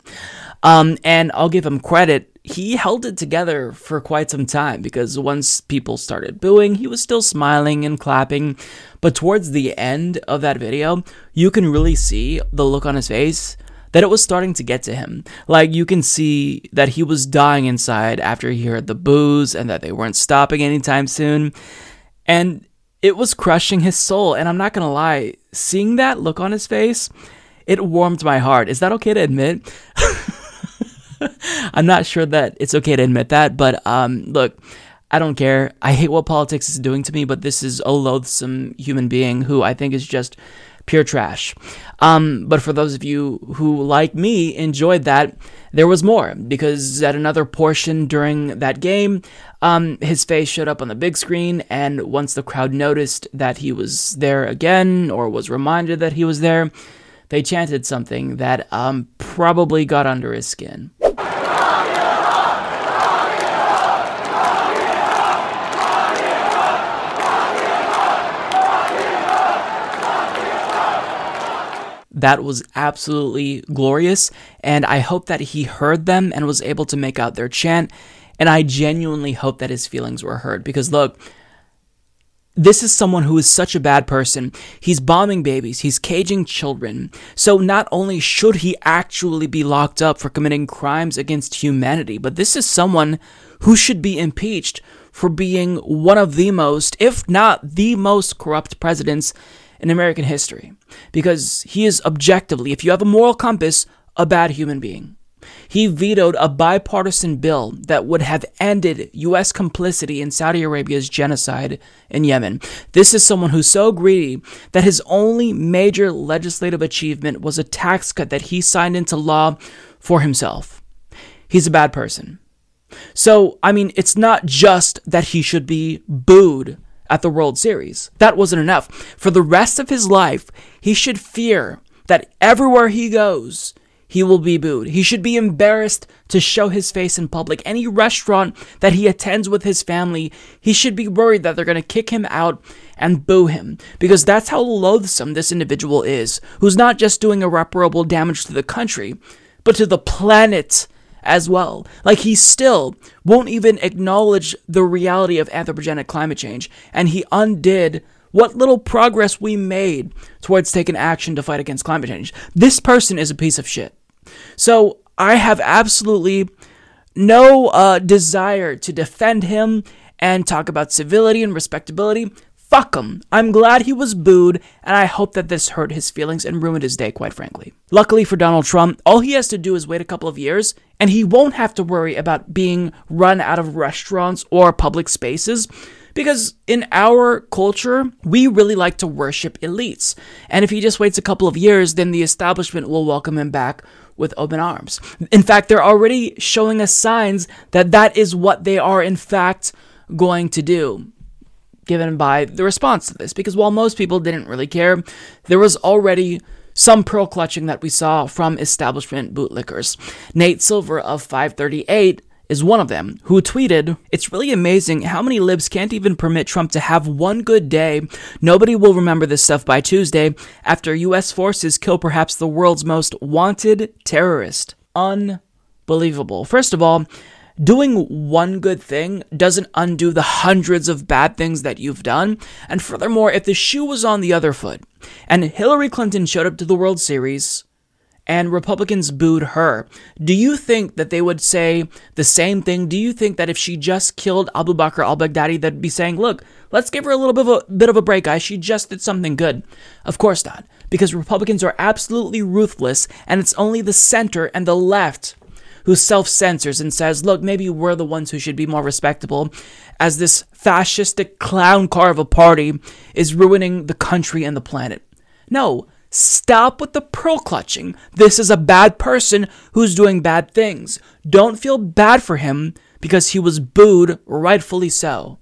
S1: Um, and I'll give him credit he held it together for quite some time because once people started booing, he was still smiling and clapping. But towards the end of that video, you can really see the look on his face that it was starting to get to him. Like you can see that he was dying inside after he heard the boos and that they weren't stopping anytime soon. And it was crushing his soul. And I'm not going to lie, seeing that look on his face, it warmed my heart. Is that okay to admit? I'm not sure that it's okay to admit that, but um, look, I don't care. I hate what politics is doing to me, but this is a loathsome human being who I think is just pure trash. Um, but for those of you who, like me, enjoyed that, there was more because at another portion during that game, um, his face showed up on the big screen, and once the crowd noticed that he was there again or was reminded that he was there, they chanted something that um, probably got under his skin. That was absolutely glorious, and I hope that he heard them and was able to make out their chant. And I genuinely hope that his feelings were heard because, look, this is someone who is such a bad person. He's bombing babies, he's caging children. So, not only should he actually be locked up for committing crimes against humanity, but this is someone who should be impeached for being one of the most, if not the most corrupt presidents in American history. Because he is objectively, if you have a moral compass, a bad human being. He vetoed a bipartisan bill that would have ended U.S. complicity in Saudi Arabia's genocide in Yemen. This is someone who's so greedy that his only major legislative achievement was a tax cut that he signed into law for himself. He's a bad person. So, I mean, it's not just that he should be booed at the World Series. That wasn't enough. For the rest of his life, he should fear that everywhere he goes, he will be booed. He should be embarrassed to show his face in public. Any restaurant that he attends with his family, he should be worried that they're going to kick him out and boo him because that's how loathsome this individual is, who's not just doing irreparable damage to the country, but to the planet as well. Like he still won't even acknowledge the reality of anthropogenic climate change, and he undid what little progress we made towards taking action to fight against climate change. This person is a piece of shit. So I have absolutely no uh, desire to defend him and talk about civility and respectability. Fuck him. I'm glad he was booed, and I hope that this hurt his feelings and ruined his day, quite frankly. Luckily for Donald Trump, all he has to do is wait a couple of years, and he won't have to worry about being run out of restaurants or public spaces because in our culture, we really like to worship elites. And if he just waits a couple of years, then the establishment will welcome him back with open arms. In fact, they're already showing us signs that that is what they are, in fact, going to do. Given by the response to this, because while most people didn't really care, there was already some pearl clutching that we saw from establishment bootlickers. Nate Silver of 538 is one of them, who tweeted, It's really amazing how many libs can't even permit Trump to have one good day. Nobody will remember this stuff by Tuesday after US forces kill perhaps the world's most wanted terrorist. Unbelievable. First of all, doing one good thing doesn't undo the hundreds of bad things that you've done. And furthermore, if the shoe was on the other foot and Hillary Clinton showed up to the World Series, and Republicans booed her. Do you think that they would say the same thing? Do you think that if she just killed Abu Bakr al Baghdadi, they'd be saying, look, let's give her a little bit of a, bit of a break, guys. She just did something good. Of course not, because Republicans are absolutely ruthless, and it's only the center and the left who self censors and says, look, maybe we're the ones who should be more respectable, as this fascistic clown car of a party is ruining the country and the planet. No, Stop with the pearl clutching. This is a bad person who's doing bad things. Don't feel bad for him because he was booed, rightfully so.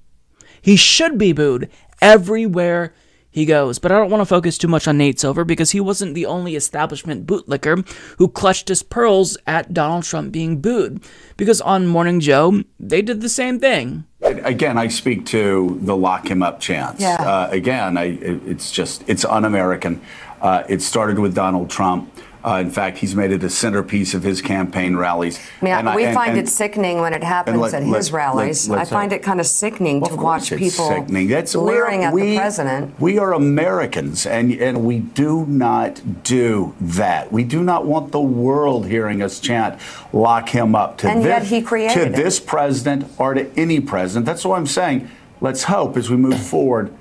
S1: He should be booed everywhere he goes. But I don't want to focus too much on Nate Silver because he wasn't the only establishment bootlicker who clutched his pearls at Donald Trump being booed. Because on Morning Joe, they did the same thing.
S37: Again, I speak to the lock him up chance.
S1: Yeah.
S37: Uh, again, I, it's just, it's un American. Uh, it started with Donald Trump. Uh, in fact, he's made it a centerpiece of his campaign rallies.
S38: I mean,
S37: And
S38: we
S37: and-
S38: find
S37: and-
S38: it sickening when it happens
S37: let-
S38: at
S37: let-
S38: his rallies.
S37: let-
S38: I find
S37: uh,
S38: it kind of sickening
S37: Well,
S38: to
S37: of
S38: watch people
S37: sickening. That's
S38: leering at
S37: we,
S38: the president.
S37: We are Americans, and and we do not do that. We do not want the world hearing us chant "lock him up" to
S38: And
S37: this,
S38: yet he created
S37: to this president or to any president. That's what I'm saying. Let's hope as we move forward,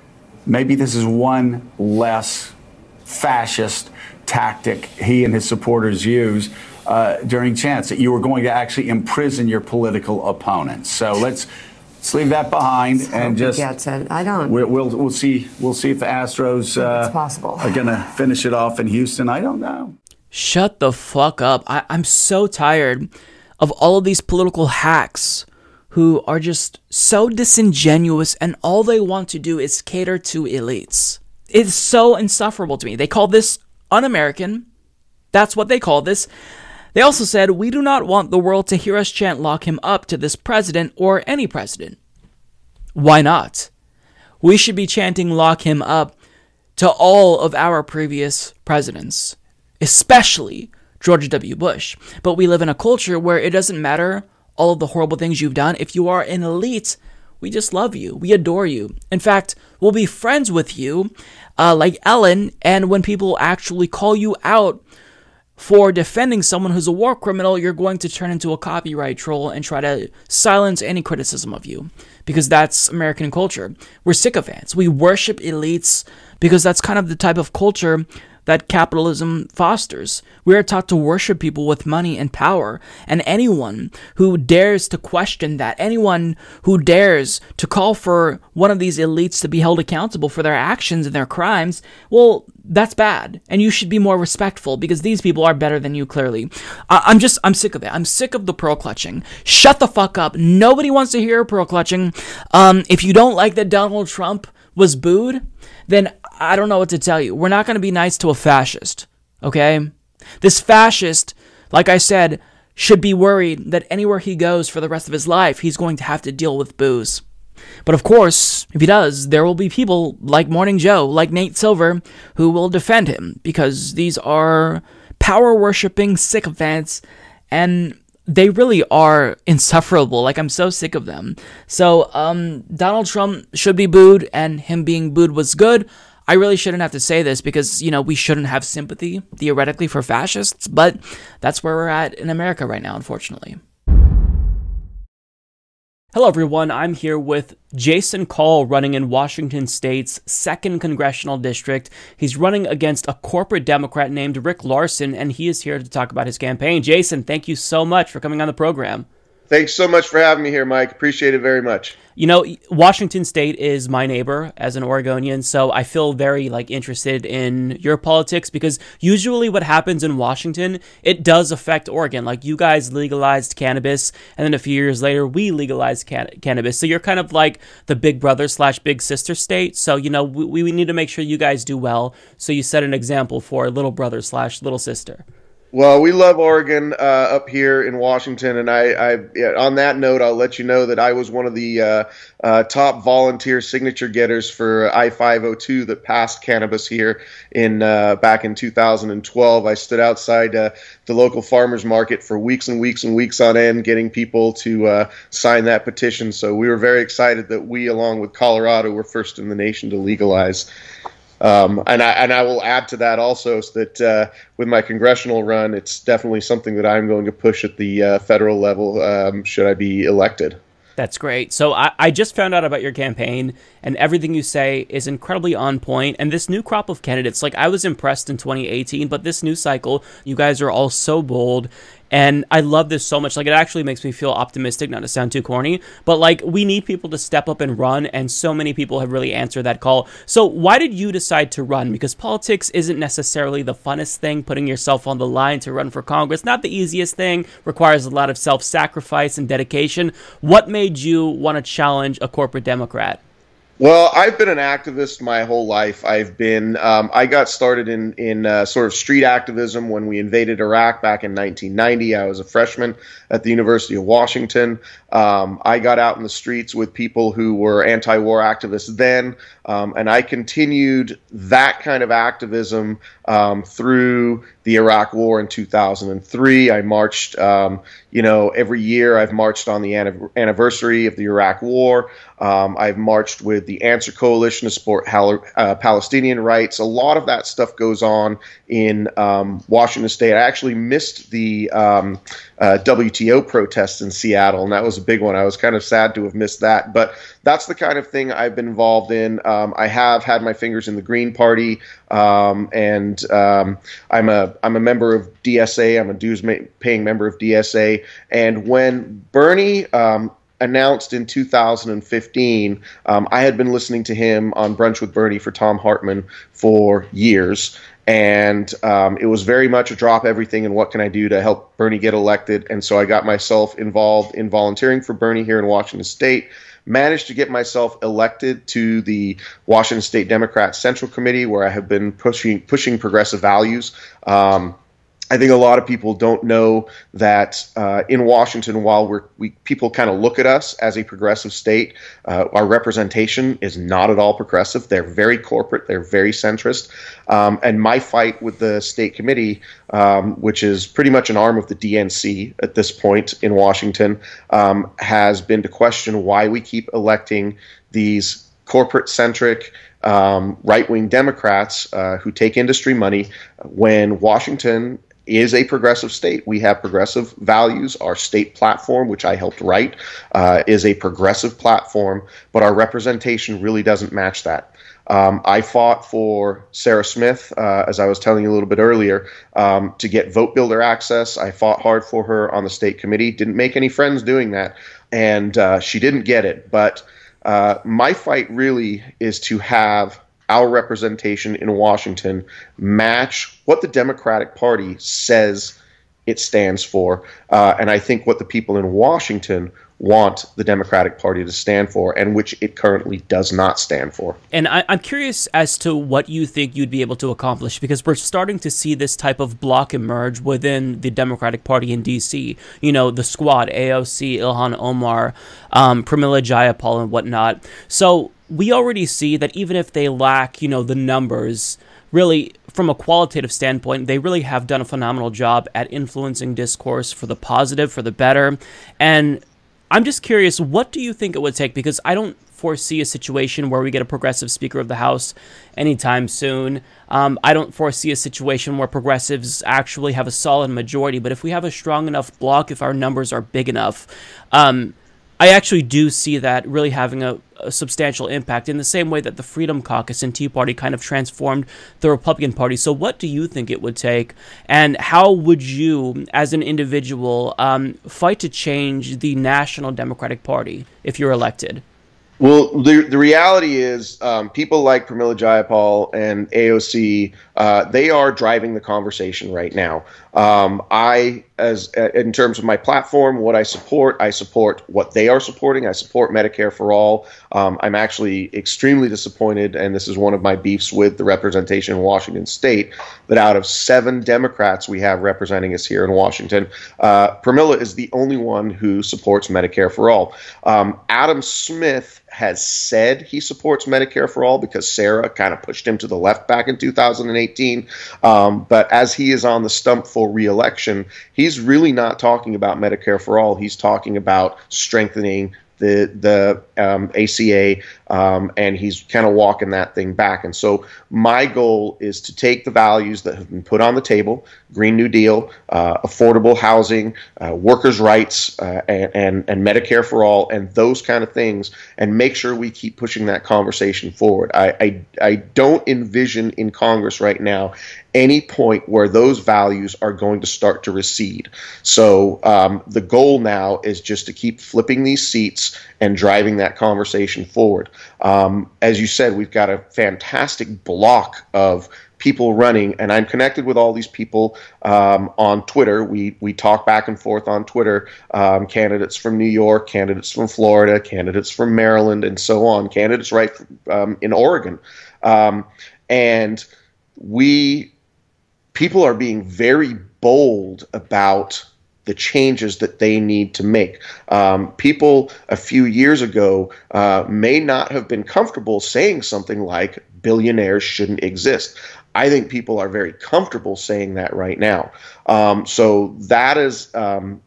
S37: maybe this is one less fascist tactic he and his supporters use uh, during chance that you were going to actually imprison your political opponents. So let's let's leave that behind and
S38: Hope he
S37: just
S38: gets it. I don't.
S37: we'll, we'll we'll see we'll see if the Astros uh,
S38: possible.
S37: are going to finish it off in Houston. I don't know.
S1: Shut the fuck up. I, I'm so tired of all of these political hacks who are just so disingenuous and all they want to do is cater to elites. It's so insufferable to me. They call this un American. That's what they call this. They also said, We do not want the world to hear us chant lock him up to this president or any president. Why not? We should be chanting lock him up to all of our previous presidents, especially George W. Bush. But we live in a culture where it doesn't matter all of the horrible things you've done. If you are an elite, we just love you. We adore you. In fact, we'll be friends with you, uh, like Ellen. And when people actually call you out for defending someone who's a war criminal, you're going to turn into a copyright troll and try to silence any criticism of you. Because that's American culture. We're sycophants. We worship elites because that's kind of the type of culture that capitalism fosters. We are taught to worship people with money and power, and anyone who dares to question that, anyone who dares to call for one of these elites to be held accountable for their actions and their crimes, well, that's bad. And you should be more respectful because these people are better than you, clearly. I- I'm just, I'm sick of it. I'm sick of the pearl clutching. Shut the fuck up. Nobody wants to hear pearl clutching. Um, if you don't like that Donald Trump was booed, then I don't know what to tell you. We're not going to be nice to a fascist, okay? This fascist, like I said, should be worried that anywhere he goes for the rest of his life, he's going to have to deal with booze. But of course, if he does, there will be people like Morning Joe, like Nate Silver, who will defend him because these are power worshipping sycophants and they really are insufferable. Like I'm so sick of them. So um, Donald Trump should be booed, and him being booed was good. I really shouldn't have to say this because you know we shouldn't have sympathy theoretically for fascists, but that's where we're at in America right now, unfortunately. Hello, everyone. I'm here with Jason Call running in Washington State's 2nd Congressional District. He's running against a corporate Democrat named Rick Larsen, and he is here to talk about his campaign. Jason, thank you so much for coming on the program.
S39: Thanks so much for having me here, Mike. Appreciate it very much.
S1: You know, Washington State is my neighbor as an Oregonian, so I feel very like interested in your politics because usually what happens in Washington, it does affect Oregon. Like you guys legalized cannabis, and then a few years later we legalized can- cannabis. So you're kind of like the big brother slash big sister state. So you know we, we need to make sure you guys do well. So you set an example for little brother slash little sister.
S39: Well, we love Oregon uh, up here in Washington, and I, I on that note, I'll let you know that I was one of the uh, uh, top volunteer signature getters for I five hundred two that passed cannabis here in uh, back in 2012. I stood outside uh, the local farmers market for weeks and weeks and weeks on end, getting people to uh, sign that petition. So we were very excited that we, along with Colorado, were first in the nation to legalize. Um, and I and I will add to that also so that uh, with my congressional run, it's definitely something that I'm going to push at the uh, federal level. Um, should I be elected?
S1: That's great. So I, I just found out about your campaign, and everything you say is incredibly on point. And this new crop of candidates, like I was impressed in 2018, but this new cycle, you guys are all so bold. And I love this so much. Like, it actually makes me feel optimistic, not to sound too corny, but like, we need people to step up and run. And so many people have really answered that call. So, why did you decide to run? Because politics isn't necessarily the funnest thing, putting yourself on the line to run for Congress. Not the easiest thing, requires a lot of self sacrifice and dedication. What made you want to challenge a corporate Democrat?
S39: Well, I've been an activist my whole life. I've been, um, I got started in, in uh, sort of street activism when we invaded Iraq back in 1990. I was a freshman at the University of Washington. Um, I got out in the streets with people who were anti war activists then, um, and I continued that kind of activism um, through the Iraq War in 2003. I marched, um, you know, every year I've marched on the anniversary of the Iraq War. Um, I've marched with the Answer Coalition to support uh, Palestinian rights. A lot of that stuff goes on in um, Washington State. I actually missed the um, uh, WTO protests in Seattle, and that was a big one. I was kind of sad to have missed that, but that's the kind of thing I've been involved in. Um, I have had my fingers in the Green Party, um, and um, I'm a I'm a member of DSA. I'm a dues paying member of DSA, and when Bernie um, announced in 2015. Um, I had been listening to him on Brunch with Bernie for Thom Hartmann for years. And um, it was very much a drop everything and what can I do to help Bernie get elected. And so I got myself involved in volunteering for Bernie here in Washington State managed to get myself elected to the Washington State Democrat Central Committee, where I have been pushing pushing progressive values. Um, I think a lot of people don't know that uh, in Washington, while we're, we people kind of look at us as a progressive state, uh, our representation is not at all progressive. They're very corporate. They're very centrist. Um, and my fight with the state committee, um, which is pretty much an arm of the DNC at this point in Washington, um, has been to question why we keep electing these corporate centric um, right wing Democrats uh, who take industry money when Washington is a progressive state. We have progressive values. Our state platform, which I helped write, uh, is a progressive platform, but our representation really doesn't match that. Um, I fought for Sarah Smith, uh, as I was telling you a little bit earlier, um, to get vote builder access. I fought hard for her on the state committee. Didn't make any friends doing that, and uh, she didn't get it. But uh, my fight really is to have our representation in Washington match what the Democratic Party says it stands for. Uh, and I think what the people in Washington want the Democratic Party to stand for, and which it currently does not stand for.
S1: And I, am curious as to what you think you'd be able to accomplish, because we're starting to see this type of block emerge within the Democratic Party in D.C. You know, the squad, AOC, Ilhan Omar, um, Pramila Jayapal, and whatnot. So we already see that even if they lack, you know, the numbers, really from a qualitative standpoint, they really have done a phenomenal job at influencing discourse for the positive, for the better. And I'm just curious, what do you think it would take? Because I don't foresee a situation where we get a progressive Speaker of the House anytime soon. Um, I don't foresee a situation where progressives actually have a solid majority. But if we have a strong enough block, if our numbers are big enough, um, I actually do see that really having a, a, substantial impact in the same way that the Freedom Caucus and Tea Party kind of transformed the Republican Party. So, what do you think it would take, and how would you, as an individual, um, fight to change the National Democratic Party if you're elected?
S39: Well, the, the reality is, um, people like Pramila Jayapal and AOC, uh, they are driving the conversation right now. Um, I, as uh, in terms of my platform, what I support, I support what they are supporting. I support Medicare for all. Um, I'm actually extremely disappointed, and this is one of my beefs with the representation in Washington State, that out of seven Democrats we have representing us here in Washington, uh, Pramila is the only one who supports Medicare for all. Um, Adam Smith has said he supports Medicare for all because Sarah kind of pushed him to the left back in 2018. Um, but as he is on the stump for reelection, he's really not talking about Medicare for all. He's talking about strengthening the the um, ACA, um, and he's kind of walking that thing back. And so my goal is to take the values that have been put on the table: Green New Deal, uh, affordable housing, uh, workers' rights, uh, and, and, and Medicare for all, and those kind of things, and make sure we keep pushing that conversation forward. I I, I don't envision in Congress right now any point where those values are going to start to recede. So um, the goal now is just to keep flipping these seats seats and driving that conversation forward. Um, as you said, we've got a fantastic block of people running, and I'm connected with all these people um, on Twitter. We we talk back and forth on Twitter. Um, candidates from New York, candidates from Florida, candidates from Maryland, and so on. Candidates right um, in Oregon, um, and we people are being very bold about the changes that they need to make. Um, people a few years ago uh, may not have been comfortable saying something like billionaires shouldn't exist. I think people are very comfortable saying that right now. Um, so that is um,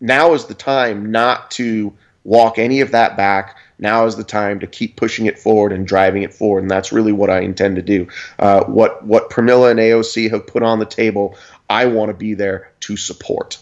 S39: now is the time not to walk any of that back. Now is the time to keep pushing it forward and driving it forward, and that's really what I intend to do. Uh, what what Pramila and AOC have put on the table, I want to be there to support.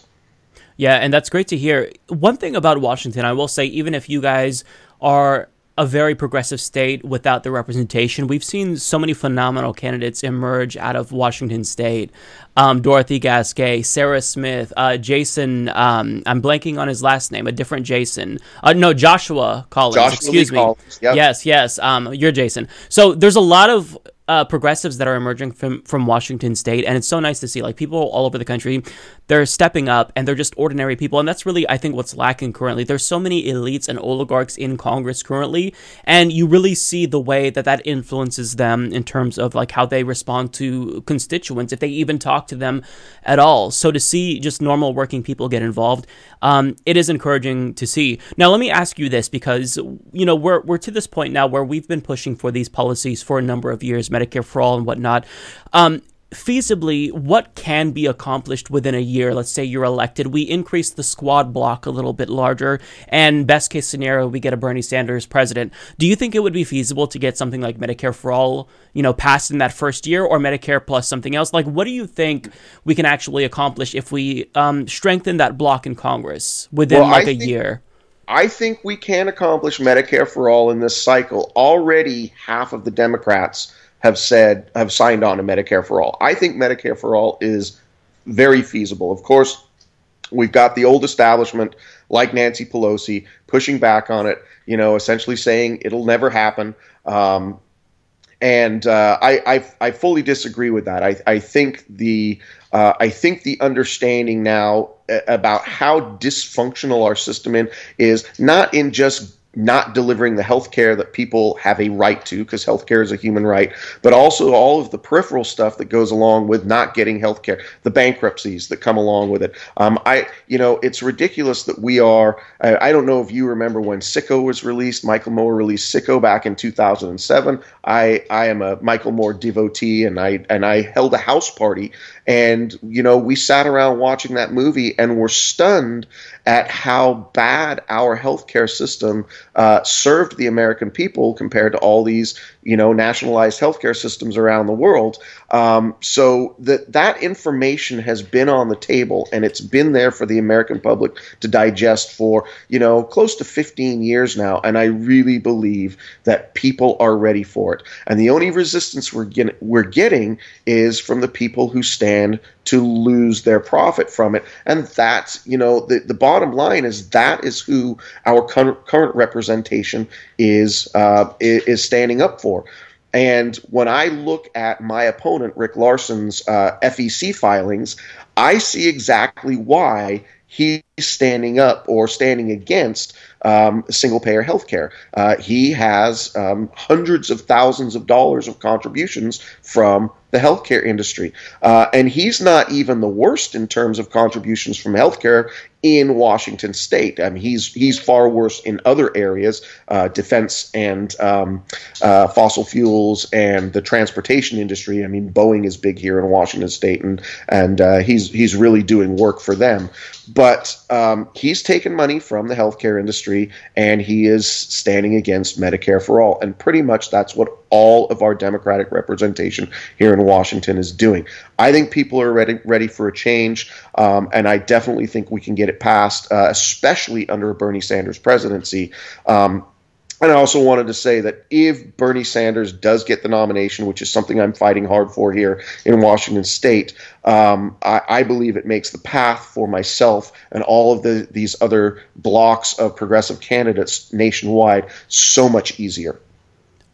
S1: Yeah, and that's great to hear. One thing about Washington, I will say, even if you guys are a very progressive state without the representation. We've seen so many phenomenal candidates emerge out of Washington State. Um, Dorothy Gasque, Sarah Smith, uh, Jason. Um, I'm blanking on his last name. A different Jason. Uh, no, Joshua Collins.
S39: Joshua
S1: excuse
S39: Lee
S1: me.
S39: Collins, yep.
S1: Yes, yes. Um, you're Jason. So there's a lot of uh, progressives that are emerging from from Washington State, and it's so nice to see. Like people all over the country, they're stepping up, and they're just ordinary people, and that's really I think what's lacking currently. There's so many elites and oligarchs in Congress currently, and you really see the way that that influences them in terms of like how they respond to constituents, if they even talk to them at all. So to see just normal working people get involved, um, it is encouraging to see. Now let me ask you this because you know we're we're to this point now where we've been pushing for these policies for a number of years. Medicare for all and whatnot. Um, feasibly, what can be accomplished within a year? Let's say you're elected. We increase the squad block a little bit larger, and best case scenario, we get a Bernie Sanders president. Do you think it would be feasible to get something like Medicare for all, you know, passed in that first year, or Medicare plus something else? Like, what do you think we can actually accomplish if we um, strengthen that block in Congress within
S39: Well,
S1: like a
S39: think-
S1: year?
S39: I think we can accomplish Medicare for all in this cycle. Already, half of the Democrats have said have signed on to Medicare for all. I think Medicare for all is very feasible. Of course, we've got the old establishment like Nancy Pelosi pushing back on it. You know, essentially saying it'll never happen. Um, and uh, I, I I fully disagree with that. I I think the uh, I think the understanding now about how dysfunctional our system in is not in just not delivering the health care that people have a right to because health care is a human right but also all of the peripheral stuff that goes along with not getting health care the bankruptcies that come along with it. Um, i you know it's ridiculous that we are I, I don't know if you remember when sicko was released michael moore released sicko back in 2007 i i am a michael moore devotee and i and i held a house party and you know we sat around watching that movie and were stunned at how bad our healthcare system uh, served the American people compared to all these you know nationalized healthcare systems around the world. Um, so that that information has been on the table and it's been there for the American public to digest for you know close to 15 years now, and I really believe that people are ready for it. And the only resistance we're getting, we're getting is from the people who stand to lose their profit from it. And that's, you know, the, the bottom line is that is who our current, representation is, uh, is standing up for. And when I look at my opponent, Rick Larsen's uh, FEC filings, I see exactly why he's standing up or standing against um, single payer health care. Uh, he has um, hundreds of thousands of dollars of contributions from the healthcare industry. Uh, and he's not even the worst in terms of contributions from healthcare in Washington state. I mean, he's he's far worse in other areas, uh, defense and um, uh, fossil fuels and the transportation industry. I mean, Boeing is big here in Washington state, and and uh, he's he's really doing work for them. But um, he's taken money from the healthcare industry, and he is standing against Medicare for all, and pretty much that's what all of our Democratic representation here in Washington is doing. I think people are ready ready for a change, um, and I definitely think we can get it passed, uh, especially under a Bernie Sanders presidency. Um, And I also wanted to say that if Bernie Sanders does get the nomination, which is something I'm fighting hard for here in Washington State, um, I, I, believe it makes the path for myself and all of the, these other blocks of progressive candidates nationwide so much easier.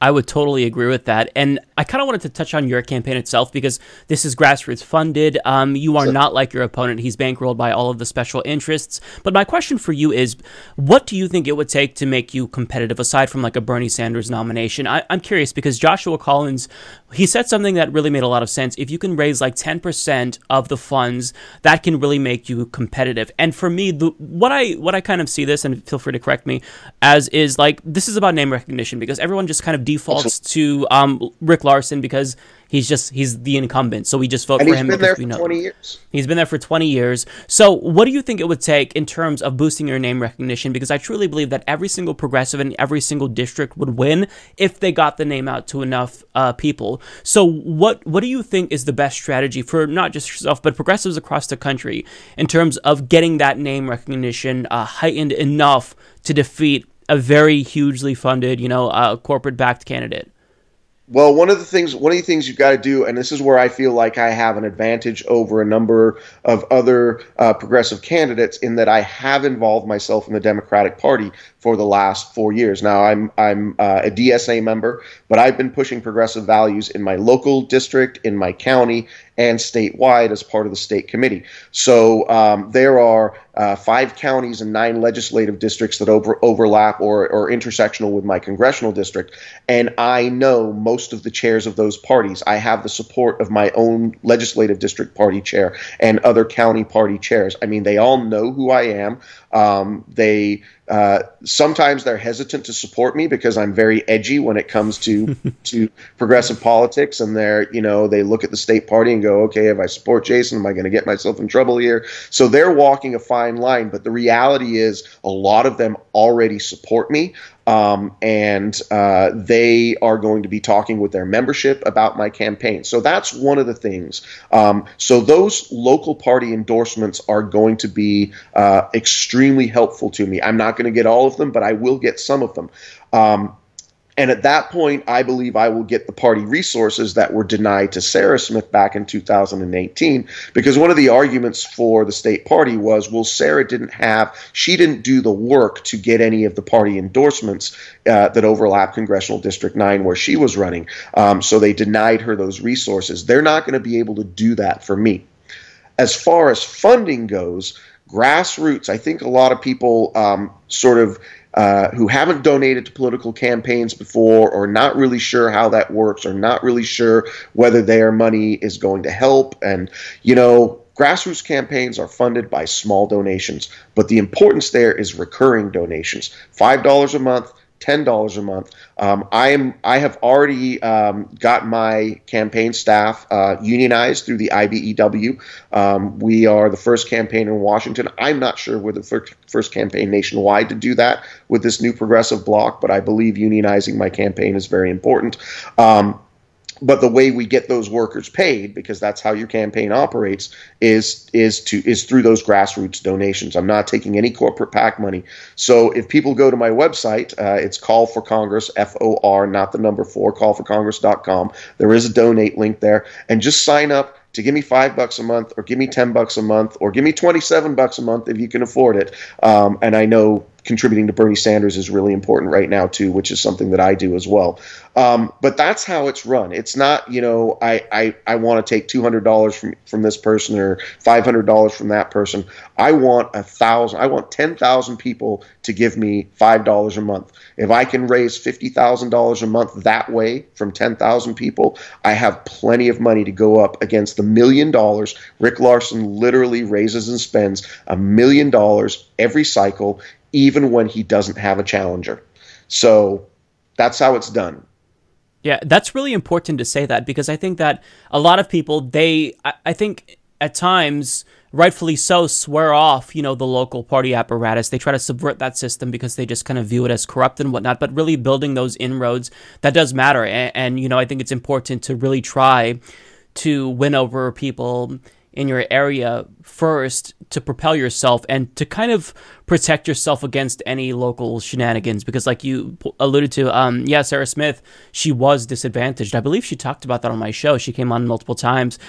S1: I would totally agree with that. And I kind of wanted to touch on your campaign itself because this is grassroots funded. Um, you are not like your opponent. He's bankrolled by all of the special interests. But my question for you is what do you think it would take to make you competitive aside from like a Bernie Sanders nomination? I, am curious because Joshua Collins, he said something that really made a lot of sense. If you can raise like 10% of the funds, that can really make you competitive. And for me, the, what I what I kind of see this, and feel free to correct me, as is like this is about name recognition because everyone just kind of defaults to um, Rick Larsen because he's just he's the incumbent, so we just vote
S39: and
S1: for him.
S39: He's been there
S1: for
S39: know. twenty years.
S1: He's been there for twenty years. So, what do you think it would take in terms of boosting your name recognition? Because I truly believe that every single progressive in every single district would win if they got the name out to enough uh, people. So, what what do you think is the best strategy for not just yourself but progressives across the country in terms of getting that name recognition uh, heightened enough to defeat a very hugely funded, you know, uh, corporate backed candidate?
S39: Well, one of the things, one of the things you've got to do, and this is where I feel like I have an advantage over a number of other uh, progressive candidates, in that I have involved myself in the Democratic Party for the last four years. Now, I'm I'm uh, a DSA member, but I've been pushing progressive values in my local district, in my county, and statewide as part of the state committee. So um, there are uh, five counties and nine legislative districts that over, overlap or, or intersectional with my congressional district. And I know most of the chairs of those parties. I have the support of my own legislative district party chair and other county party chairs. I mean, they all know who I am. Um, they uh, sometimes they're hesitant to support me because I'm very edgy when it comes to to progressive politics, and they're you know they look at the state party and go, okay, if I support Jason, am I going to get myself in trouble here? So they're walking a fine line, but the reality is a lot of them already support me. Um, and uh, they are going to be talking with their membership about my campaign. So that's one of the things. Um, so those local party endorsements are going to be uh, extremely helpful to me. I'm not going to get all of them, but I will get some of them. Um, and at that point, I believe I will get the party resources that were denied to Sarah Smith back in 2018. Because one of the arguments for the state party was, well, Sarah didn't have, she didn't do the work to get any of the party endorsements uh, that overlap Congressional District 9 where she was running. Um, so they denied her those resources. They're not going to be able to do that for me. As far as funding goes, grassroots, I think a lot of people um, sort of uh, who haven't donated to political campaigns before or not really sure how that works or not really sure whether their money is going to help. And, you know, grassroots campaigns are funded by small donations, but the importance there is recurring donations $5 a month, ten dollars a month. Um, I am I have already um, got my campaign staff uh, unionized through the IBEW. Um, we are the first campaign in Washington. I'm not sure we're the first, first campaign nationwide to do that with this new progressive bloc, but I believe unionizing my campaign is very important. Um, but the way we get those workers paid because that's how your campaign operates is is to is through those grassroots donations. I'm not taking any corporate pac money. So if people go to my website uh, it's call for congress f-o-r not the number four callforcongress.com there is a donate link there. And just sign up to give me five bucks a month or give me 10 bucks a month or give me 27 bucks a month if you can afford it. Um, and i know contributing to Bernie Sanders is really important right now too, which is something that I do as well. Um, but that's how it's run. It's not, you know, I I, I want to take two hundred dollars from from this person or five hundred dollars from that person. I want a thousand. I want ten thousand people to give me five dollars a month. If I can raise fifty thousand dollars a month that way from ten thousand people, I have plenty of money to go up against the million dollars Rick Larsen literally raises and spends a million dollars every cycle even when he doesn't have a challenger. So that's how it's done.
S1: Yeah, that's really important to say that because I think that a lot of people, they, I, think at times, rightfully so, swear off, you know, the local party apparatus. They try to subvert that system because they just kind of view it as corrupt and whatnot. But really building those inroads, that does matter. And, and you know, I think it's important to really try to win over people in your area first to propel yourself and to kind of protect yourself against any local shenanigans? Because like you alluded to um yeah sarah smith she was disadvantaged. I believe she talked about that on my show. She came on multiple times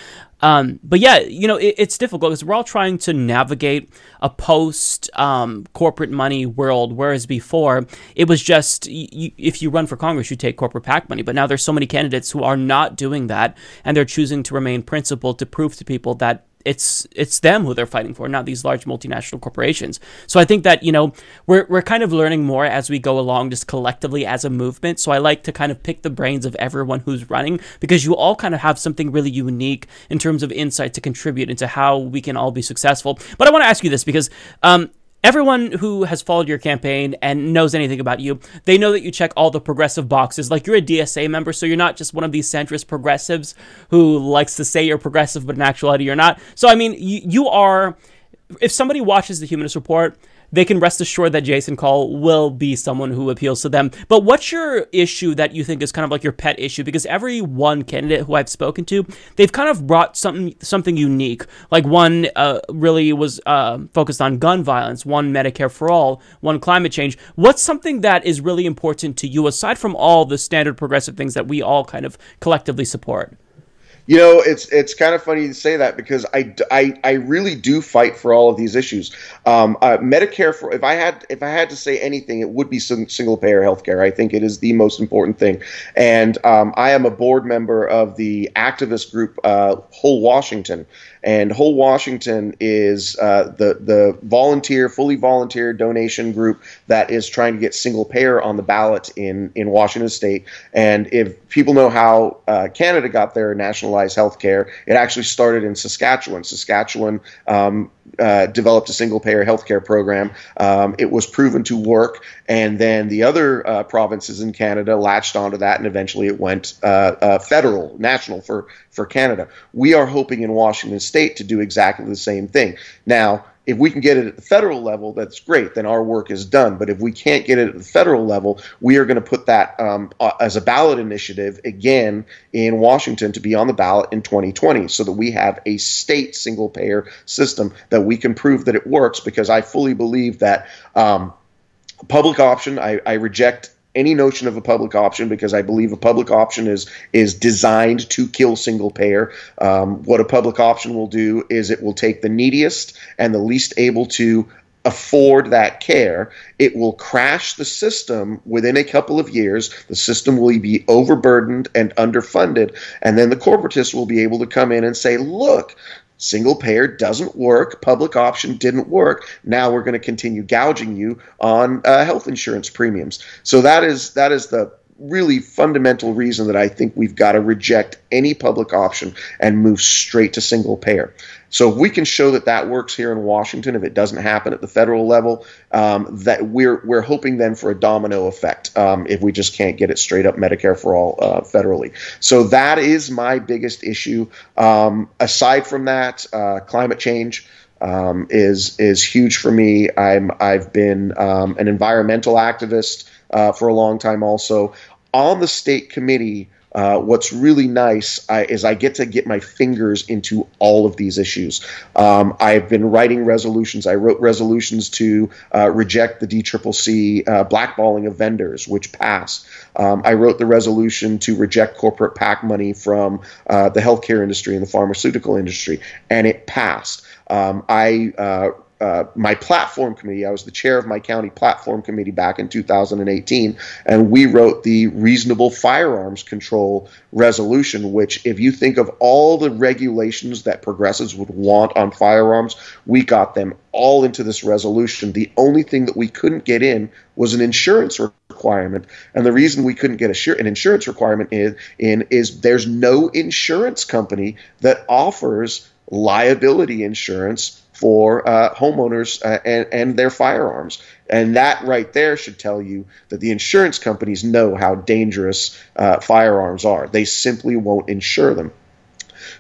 S1: um, but yeah, you know, it, it's difficult because we're all trying to navigate a post um, corporate money world, whereas before it was just if you run for Congress, you take corporate PAC money. But now there's so many candidates who are not doing that, and they're choosing to remain principled to prove to people that it's it's them who they're fighting for, not these large multinational corporations. So I think that you know we're we're kind of learning more as we go along, just collectively as a movement. So I like to kind of pick the brains of everyone who's running because you all kind of have something really unique in terms of insight to contribute into how we can all be successful. But I want to ask you this because um, everyone who has followed your campaign and knows anything about you, they know that you check all the progressive boxes. Like you're a DSA member, so you're not just one of these centrist progressives who likes to say you're progressive, but in actuality you're not. So I mean, you, you are. If somebody watches the Humanist Report they can rest assured that Jason Call will be someone who appeals to them. But what's your issue that you think is kind of like your pet issue? Because every one candidate who I've spoken to, they've kind of brought something something unique. Like one uh, really was uh, focused on gun violence, one Medicare for all, one climate change. What's something that is really important to you aside from all the standard progressive things that we all kind of collectively support?
S39: You know, it's it's kind of funny to say that because I, I, I really do fight for all of these issues. Um, uh, Medicare for if I had if I had to say anything, it would be single payer healthcare. I think it is the most important thing, and um, I am a board member of the activist group uh, Whole Washington, and Whole Washington is uh, the the volunteer, fully volunteer donation group that is trying to get single payer on the ballot in in Washington State. And if people know how uh, Canada got their nationalized health care, it actually started in Saskatchewan. Saskatchewan um, uh, developed a single payer healthcare program. Um, it was proven to work, and then the other uh, provinces in Canada latched onto that, and eventually it went uh, uh, federal, national for for Canada. We are hoping in Washington State to do exactly the same thing. Now, if we can get it at the federal level, that's great. Then our work is done. But if we can't get it at the federal level, we are going to put that um, uh, as a ballot initiative again in Washington to be on the ballot in 2020 so that we have a state single payer system that we can prove that it works because I fully believe that. Um, public option, I, I reject any notion of a public option because I believe a public option is is designed to kill single payer. Um, what a public option will do is it will take the neediest and the least able to afford that care, it will crash the system within a couple of years. The system will be overburdened and underfunded. And then the corporatists will be able to come in and say, look, Single payer doesn't work. Public option didn't work. Now we're going to continue gouging you on uh, health insurance premiums. So that is that is the really fundamental reason that I think we've got to reject any public option and move straight to single payer. So if we can show that that works here in Washington, if it doesn't happen at the federal level, um, that we're we're hoping then for a domino effect um, if we just can't get it straight up Medicare for all uh, federally. So that is my biggest issue. Um, aside from that, uh, climate change. Um, is is huge for me. I'm I've been um, an environmental activist uh, for a long time. Also on the state committee uh, what's really nice I, is I get to get my fingers into all of these issues. Um, I've been writing resolutions. I wrote resolutions to uh, reject the DCCC uh, blackballing of vendors, which passed. Um, I wrote the resolution to reject corporate PAC money from uh, the healthcare industry and the pharmaceutical industry, and it passed. Um, I uh, my platform committee. I was the chair of my county platform committee back in 2018, and we wrote the reasonable firearms control resolution. Which, if you think of all the regulations that progressives would want on firearms, we got them all into this resolution. The only thing that we couldn't get in was an insurance requirement, and the reason we couldn't get a, an insurance requirement in, in is there's no insurance company that offers liability insurance for uh, homeowners uh, and, and their firearms. And that right there should tell you that the insurance companies know how dangerous uh, firearms are. They simply won't insure them.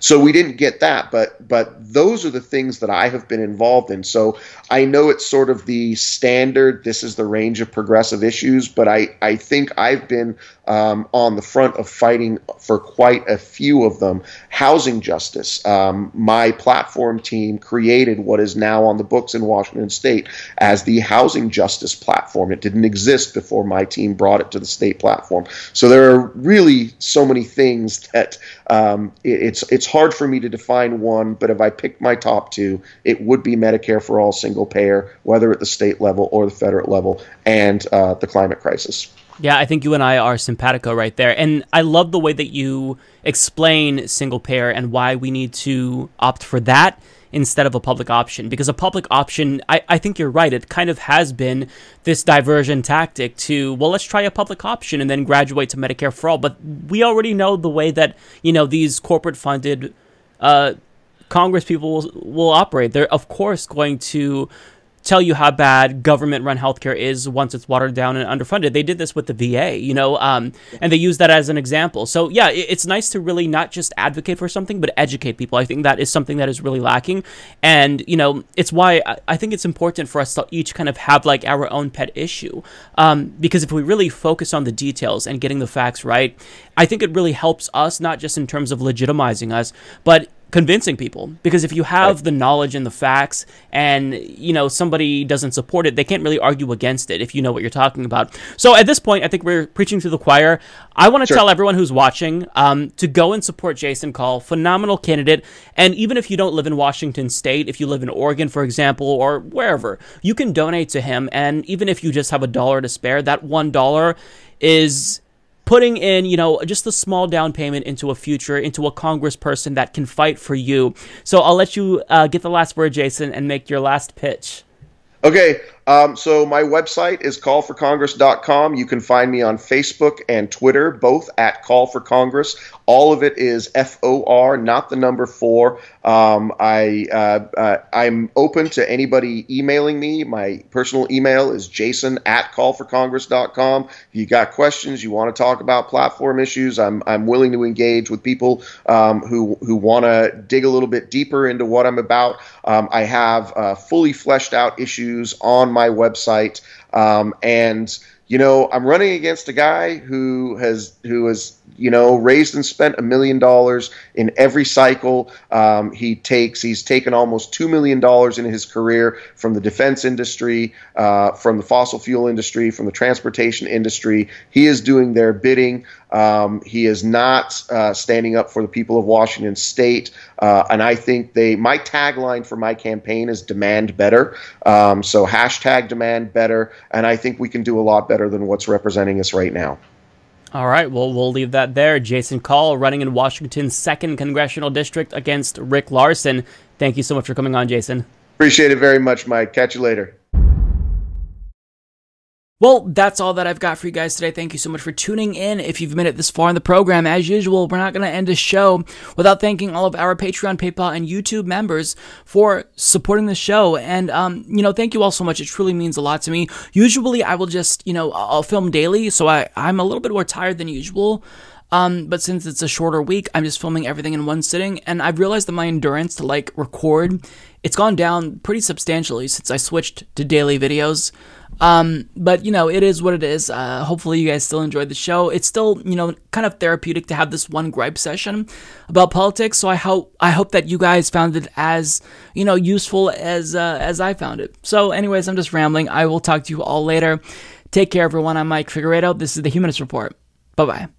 S39: So we didn't get that, but but those are the things that I have been involved in. So I know it's sort of the standard. This is the range of progressive issues, but I I think I've been um, on the front of fighting for quite a few of them. Housing justice. Um, my platform team created what is now on the books in Washington State as the housing justice platform. It didn't exist before my team brought it to the state platform. So there are really so many things that um, it, it's it's hard for me to define one. But if I picked my top two, it would be Medicare for all, single payer, whether at the state level or the federal level, and uh, the climate crisis.
S1: Yeah, I think you and I are simpatico right there. And I love the way that you explain single payer and why we need to opt for that instead of a public option. Because a public option, I, I think you're right, it kind of has been this diversion tactic to, well, let's try a public option and then graduate to Medicare for all. But we already know the way that, you know, these corporate funded uh, Congress people will, will operate. They're, of course, going to tell you how bad government run healthcare is once it's watered down and underfunded. They did this with the VA, you know, um, and they use that as an example. So, yeah, it's nice to really not just advocate for something, but educate people. I think that is something that is really lacking. And, you know, it's why I think it's important for us to each kind of have like our own pet issue. Um, because if we really focus on the details and getting the facts right, I think it really helps us, not just in terms of legitimizing us, but convincing people because if you have right. the knowledge and the facts and you know somebody doesn't support it they can't really argue against it if you know what you're talking about so at this point i think we're preaching to the choir i want to sure. tell everyone who's watching um, to go and support jason call phenomenal candidate and even if you don't live in washington state if you live in oregon for example or wherever you can donate to him and even if you just have a dollar to spare that one dollar is putting in, you know, just a small down payment into a future, into a congressperson that can fight for you. So I'll let you uh, get the last word, Jason, and make your last pitch.
S39: Okay, um, so my website is callforcongress.com. You can find me on Facebook and Twitter, both at Call for Congress. All of it is F O R, not the number four. Um, I uh, uh, I'm open to anybody emailing me. My personal email is jason at callforcongress.com. If you got questions, you want to talk about platform issues, I'm I'm willing to engage with people um, who who want to dig a little bit deeper into what I'm about. Um, I have uh, fully fleshed out issues on my website. Um, and you know, I'm running against a guy who has who has you know raised and spent a million dollars in every cycle. Um, he takes he's taken almost two million dollars in his career from the defense industry, uh, from the fossil fuel industry, from the transportation industry. He is doing their bidding. Um, he is not uh, standing up for the people of Washington State, uh, and I think they. My tagline for my campaign is "Demand Better." Um, so hashtag Demand Better, and I think we can do a lot better than what's representing us right now.
S1: All right, well, we'll leave that there. Jason Call running in Washington's second congressional district against Rick Larsen. Thank you so much for coming on, Jason.
S39: Appreciate it very much, Mike. Catch you later.
S1: Well, that's all that I've got for you guys today. Thank you so much for tuning in. If you've made it this far in the program, as usual, we're not going to end the show without thanking all of our Patreon, PayPal, and YouTube members for supporting the show. And, um, you know, thank you all so much. It truly means a lot to me. Usually, I will just, you know, I'll film daily, so I, I'm a little bit more tired than usual. Um, but since it's a shorter week, I'm just filming everything in one sitting, and I've realized that my endurance to like record, it's gone down pretty substantially since I switched to daily videos. Um, but you know, it is what it is. Uh, hopefully, you guys still enjoyed the show. It's still, you know, kind of therapeutic to have this one gripe session about politics. So I hope I hope that you guys found it as you know useful as uh, as I found it. So, anyways, I'm just rambling. I will talk to you all later. Take care, everyone. I'm Mike Figueredo. This is the Humanist Report. Bye bye.